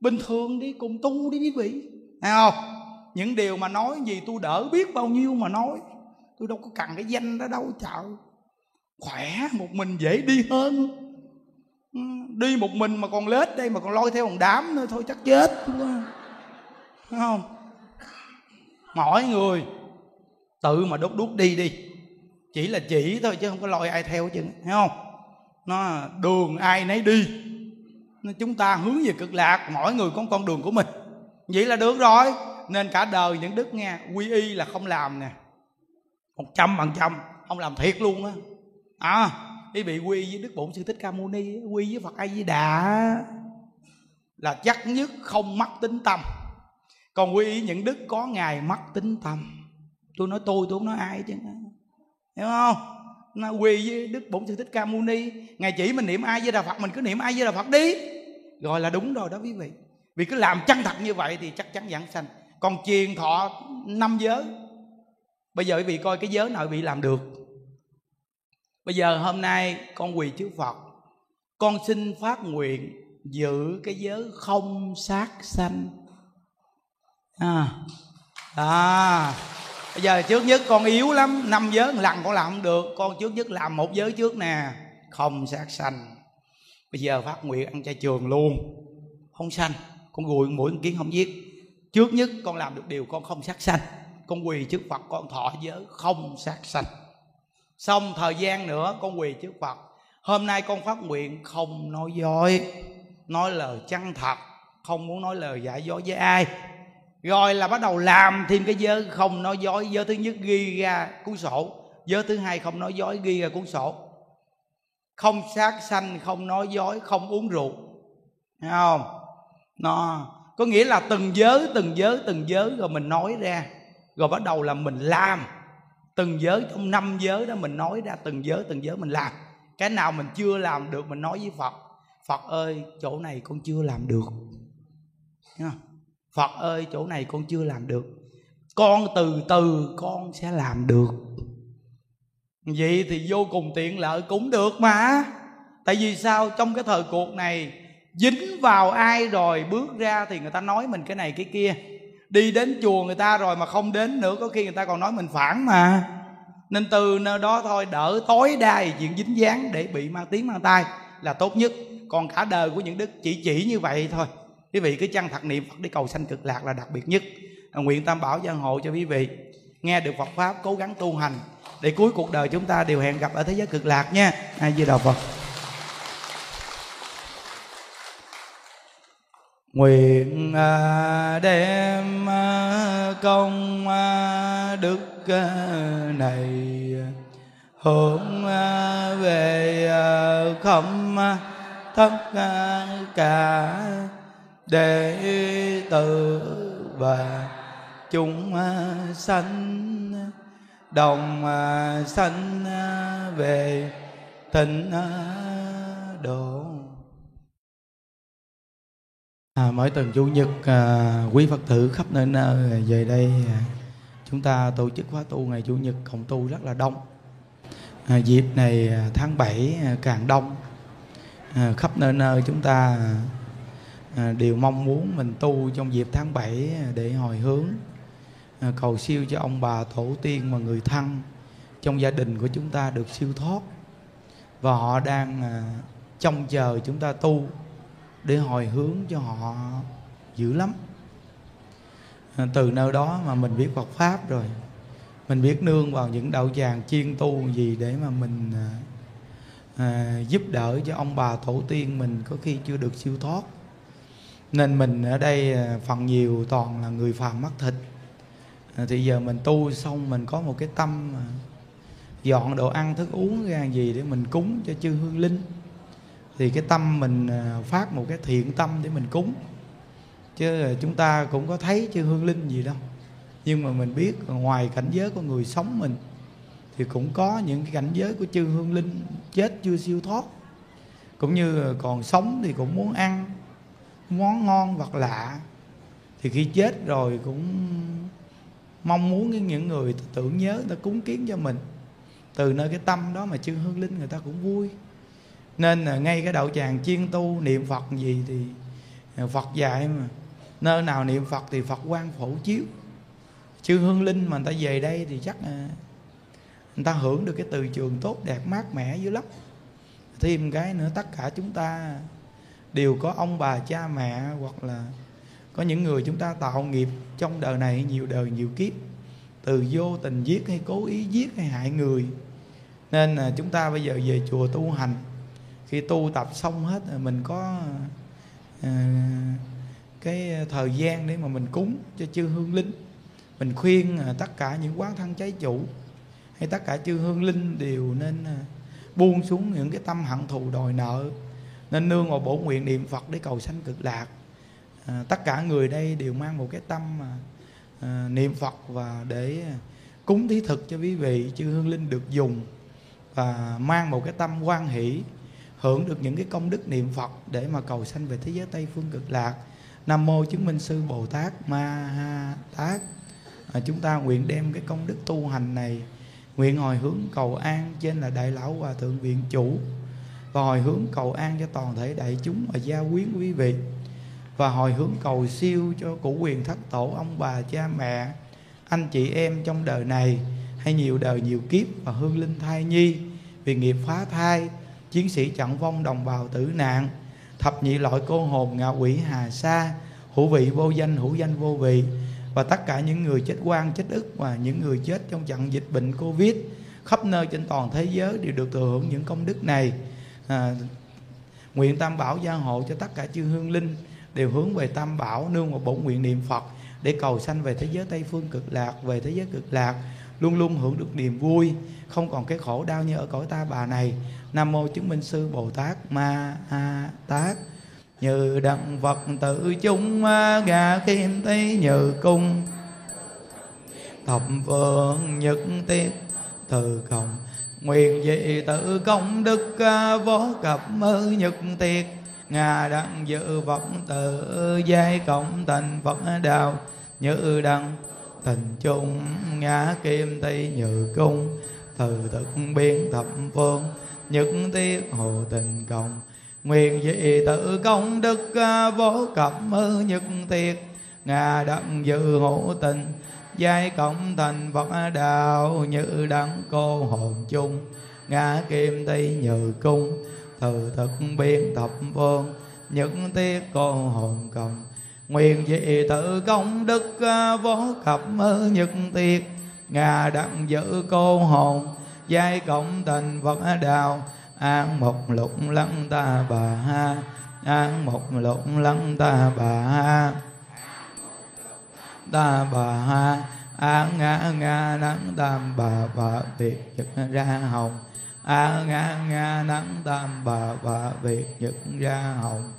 Bình thường đi cùng tu đi quý vị. Thấy không những điều mà nói gì tôi đỡ biết bao nhiêu mà nói. Tôi đâu có cần cái danh đó đâu chợ khỏe, một mình dễ đi hơn. Ừ, đi một mình mà còn lết đây, mà còn lôi theo một đám nữa, thôi chắc chết quá. Không? Mỗi người, tự mà đốt đuốc đi đi. Chỉ là chỉ thôi chứ không có lôi ai theo chứ thấy không? Nó, đường ai nấy đi. Chúng ta hướng về cực lạc mỗi người có con đường của mình. Vậy là được rồi nên cả đời những đức nghe, quy y là không làm nè. Một trăm phần trăm, không làm thiệt luôn á. À ý bị quy với đức bổn sư thích ca mâu ni quy với phật a di đà là chắc nhất không mắc tính tâm. Còn quy y những đức có ngài mắc tính tâm. Tôi nói tôi tôi không nói ai chứ hiểu không? Nó quy với đức bổn sư thích ca mâu ni. Ngài chỉ mình niệm ai với đà phật, mình cứ niệm ai với đà phật đi. Rồi là đúng rồi đó quý vị. Vì cứ làm chân thật như vậy thì chắc chắn giảng sanh còn truyền thọ năm giới. Bây giờ quý vị coi cái giới nào bị làm được. Bây giờ hôm nay con quỳ trước phật. Con xin phát nguyện giữ cái giới không sát sanh. À, à. Bây giờ trước nhất con yếu lắm. Năm giới lần con làm không được. Con trước nhất làm một giới trước nè. Không sát sanh. Bây giờ phát nguyện ăn chay trường luôn. Không sanh. Con gùi mũi kiến không giết trước nhất con làm được điều con không sát sanh. Con quỳ trước phật, con thọ giới không sát sanh. Xong thời gian nữa, con quỳ trước phật. Hôm nay con phát nguyện không nói dối, nói lời chân thật, không muốn nói lời giả dối với ai. Rồi là bắt đầu làm thêm cái giới không nói dối. Giới thứ nhất ghi ra cuốn sổ, giới thứ hai không nói dối, ghi ra cuốn sổ. Không sát sanh, không nói dối, không uống rượu. Thấy không? Nó có nghĩa là từng giới từng giới từng giới rồi mình nói ra. Rồi bắt đầu là mình làm. Từng giới trong năm giới đó mình nói ra, từng giới từng giới mình làm. Cái nào mình chưa làm được mình nói với phật phật ơi, chỗ này con chưa làm được. Phật ơi, chỗ này con chưa làm được. Con từ từ con sẽ làm được. Vậy thì vô cùng tiện lợi cũng được mà. Tại vì sao? Trong cái thời cuộc này dính vào ai rồi bước ra thì người ta nói mình cái này cái kia. Đi đến chùa người ta rồi mà không đến nữa, có khi người ta còn nói mình phản mà. Nên từ nơi đó thôi, đỡ tối đa chuyện dính dáng để bị mang tiếng mang tai là tốt nhất. Còn cả đời của những đức chỉ chỉ như vậy thôi. Quý vị cứ chăng thật niệm phật đi cầu sanh cực lạc là đặc biệt nhất. À, nguyện tam bảo gia hộ cho quý vị. Nghe được phật pháp, cố gắng tu hành để cuối cuộc đời chúng ta đều hẹn gặp ở thế giới cực lạc nha. Ai di đà phật. Nguyện à, đem à, công à, đức này hướng về không tất cả đệ tử và chúng sanh, đồng sanh về thịnh độ. À, mỗi tuần chủ nhật à, quý phật tử khắp nơi nơi về đây à, chúng ta tổ chức khóa tu ngày chủ nhật cộng tu rất là đông. À, dịp này à, tháng 7 à, càng đông. À, khắp nơi nơi chúng ta à, đều mong muốn mình tu trong dịp tháng 7 à, để hồi hướng à, cầu siêu cho ông bà tổ tiên và người thân trong gia đình của chúng ta được siêu thoát. Và họ đang à, trông chờ chúng ta tu để hồi hướng cho họ dữ lắm. À, từ nơi đó mà mình biết Phật pháp rồi. Mình biết nương vào những đạo tràng chuyên tu gì để mà mình à, à, giúp đỡ cho ông bà tổ tiên mình có khi chưa được siêu thoát. Nên mình ở đây à, phần nhiều toàn là người phàm mắc thịt. À, thì giờ mình tu xong mình có một cái tâm mà dọn đồ ăn thức uống ra gì để mình cúng cho chư hương linh thì cái tâm mình à, phát một cái thiện tâm để mình cúng. Chứ à, chúng ta cũng có thấy chứ hương linh gì đâu. Nhưng mà mình biết ngoài cảnh giới của người sống mình, thì cũng có những cái cảnh giới của chư hương linh chết chưa siêu thoát. Cũng như còn sống thì cũng muốn ăn món ngon vật lạ. Thì khi chết rồi cũng mong muốn những người tưởng nhớ người ta cúng kiến cho mình. Từ nơi cái tâm đó mà chư hương linh người ta cũng vui nên là ngay cái đạo tràng chuyên tu niệm phật gì thì à, phật dạy mà. Nơi nào niệm phật thì phật quan phổ chiếu. Chư hương linh mà người ta về đây thì chắc là người ta hưởng được cái từ trường tốt, đẹp, mát, mẻ dữ lắm. Thêm cái nữa, tất cả chúng ta đều có ông bà, cha, mẹ, hoặc là có những người chúng ta tạo nghiệp trong đời này nhiều đời, nhiều kiếp. Từ vô tình giết hay cố ý giết hay hại người. Nên là chúng ta bây giờ về chùa tu hành khi tu tập xong hết à, mình có à, cái thời gian để mà mình cúng cho chư hương linh. Mình khuyên à, tất cả những quán thân cháy chủ hay tất cả chư hương linh đều nên à, buông xuống những cái tâm hận thù đòi nợ. Nên nương vào bổ nguyện niệm phật để cầu sanh cực lạc. À, tất cả người đây đều mang một cái tâm mà à, niệm phật và để à, cúng thí thực cho quý vị. Chư hương linh được dùng và mang một cái tâm quan hỷ hưởng được những cái công đức niệm Phật để mà cầu sanh về thế giới Tây phương cực lạc. Nam mô chứng minh sư Bồ Tát Ma Ha Tát. À, chúng ta nguyện đem cái công đức tu hành này nguyện hồi hướng cầu an trên là đại lão hòa thượng viện chủ và hồi hướng cầu an cho toàn thể đại chúng và gia quyến quý vị và hồi hướng cầu siêu cho cụ quyền thất tổ ông bà cha mẹ anh chị em trong đời này hay nhiều đời nhiều kiếp và hương linh thai nhi vì nghiệp phá thai chiến sĩ chặn vong đồng bào tử nạn thập nhị loại cô hồn ngạ quỷ hà sa hữu vị vô danh hữu danh vô vị và tất cả những người chết quan chết ức và những người chết trong trận dịch bệnh covid khắp nơi trên toàn thế giới đều được thừa hưởng những công đức này. À, nguyện tam bảo gia hộ cho tất cả chư hương linh đều hướng về tam bảo nương vào bổn nguyện niệm phật để cầu sanh về thế giới tây phương cực lạc về thế giới cực lạc luôn luôn hưởng được niềm vui không còn cái khổ đau như ở cõi ta bà này nam mô chứng minh sư bồ tát ma ha tát. Như đặng vật tự chung gà kim tây như cung. Thập vương nhất tiết, từ cộng nguyện dị tự công đức vô cập mơ nhật tiệt ngà đặng dự vật tự giai cộng thành phật đạo. Như đặng tình chung ngã kim tây như cung. Từ thực biến thập phương nhất tiết hồ tình cộng nguyện dị tự công đức à, vô cập mơ nhất tiết ngà đặng dự hộ tình, giai cộng thành Phật đạo như đặng cô hồn chung. Ngã kim tây nhự cung từ thực biên thập phương những tiết cô hồn cộng nguyện dị tự công đức à, vô cập mơ nhất tiết ngà đặng dự cô hồn giai cộng thành Phật đạo an một lục lăng ta bà ha. An một lục lăng ta bà ha. Ta bà ha. A ngã ngã nắng tam bà bà việt nhật ra hồng. A ngã ngã nắng tam bà bà việt nhật ra hồng.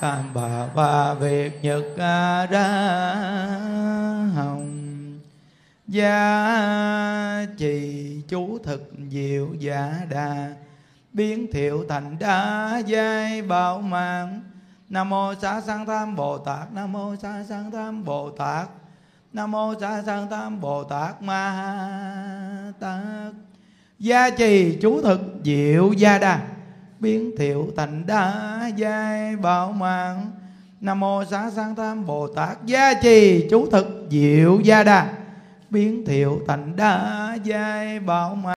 Tam bà bà việt nhật ra hồng gia trì chú thực diệu giả đà, biến thiệu thành đa giai bảo mạng nam mô xá sanh tam bồ tát, nam mô xá sanh tam bồ tát, nam mô xá sanh tam bồ tát ma tát. Gia trì chú thực diệu gia đà, biến thiệu thành đa giai bảo mạng nam mô xá sanh tam bồ tát gia trì chú thực diệu gia đà biến thiệu thành đa giai bảo mạng